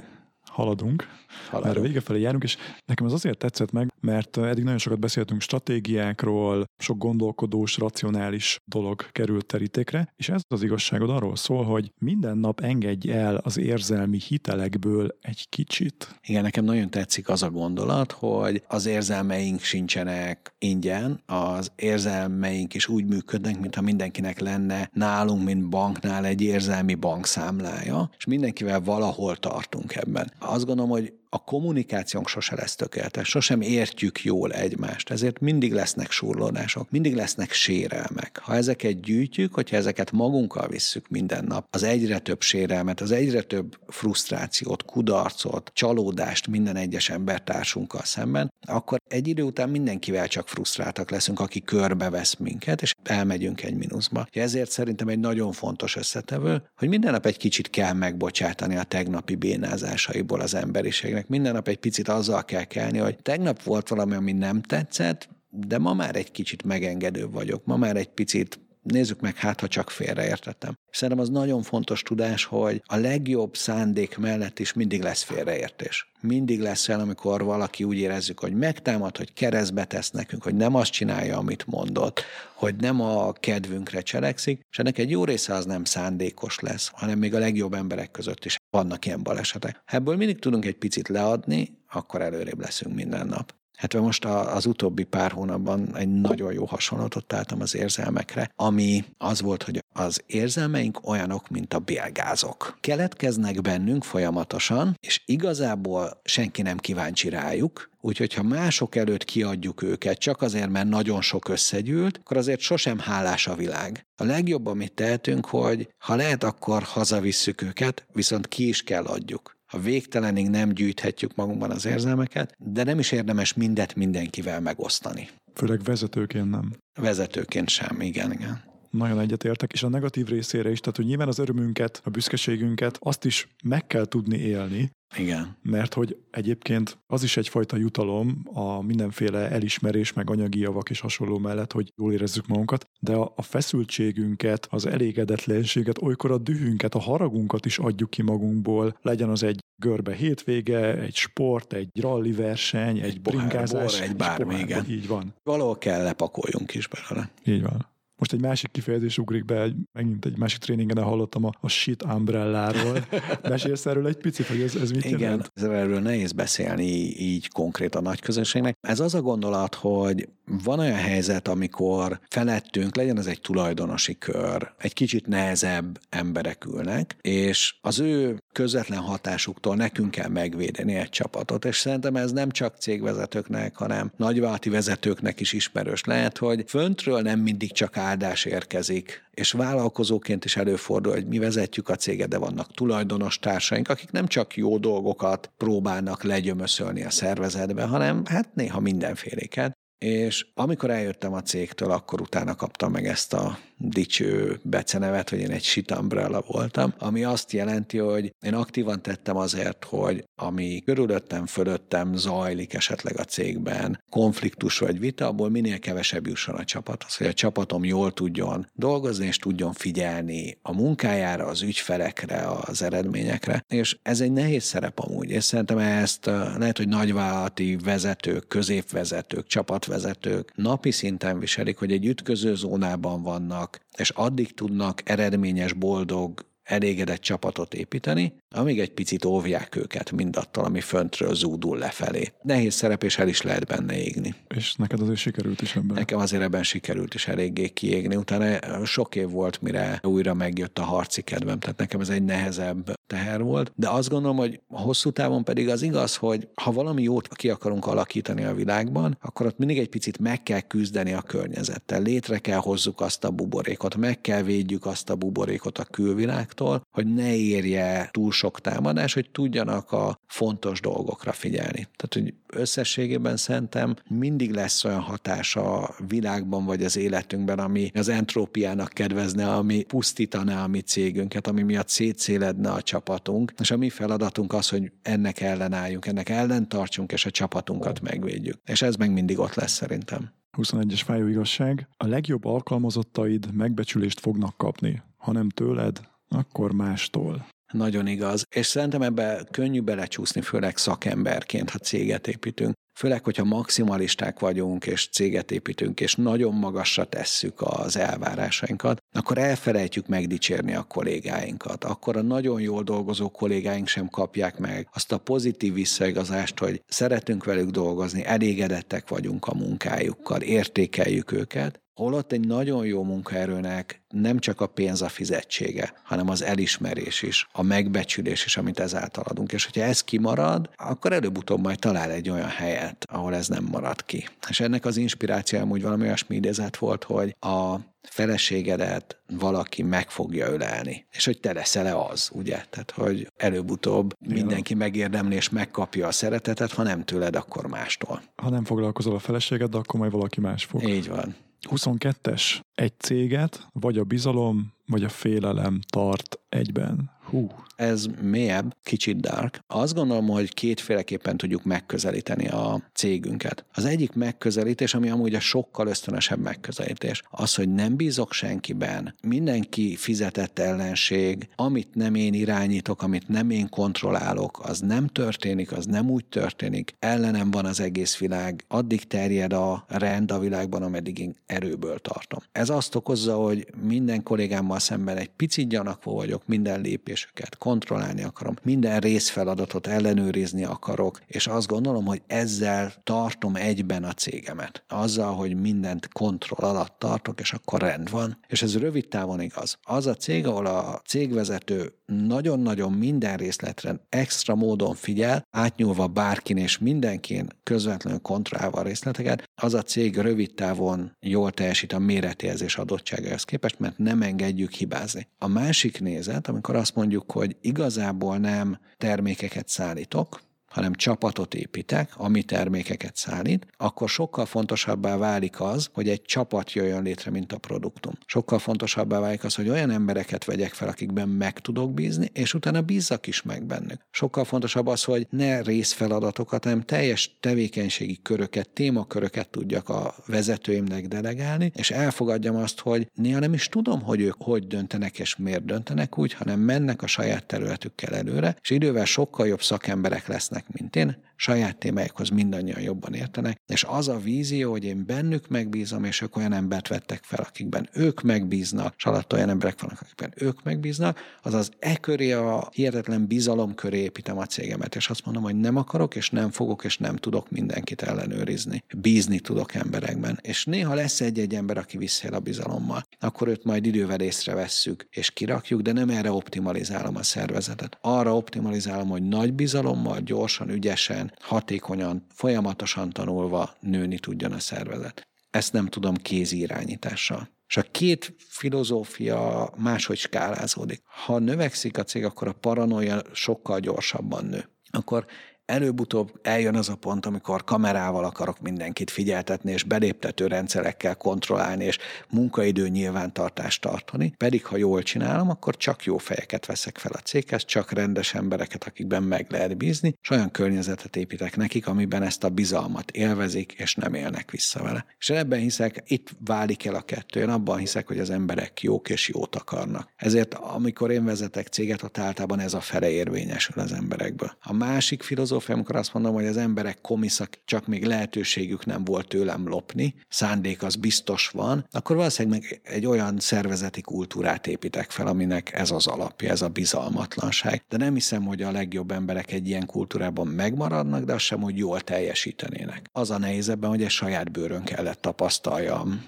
haladunk, haladunk. mert a vége felé járunk, és nekem ez azért tetszett meg, mert eddig nagyon sokat beszéltünk stratégiákról, sok gondolkodós, racionális dolog került terítékre, és ez az igazságod arról szól, hogy minden nap engedj el az érzelmi hitelekből egy kicsit. Igen, nekem nagyon tetszik az a gondolat, hogy az érzelmeink sincsenek ingyen, az érzelmeink is úgy működnek, mintha mindenkinek lenne nálunk, mint banknál egy érzelmi bankszámlája, és mindenkivel valahol tartunk ebben azt gondolom, hogy a kommunikációnk sose lesz tökéletes, sosem értjük jól egymást, ezért mindig lesznek surlódások, mindig lesznek sérelmek. Ha ezeket gyűjtjük, hogyha ezeket magunkkal visszük minden nap, az egyre több sérelmet, az egyre több frusztrációt, kudarcot, csalódást minden egyes embertársunkkal szemben, akkor egy idő után mindenkivel csak frusztráltak leszünk, aki körbevesz minket, és elmegyünk egy mínuszba. Ezért szerintem egy nagyon fontos összetevő, hogy minden nap egy kicsit kell megbocsátani a tegnapi bénázásaiból az emberiségnek embereknek minden nap egy picit azzal kell kelni, hogy tegnap volt valami, ami nem tetszett, de ma már egy kicsit megengedő vagyok, ma már egy picit nézzük meg, hát ha csak félreértettem. Szerintem az nagyon fontos tudás, hogy a legjobb szándék mellett is mindig lesz félreértés. Mindig lesz el, amikor valaki úgy érezzük, hogy megtámad, hogy keresztbe tesz nekünk, hogy nem azt csinálja, amit mondott, hogy nem a kedvünkre cselekszik, és ennek egy jó része az nem szándékos lesz, hanem még a legjobb emberek között is vannak ilyen balesetek. Ebből mindig tudunk egy picit leadni, akkor előrébb leszünk minden nap. Hát most az utóbbi pár hónapban egy nagyon jó hasonlatot találtam az érzelmekre, ami az volt, hogy az érzelmeink olyanok, mint a bélgázok. Keletkeznek bennünk folyamatosan, és igazából senki nem kíváncsi rájuk, Úgyhogy ha mások előtt kiadjuk őket csak azért, mert nagyon sok összegyűlt, akkor azért sosem hálás a világ. A legjobb, amit tehetünk, hogy ha lehet, akkor hazavisszük őket, viszont ki is kell adjuk ha végtelenig nem gyűjthetjük magunkban az érzelmeket, de nem is érdemes mindet mindenkivel megosztani. Főleg vezetőként nem. Vezetőként sem, igen, igen. Nagyon egyetértek, és a negatív részére is, tehát hogy nyilván az örömünket, a büszkeségünket, azt is meg kell tudni élni, igen. Mert hogy egyébként az is egyfajta jutalom a mindenféle elismerés, meg anyagi javak és hasonló mellett, hogy jól érezzük magunkat, de a, feszültségünket, az elégedetlenséget, olykor a dühünket, a haragunkat is adjuk ki magunkból, legyen az egy görbe hétvége, egy sport, egy rally verseny, egy, egy bringázás, egy bármi, igen. Így van. Valahol kell lepakoljunk is belőle. Így van. Most egy másik kifejezés ugrik be, egy, megint egy másik tréningen hallottam a, a shit umbrelláról. Mesélsz erről egy picit, hogy ez, ez mit Igen, jelent? erről nehéz beszélni így konkrét a nagy közönségnek. Ez az a gondolat, hogy van olyan helyzet, amikor felettünk, legyen ez egy tulajdonosi kör, egy kicsit nehezebb emberek ülnek, és az ő közvetlen hatásuktól nekünk kell megvédeni egy csapatot, és szerintem ez nem csak cégvezetőknek, hanem nagyvállalati vezetőknek is ismerős lehet, hogy föntről nem mindig csak áldás érkezik, és vállalkozóként is előfordul, hogy mi vezetjük a céget, de vannak tulajdonos társaink, akik nem csak jó dolgokat próbálnak legyömöszölni a szervezetbe, hanem hát néha mindenféléket. És amikor eljöttem a cégtől, akkor utána kaptam meg ezt a dicső becenevet, hogy én egy shit umbrella voltam, ami azt jelenti, hogy én aktívan tettem azért, hogy ami körülöttem, fölöttem zajlik esetleg a cégben, konfliktus vagy vita, abból minél kevesebb jusson a csapathoz, hogy a csapatom jól tudjon dolgozni, és tudjon figyelni a munkájára, az ügyfelekre, az eredményekre. És ez egy nehéz szerep amúgy, és szerintem ezt lehet, hogy nagyvállalati vezetők, középvezetők, csapatvezetők napi szinten viselik, hogy egy ütköző zónában vannak, és addig tudnak eredményes, boldog, elégedett csapatot építeni, amíg egy picit óvják őket mindattól, ami föntről zúdul lefelé. Nehéz szerep, és el is lehet benne égni. És neked azért sikerült is ebben? Nekem azért ebben sikerült is eléggé kiégni. Utána sok év volt, mire újra megjött a harci kedvem, tehát nekem ez egy nehezebb teher volt, de azt gondolom, hogy hosszú távon pedig az igaz, hogy ha valami jót ki akarunk alakítani a világban, akkor ott mindig egy picit meg kell küzdeni a környezettel, létre kell hozzuk azt a buborékot, meg kell védjük azt a buborékot a külvilágtól, hogy ne érje túl sok támadás, hogy tudjanak a fontos dolgokra figyelni. Tehát, hogy összességében szerintem mindig lesz olyan hatás a világban vagy az életünkben, ami az entrópiának kedvezne, ami pusztítaná a mi cégünket, ami miatt szétszéledne a csapatunk, és a mi feladatunk az, hogy ennek ellenálljunk, ennek ellen tartsunk, és a csapatunkat megvédjük. És ez meg mindig ott lesz szerintem. 21-es fájó igazság. A legjobb alkalmazottaid megbecsülést fognak kapni, ha nem tőled, akkor mástól. Nagyon igaz. És szerintem ebbe könnyű belecsúszni, főleg szakemberként, ha céget építünk. Főleg, hogyha maximalisták vagyunk, és céget építünk, és nagyon magasra tesszük az elvárásainkat, akkor elfelejtjük megdicsérni a kollégáinkat. Akkor a nagyon jól dolgozó kollégáink sem kapják meg azt a pozitív visszaigazást, hogy szeretünk velük dolgozni, elégedettek vagyunk a munkájukkal, értékeljük őket, Holott egy nagyon jó munkaerőnek nem csak a pénz a fizetsége, hanem az elismerés is, a megbecsülés is, amit ezáltal adunk. És hogyha ez kimarad, akkor előbb-utóbb majd talál egy olyan helyet, ahol ez nem marad ki. És ennek az inspiráció amúgy valami olyasmi idézet volt, hogy a feleségedet valaki meg fogja ölelni, és hogy te leszel-e az, ugye? Tehát, hogy előbb-utóbb mindenki megérdemli és megkapja a szeretetet, ha nem tőled, akkor mástól. Ha nem foglalkozol a feleséged, akkor majd valaki más fog. Így van. 22-es. Egy céget vagy a bizalom, vagy a félelem tart egyben. Hú. Ez mélyebb, kicsit dark. Azt gondolom, hogy kétféleképpen tudjuk megközelíteni a cégünket. Az egyik megközelítés, ami amúgy a sokkal ösztönösebb megközelítés, az, hogy nem bízok senkiben, mindenki fizetett ellenség, amit nem én irányítok, amit nem én kontrollálok, az nem történik, az nem úgy történik, ellenem van az egész világ, addig terjed a rend a világban, ameddig én erőből tartom. Ez azt okozza, hogy minden kollégámmal szemben egy picit gyanakvó vagyok, minden lépésüket kontrollálni akarom, minden részfeladatot ellenőrizni akarok, és azt gondolom, hogy ezzel tartom egyben a cégemet. Azzal, hogy mindent kontroll alatt tartok, és akkor rend van. És ez rövid távon igaz. Az a cég, ahol a cégvezető nagyon-nagyon minden részletre extra módon figyel, átnyúlva bárkin és mindenkin közvetlenül kontrollálva a részleteket, az a cég rövid távon jól teljesít a méretérzés adottságához képest, mert nem engedjük hibázni. A másik nézet, amikor azt mondjuk, hogy igazából nem termékeket szállítok, hanem csapatot építek, ami termékeket szállít, akkor sokkal fontosabbá válik az, hogy egy csapat jöjjön létre, mint a produktum. Sokkal fontosabbá válik az, hogy olyan embereket vegyek fel, akikben meg tudok bízni, és utána bízzak is meg bennük. Sokkal fontosabb az, hogy ne részfeladatokat, hanem teljes tevékenységi köröket, témaköröket tudjak a vezetőimnek delegálni, és elfogadjam azt, hogy néha nem is tudom, hogy ők hogy döntenek és miért döntenek úgy, hanem mennek a saját területükkel előre, és idővel sokkal jobb szakemberek lesznek mint én, saját témáikhoz mindannyian jobban értenek, és az a vízió, hogy én bennük megbízom, és ők olyan embert vettek fel, akikben ők megbíznak, és alatt olyan emberek vannak, akikben ők megbíznak, azaz e köré a hihetetlen bizalom köré építem a cégemet, és azt mondom, hogy nem akarok, és nem fogok, és nem tudok mindenkit ellenőrizni. Bízni tudok emberekben. És néha lesz egy-egy ember, aki visszél a bizalommal. Akkor őt majd idővel észrevesszük, és kirakjuk, de nem erre optimalizálom a szervezetet. Arra optimalizálom, hogy nagy bizalommal, gyorsan, ügyesen, hatékonyan, folyamatosan tanulva nőni tudjon a szervezet. Ezt nem tudom kézi irányítással. És a két filozófia máshogy skálázódik. Ha növekszik a cég, akkor a paranoia sokkal gyorsabban nő. Akkor előbb-utóbb eljön az a pont, amikor kamerával akarok mindenkit figyeltetni, és beléptető rendszerekkel kontrollálni, és munkaidő nyilvántartást tartani. Pedig, ha jól csinálom, akkor csak jó fejeket veszek fel a céghez, csak rendes embereket, akikben meg lehet bízni, és olyan környezetet építek nekik, amiben ezt a bizalmat élvezik, és nem élnek vissza vele. És ebben hiszek, itt válik el a kettő. Én abban hiszek, hogy az emberek jók és jót akarnak. Ezért, amikor én vezetek céget, ott általában ez a fele érvényesül az emberekből. A másik filozófia filozófia, amikor azt mondom, hogy az emberek komiszak, csak még lehetőségük nem volt tőlem lopni, szándék az biztos van, akkor valószínűleg egy olyan szervezeti kultúrát építek fel, aminek ez az alapja, ez a bizalmatlanság. De nem hiszem, hogy a legjobb emberek egy ilyen kultúrában megmaradnak, de az sem, hogy jól teljesítenének. Az a nehéz ebben, hogy egy saját bőrön kellett tapasztaljam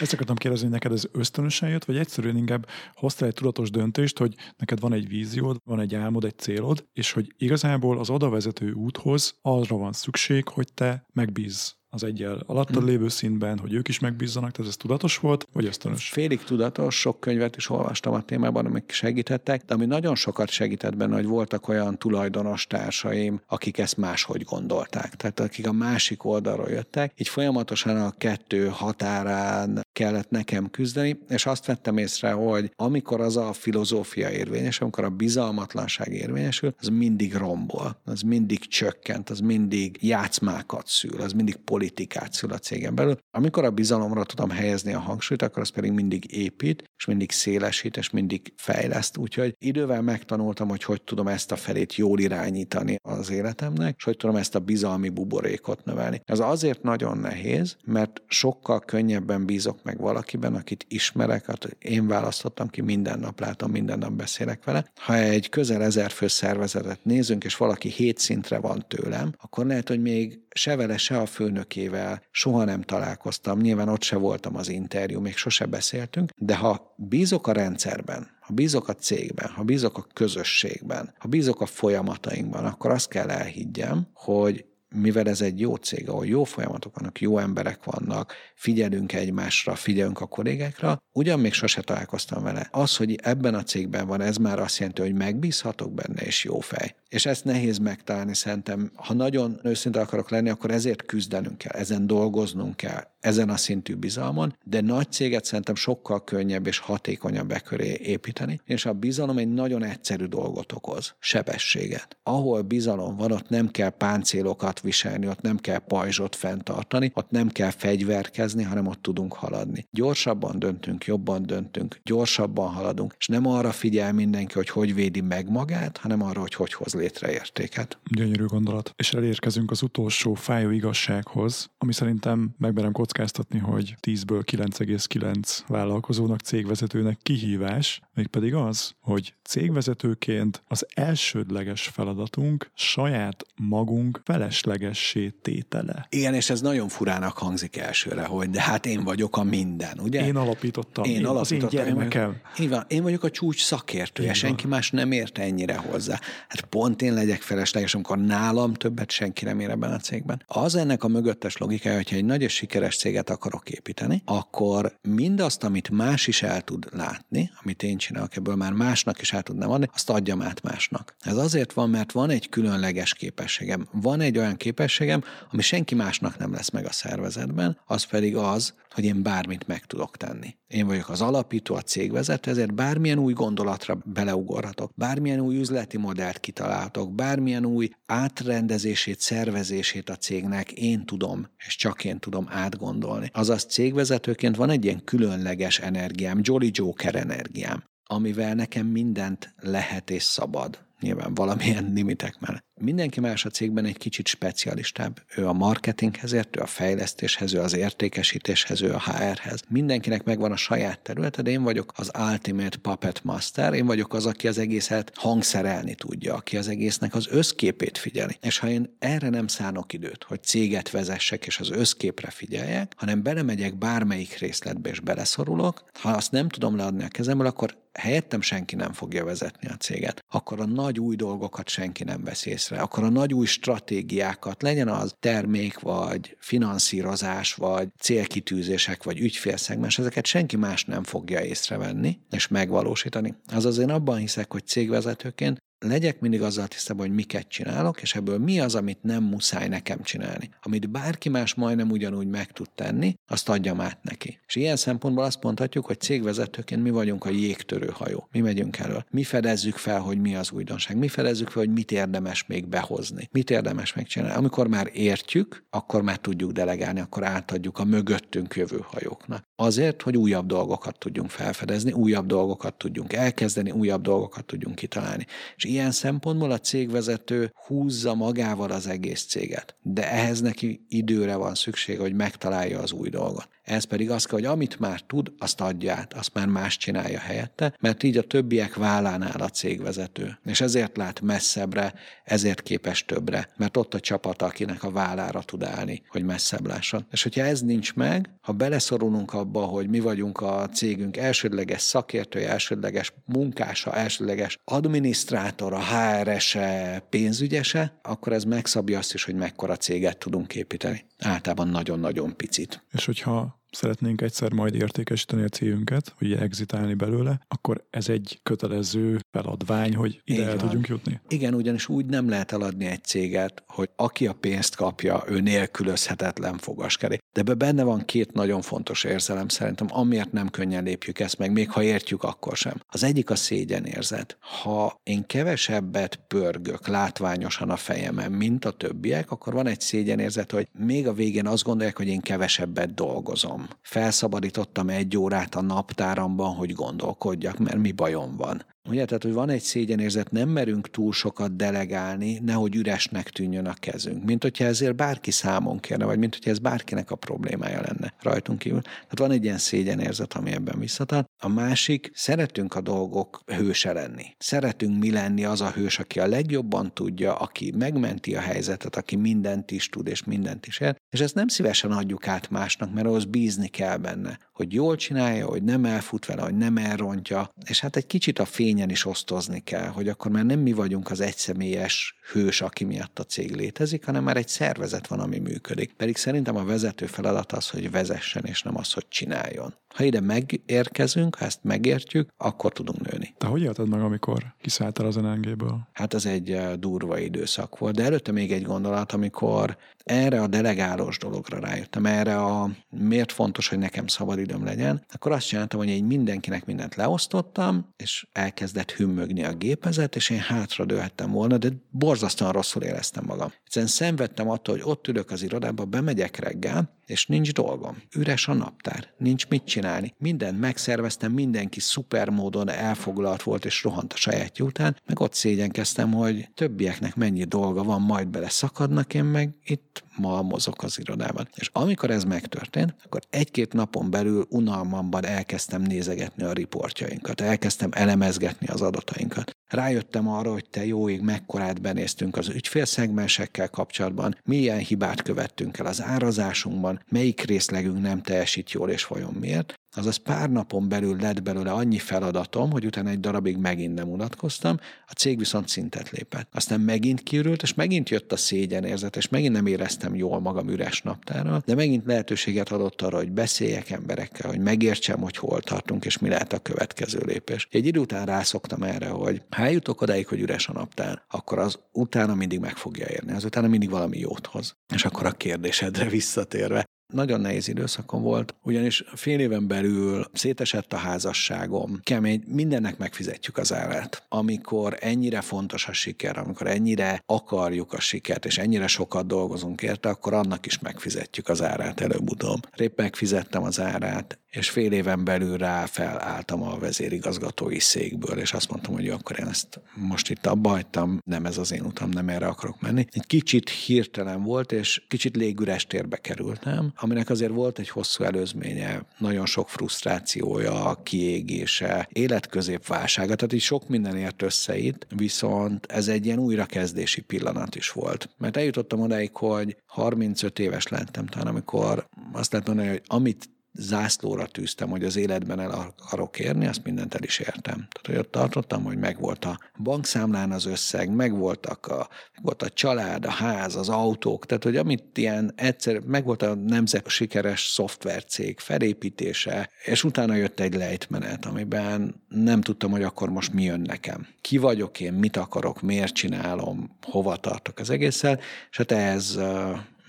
ezt akartam kérdezni, hogy neked ez ösztönösen jött, vagy egyszerűen inkább hoztál egy tudatos döntést, hogy neked van egy víziód, van egy álmod, egy célod, és hogy igazából az oda vezető úthoz arra van szükség, hogy te megbízz az egyel alattad hmm. lévő színben, hogy ők is megbízzanak, tehát ez tudatos volt, vagy ösztönös? Félig tudatos, sok könyvet is olvastam a témában, amik segítettek, de ami nagyon sokat segített benne, hogy voltak olyan tulajdonos társaim, akik ezt máshogy gondolták. Tehát akik a másik oldalról jöttek, így folyamatosan a kettő határán kellett nekem küzdeni, és azt vettem észre, hogy amikor az a filozófia érvényes, amikor a bizalmatlanság érvényesül, az mindig rombol, az mindig csökkent, az mindig játszmákat szül, az mindig politikát szül a cégen belül. Amikor a bizalomra tudom helyezni a hangsúlyt, akkor az pedig mindig épít, és mindig szélesít, és mindig fejleszt. Úgyhogy idővel megtanultam, hogy hogy tudom ezt a felét jól irányítani az életemnek, és hogy tudom ezt a bizalmi buborékot növelni. Ez azért nagyon nehéz, mert sokkal könnyebben bízok meg valakiben, akit ismerek, hát én választottam ki, minden nap látom, minden nap beszélek vele. Ha egy közel ezer fő szervezetet nézünk, és valaki hét szintre van tőlem, akkor lehet, hogy még se vele, se a főnökével soha nem találkoztam, nyilván ott se voltam az interjú, még sose beszéltünk, de ha bízok a rendszerben, ha bízok a cégben, ha bízok a közösségben, ha bízok a folyamatainkban, akkor azt kell elhiggyem, hogy mivel ez egy jó cég, ahol jó folyamatok vannak, jó emberek vannak, figyelünk egymásra, figyelünk a kollégákra, ugyan még sose találkoztam vele. Az, hogy ebben a cégben van, ez már azt jelenti, hogy megbízhatok benne, és jó fej. És ezt nehéz megtalálni szerintem. Ha nagyon őszinte akarok lenni, akkor ezért küzdenünk kell, ezen dolgoznunk kell, ezen a szintű bizalmon, de nagy céget szerintem sokkal könnyebb és hatékonyabb e köré építeni, és a bizalom egy nagyon egyszerű dolgot okoz, sebességet. Ahol bizalom van, ott nem kell páncélokat viselni, ott nem kell pajzsot fenntartani, ott nem kell fegyverkezni, hanem ott tudunk haladni. Gyorsabban döntünk, jobban döntünk, gyorsabban haladunk, és nem arra figyel mindenki, hogy hogy védi meg magát, hanem arra, hogy hogy hoz létre értéket. Gyönyörű gondolat. És elérkezünk az utolsó fájó igazsághoz, ami szerintem megmerem kockáztatni, hogy 10-ből 9,9 vállalkozónak, cégvezetőnek kihívás, mégpedig az, hogy cégvezetőként az elsődleges feladatunk saját magunk feleslegessé tétele. Igen, és ez nagyon furának hangzik elsőre, hogy de hát én vagyok a minden, ugye? Én alapítottam, én, én alapítottam, az én gyermekem. Én, van, én vagyok a csúcs szakértője, senki más nem ért ennyire hozzá. Hát pont én legyek felesleges, amikor nálam többet senki nem ér ebben a cégben. Az ennek a mögöttes logikája, hogyha egy nagy és sikeres céget akarok építeni, akkor mindazt, amit más is el tud látni, amit én csinálok, ebből már másnak is el tudnám adni, azt adjam át másnak. Ez azért van, mert van egy különleges képességem. Van egy olyan képességem, ami senki másnak nem lesz meg a szervezetben, az pedig az, hogy én bármit meg tudok tenni. Én vagyok az alapító, a cégvezető, ezért bármilyen új gondolatra beleugorhatok, bármilyen új üzleti modellt kitalálhatok, bármilyen új átrendezését, szervezését a cégnek én tudom, és csak én tudom átgondolni. Azaz cégvezetőként van egy ilyen különleges energiám, Jolly Joker energiám, amivel nekem mindent lehet és szabad nyilván valamilyen limitek mellett. Mindenki más a cégben egy kicsit specialistább. Ő a marketinghez ért, ő a fejlesztéshez, ő az értékesítéshez, ő a HR-hez. Mindenkinek megvan a saját területe, de én vagyok az ultimate puppet master, én vagyok az, aki az egészet hangszerelni tudja, aki az egésznek az összképét figyeli. És ha én erre nem szánok időt, hogy céget vezessek és az összképre figyeljek, hanem belemegyek bármelyik részletbe és beleszorulok, ha azt nem tudom leadni a kezemből, akkor helyettem senki nem fogja vezetni a céget. Akkor a nagy új dolgokat senki nem vesz észre. Akkor a nagy új stratégiákat, legyen az termék, vagy finanszírozás, vagy célkitűzések, vagy ügyfélszegmens, ezeket senki más nem fogja észrevenni és megvalósítani. Azaz én abban hiszek, hogy cégvezetőként legyek mindig azzal tisztában, hogy miket csinálok, és ebből mi az, amit nem muszáj nekem csinálni. Amit bárki más majdnem ugyanúgy meg tud tenni, azt adjam át neki. És ilyen szempontból azt mondhatjuk, hogy cégvezetőként mi vagyunk a jégtörő hajó. Mi megyünk elől. Mi fedezzük fel, hogy mi az újdonság. Mi fedezzük fel, hogy mit érdemes még behozni. Mit érdemes megcsinálni. Amikor már értjük, akkor már tudjuk delegálni, akkor átadjuk a mögöttünk jövő hajóknak. Azért, hogy újabb dolgokat tudjunk felfedezni, újabb dolgokat tudjunk elkezdeni, újabb dolgokat tudjunk kitalálni. És ilyen szempontból a cégvezető húzza magával az egész céget. De ehhez neki időre van szükség, hogy megtalálja az új dolgot. Ez pedig az kell, hogy amit már tud, azt adja át, azt már más csinálja helyette, mert így a többiek vállán áll a cégvezető. És ezért lát messzebbre, ezért képes többre, mert ott a csapat, akinek a vállára tud állni, hogy messzebb lásson. És hogyha ez nincs meg, ha beleszorulunk abba, hogy mi vagyunk a cégünk elsődleges szakértője, elsődleges munkása, elsődleges adminisztrátora, HR-ese, pénzügyese, akkor ez megszabja azt is, hogy mekkora céget tudunk építeni. Általában nagyon-nagyon picit. És hogyha szeretnénk egyszer majd értékesíteni a cégünket, hogy exitálni belőle, akkor ez egy kötelező feladvány, hogy ide Igen. el tudjunk jutni. Igen, ugyanis úgy nem lehet eladni egy céget, hogy aki a pénzt kapja, ő nélkülözhetetlen fogaskerék. De be benne van két nagyon fontos érzelem szerintem, amiért nem könnyen lépjük ezt meg, még ha értjük, akkor sem. Az egyik a szégyenérzet. Ha én kevesebbet pörgök látványosan a fejemen, mint a többiek, akkor van egy szégyenérzet, hogy még a végén azt gondolják, hogy én kevesebbet dolgozom Felszabadítottam egy órát a naptáramban, hogy gondolkodjak, mert mi bajom van. Ugye, tehát, hogy van egy szégyenérzet, nem merünk túl sokat delegálni, nehogy üresnek tűnjön a kezünk. Mint hogyha ezért bárki számon kérne, vagy mint hogyha ez bárkinek a problémája lenne rajtunk kívül. Tehát van egy ilyen szégyenérzet, ami ebben visszatart. A másik, szeretünk a dolgok hőse lenni. Szeretünk mi lenni az a hős, aki a legjobban tudja, aki megmenti a helyzetet, aki mindent is tud, és mindent is ér. És ezt nem szívesen adjuk át másnak, mert ahhoz bízni kell benne, hogy jól csinálja, hogy nem elfut vele, hogy nem elrontja. És hát egy kicsit a fény keményen is osztozni kell, hogy akkor már nem mi vagyunk az egyszemélyes hős, aki miatt a cég létezik, hanem már egy szervezet van, ami működik. Pedig szerintem a vezető feladat az, hogy vezessen, és nem az, hogy csináljon. Ha ide megérkezünk, ha ezt megértjük, akkor tudunk nőni. Te hogy élted meg, amikor kiszálltál az NNG-ből? Hát az egy eh, durva időszak volt, de előtte még egy gondolat, amikor erre a delegálós dologra rájöttem, erre a miért fontos, hogy nekem szabadidőm legyen, akkor azt csináltam, hogy én mindenkinek mindent leosztottam, és elkezdett hümmögni a gépezet, és én hátra dőhettem volna, de borzasztóan rosszul éreztem magam. Egyszerűen szenvedtem attól, hogy ott ülök az irodába, bemegyek reggel, és nincs dolgom. Üres a naptár, nincs mit csinálni. Mindent megszerveztem, mindenki szuper módon elfoglalt volt, és rohant a sajátja után, meg ott szégyenkeztem, hogy többieknek mennyi dolga van, majd bele szakadnak, én meg itt ma mozog az irodában. És amikor ez megtörtént, akkor egy-két napon belül unalmamban elkezdtem nézegetni a riportjainkat, elkezdtem elemezgetni az adatainkat. Rájöttem arra, hogy te jó ég, mekkorát benéztünk az ügyfélszegmensekkel kapcsolatban, milyen hibát követtünk el az árazásunkban, melyik részlegünk nem teljesít jól és vajon miért, Azaz pár napon belül lett belőle annyi feladatom, hogy utána egy darabig megint nem unatkoztam, a cég viszont szintet lépett. Aztán megint kiürült, és megint jött a szégyenérzet, és megint nem éreztem jól magam üres naptára, de megint lehetőséget adott arra, hogy beszéljek emberekkel, hogy megértsem, hogy hol tartunk, és mi lehet a következő lépés. Egy idő után rászoktam erre, hogy ha eljutok odáig, hogy üres a naptár, akkor az utána mindig meg fogja érni, az utána mindig valami jót hoz. És akkor a kérdésedre visszatérve, nagyon nehéz időszakom volt, ugyanis fél éven belül szétesett a házasságom, kemény, mindennek megfizetjük az árát. Amikor ennyire fontos a siker, amikor ennyire akarjuk a sikert, és ennyire sokat dolgozunk érte, akkor annak is megfizetjük az árát előbb-utóbb. Répp megfizettem az árát, és fél éven belül rá felálltam a vezérigazgatói székből, és azt mondtam, hogy akkor én ezt most itt abba hagytam, nem ez az én utam, nem erre akarok menni. Egy kicsit hirtelen volt, és kicsit légüres térbe kerültem, aminek azért volt egy hosszú előzménye, nagyon sok frusztrációja, kiégése, életközépválsága, tehát így sok minden ért össze itt, viszont ez egy ilyen újrakezdési pillanat is volt. Mert eljutottam odáig, hogy 35 éves lettem talán, amikor azt lehet mondani, hogy amit zászlóra tűztem, hogy az életben el akarok érni, azt mindent el is értem. Tehát, hogy ott tartottam, hogy megvolt a bankszámlán az összeg, megvoltak a, volt a család, a ház, az autók, tehát, hogy amit ilyen egyszer, megvolt a nemzet sikeres szoftvercég felépítése, és utána jött egy lejtmenet, amiben nem tudtam, hogy akkor most mi jön nekem. Ki vagyok én, mit akarok, miért csinálom, hova tartok az egésszel, és hát ez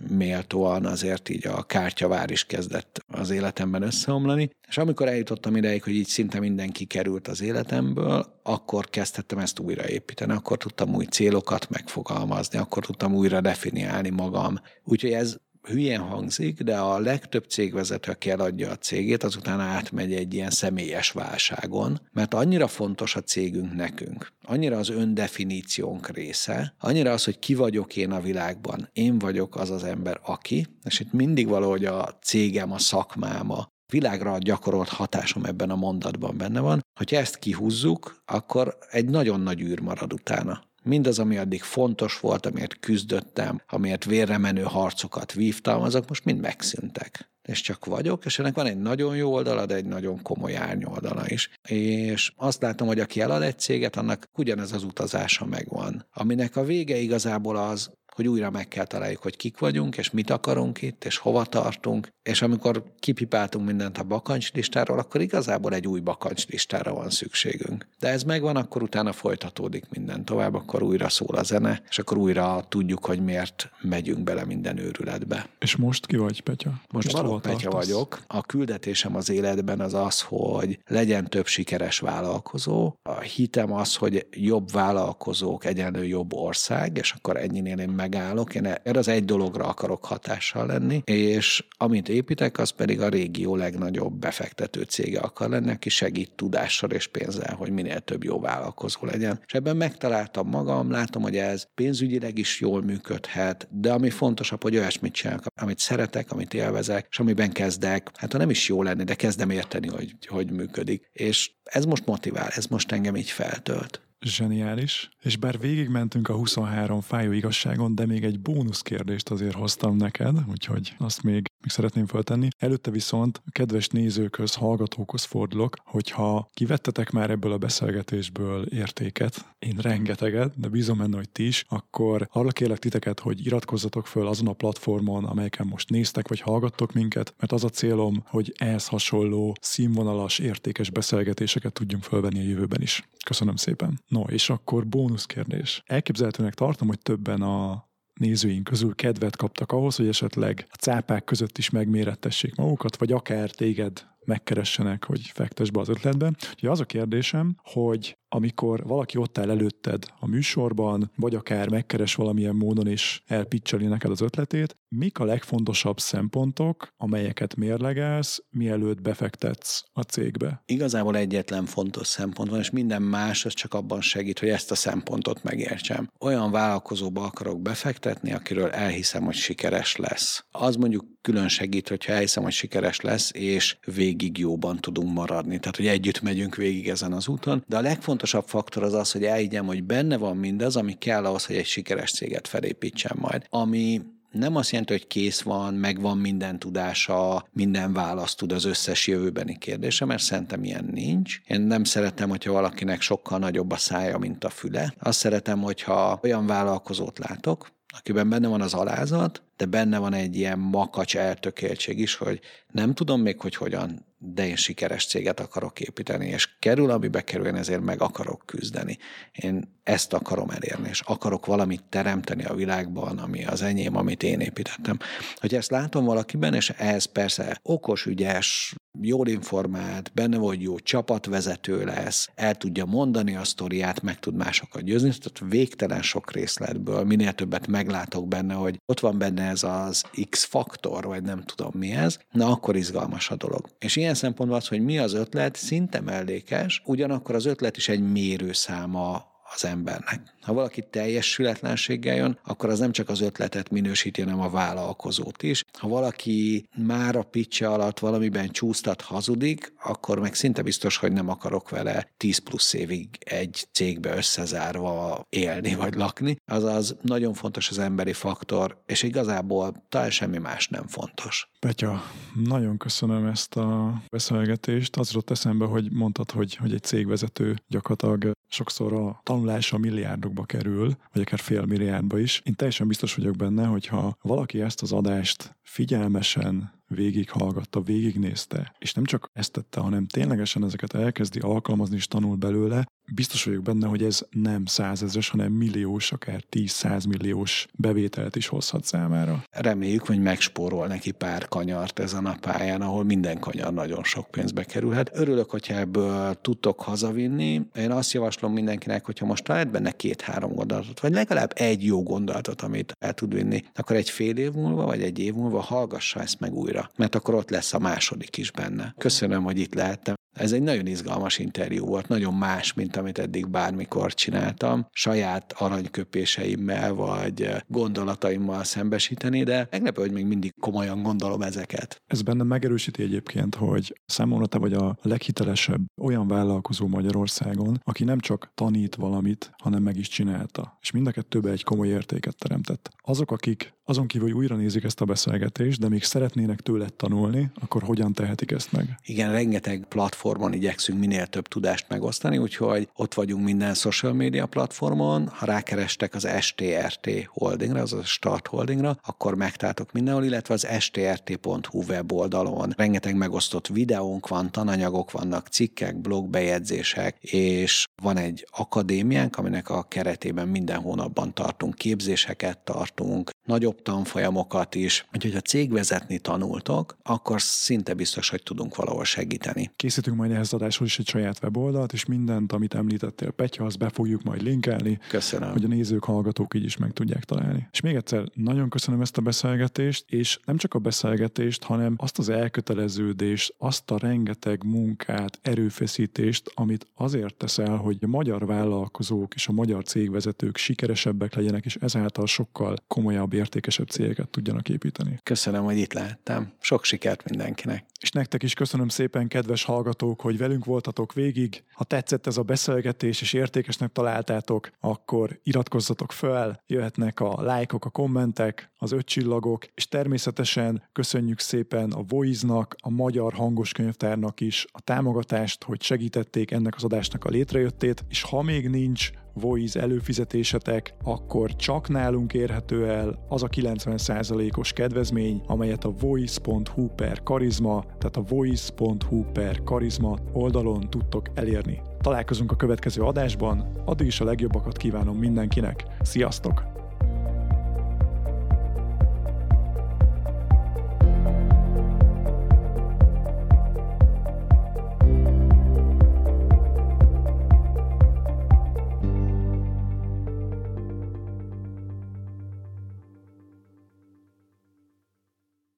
méltóan azért így a kártyavár is kezdett az életemben összeomlani. És amikor eljutottam ideig, hogy így szinte mindenki került az életemből, akkor kezdtem ezt újraépíteni, akkor tudtam új célokat megfogalmazni, akkor tudtam újra definiálni magam. Úgyhogy ez hülyén hangzik, de a legtöbb cégvezető, aki eladja a cégét, azután átmegy egy ilyen személyes válságon, mert annyira fontos a cégünk nekünk, annyira az öndefiníciónk része, annyira az, hogy ki vagyok én a világban, én vagyok az az ember, aki, és itt mindig valahogy a cégem, a szakmám, a világra gyakorolt hatásom ebben a mondatban benne van. Hogyha ezt kihúzzuk, akkor egy nagyon nagy űr marad utána. Mindaz, ami addig fontos volt, amiért küzdöttem, amiért vérre menő harcokat vívtam, azok most mind megszűntek. És csak vagyok, és ennek van egy nagyon jó oldala, de egy nagyon komoly árnyoldala is. És azt látom, hogy aki elad egy céget, annak ugyanez az utazása megvan. Aminek a vége igazából az, hogy újra meg kell találjuk, hogy kik vagyunk, és mit akarunk itt, és hova tartunk, és amikor kipipáltunk mindent a bakancslistáról, akkor igazából egy új bakancslistára van szükségünk. De ez megvan, akkor utána folytatódik minden tovább, akkor újra szól a zene, és akkor újra tudjuk, hogy miért megyünk bele minden őrületbe. És most ki vagy, Petya? Most, most való Petya vagyok. A küldetésem az életben az az, hogy legyen több sikeres vállalkozó. A hitem az, hogy jobb vállalkozók egyenlő jobb ország, és akkor ennyinél én megállok. Én erre az egy dologra akarok hatással lenni, és amint építek, az pedig a régió legnagyobb befektető cége akar lenni, aki segít tudással és pénzzel, hogy minél több jó vállalkozó legyen. És ebben megtaláltam magam, látom, hogy ez pénzügyileg is jól működhet, de ami fontosabb, hogy olyasmit csinálok, amit szeretek, amit élvezek, és amiben kezdek, hát ha nem is jó lenni, de kezdem érteni, hogy hogy működik. És ez most motivál, ez most engem így feltölt. Zseniális, és bár végigmentünk a 23 fájó igazságon, de még egy bónusz kérdést azért hoztam neked, úgyhogy azt még, még szeretném föltenni. Előtte viszont a kedves nézőkhöz, hallgatókhoz fordulok, hogyha kivettetek már ebből a beszélgetésből értéket, én rengeteget, de bízom benne, hogy ti is, akkor arra kérlek titeket, hogy iratkozzatok föl azon a platformon, amelyeken most néztek vagy hallgattok minket, mert az a célom, hogy ehhez hasonló színvonalas, értékes beszélgetéseket tudjunk fölvenni a jövőben is. Köszönöm szépen. No, és akkor bónusz kérdés. Elképzelhetőnek tartom, hogy többen a nézőink közül kedvet kaptak ahhoz, hogy esetleg a cápák között is megmérettessék magukat, vagy akár téged megkeressenek, hogy fektess be az ötletbe. Úgyhogy az a kérdésem, hogy amikor valaki ott áll előtted a műsorban, vagy akár megkeres valamilyen módon és elpicseli neked az ötletét, mik a legfontosabb szempontok, amelyeket mérlegelsz, mielőtt befektetsz a cégbe? Igazából egyetlen fontos szempont van, és minden más az csak abban segít, hogy ezt a szempontot megértsem. Olyan vállalkozóba akarok befektetni, akiről elhiszem, hogy sikeres lesz. Az mondjuk külön segít, hogyha elhiszem, hogy sikeres lesz, és végig jóban tudunk maradni. Tehát, hogy együtt megyünk végig ezen az úton. De a legfontosabb faktor az az, hogy elhiggyem, hogy benne van mindaz, ami kell ahhoz, hogy egy sikeres céget felépítsen majd. Ami nem azt jelenti, hogy kész van, megvan minden tudása, minden választ tud az összes jövőbeni kérdése, mert szerintem ilyen nincs. Én nem szeretem, hogyha valakinek sokkal nagyobb a szája, mint a füle. Azt szeretem, hogyha olyan vállalkozót látok, akiben benne van az alázat, de benne van egy ilyen makacs eltökéltség is, hogy nem tudom még, hogy hogyan, de én sikeres céget akarok építeni, és kerül, amibe kerül, én ezért meg akarok küzdeni. Én ezt akarom elérni, és akarok valamit teremteni a világban, ami az enyém, amit én építettem. Hogy ezt látom valakiben, és ehhez persze okos, ügyes, jól informált, benne vagy jó csapatvezető lesz, el tudja mondani a sztoriát, meg tud másokat győzni, tehát végtelen sok részletből, minél többet meglátok benne, hogy ott van benne ez az X-faktor, vagy nem tudom mi ez, na akkor izgalmas a dolog. És ilyen szempontból az, hogy mi az ötlet, szinte mellékes, ugyanakkor az ötlet is egy mérőszáma az embernek. Ha valaki teljes sületlenséggel jön, akkor az nem csak az ötletet minősíti, hanem a vállalkozót is. Ha valaki már a pitche alatt valamiben csúsztat, hazudik, akkor meg szinte biztos, hogy nem akarok vele 10 plusz évig egy cégbe összezárva élni vagy lakni. Azaz nagyon fontos az emberi faktor, és igazából talán semmi más nem fontos. Petya, nagyon köszönöm ezt a beszélgetést. Az jutott eszembe, hogy mondtad, hogy, hogy egy cégvezető gyakorlatilag sokszor a tanulása milliárdokba kerül, vagy akár fél milliárdba is. Én teljesen biztos vagyok benne, hogyha valaki ezt az adást figyelmesen végighallgatta, végignézte, és nem csak ezt tette, hanem ténylegesen ezeket elkezdi alkalmazni és tanul belőle, biztos vagyok benne, hogy ez nem százezres, hanem milliós, akár tíz milliós bevételt is hozhat számára. Reméljük, hogy megspórol neki pár kanyart ezen a pályán, ahol minden kanyar nagyon sok pénzbe kerülhet. Örülök, hogyha ebből tudtok hazavinni. Én azt javaslom mindenkinek, hogyha most talált benne két-három gondolatot, vagy legalább egy jó gondolatot, amit el tud vinni, akkor egy fél év múlva, vagy egy év múlva hallgassa ezt meg újra, mert akkor ott lesz a második is benne. Köszönöm, hogy itt lehettem. Ez egy nagyon izgalmas interjú volt, nagyon más, mint amit eddig bármikor csináltam. Saját aranyköpéseimmel vagy gondolataimmal szembesíteni, de meglepő, hogy még mindig komolyan gondolom ezeket. Ez bennem megerősíti egyébként, hogy számomra te vagy a leghitelesebb olyan vállalkozó Magyarországon, aki nem csak tanít valamit, hanem meg is csinálta. És mind a kettőbe egy komoly értéket teremtett. Azok, akik azon kívül, hogy újra nézik ezt a beszélgetést, de még szeretnének tőle tanulni, akkor hogyan tehetik ezt meg? Igen, rengeteg platformon igyekszünk minél több tudást megosztani, úgyhogy ott vagyunk minden social media platformon. Ha rákerestek az STRT holdingra, azaz a Start holdingra, akkor megtaláltok mindenhol, illetve az strt.hu weboldalon. Rengeteg megosztott videónk van, tananyagok vannak, cikkek, blogbejegyzések, és van egy akadémiánk, aminek a keretében minden hónapban tartunk képzéseket, tartunk nagyobb tanfolyamokat is. Úgyhogy ha cégvezetni tanultok, akkor szinte biztos, hogy tudunk valahol segíteni. Készítünk majd ehhez adáshoz is egy saját weboldalt, és mindent, amit említettél, Petya, azt be fogjuk majd linkelni. Köszönöm. Hogy a nézők, hallgatók így is meg tudják találni. És még egyszer nagyon köszönöm ezt a beszélgetést, és nem csak a beszélgetést, hanem azt az elköteleződést, azt a rengeteg munkát, erőfeszítést, amit azért teszel, hogy a magyar vállalkozók és a magyar cégvezetők sikeresebbek legyenek, és ezáltal sokkal komolyabb, értékesebb cégeket tudjanak építeni. Köszönöm, hogy itt lehettem. Sok sikert mindenkinek. És nektek is köszönöm szépen, kedves hallgatók, hallgatók, hogy velünk voltatok végig. Ha tetszett ez a beszélgetés és értékesnek találtátok, akkor iratkozzatok fel, jöhetnek a lájkok, a kommentek, az öt csillagok, és természetesen köszönjük szépen a Voice-nak, a Magyar Hangos Könyvtárnak is a támogatást, hogy segítették ennek az adásnak a létrejöttét, és ha még nincs Voice előfizetésetek, akkor csak nálunk érhető el az a 90%-os kedvezmény, amelyet a voice.hu per karizma, tehát a voice.hu per karizma oldalon tudtok elérni. Találkozunk a következő adásban, addig is a legjobbakat kívánom mindenkinek. Sziasztok!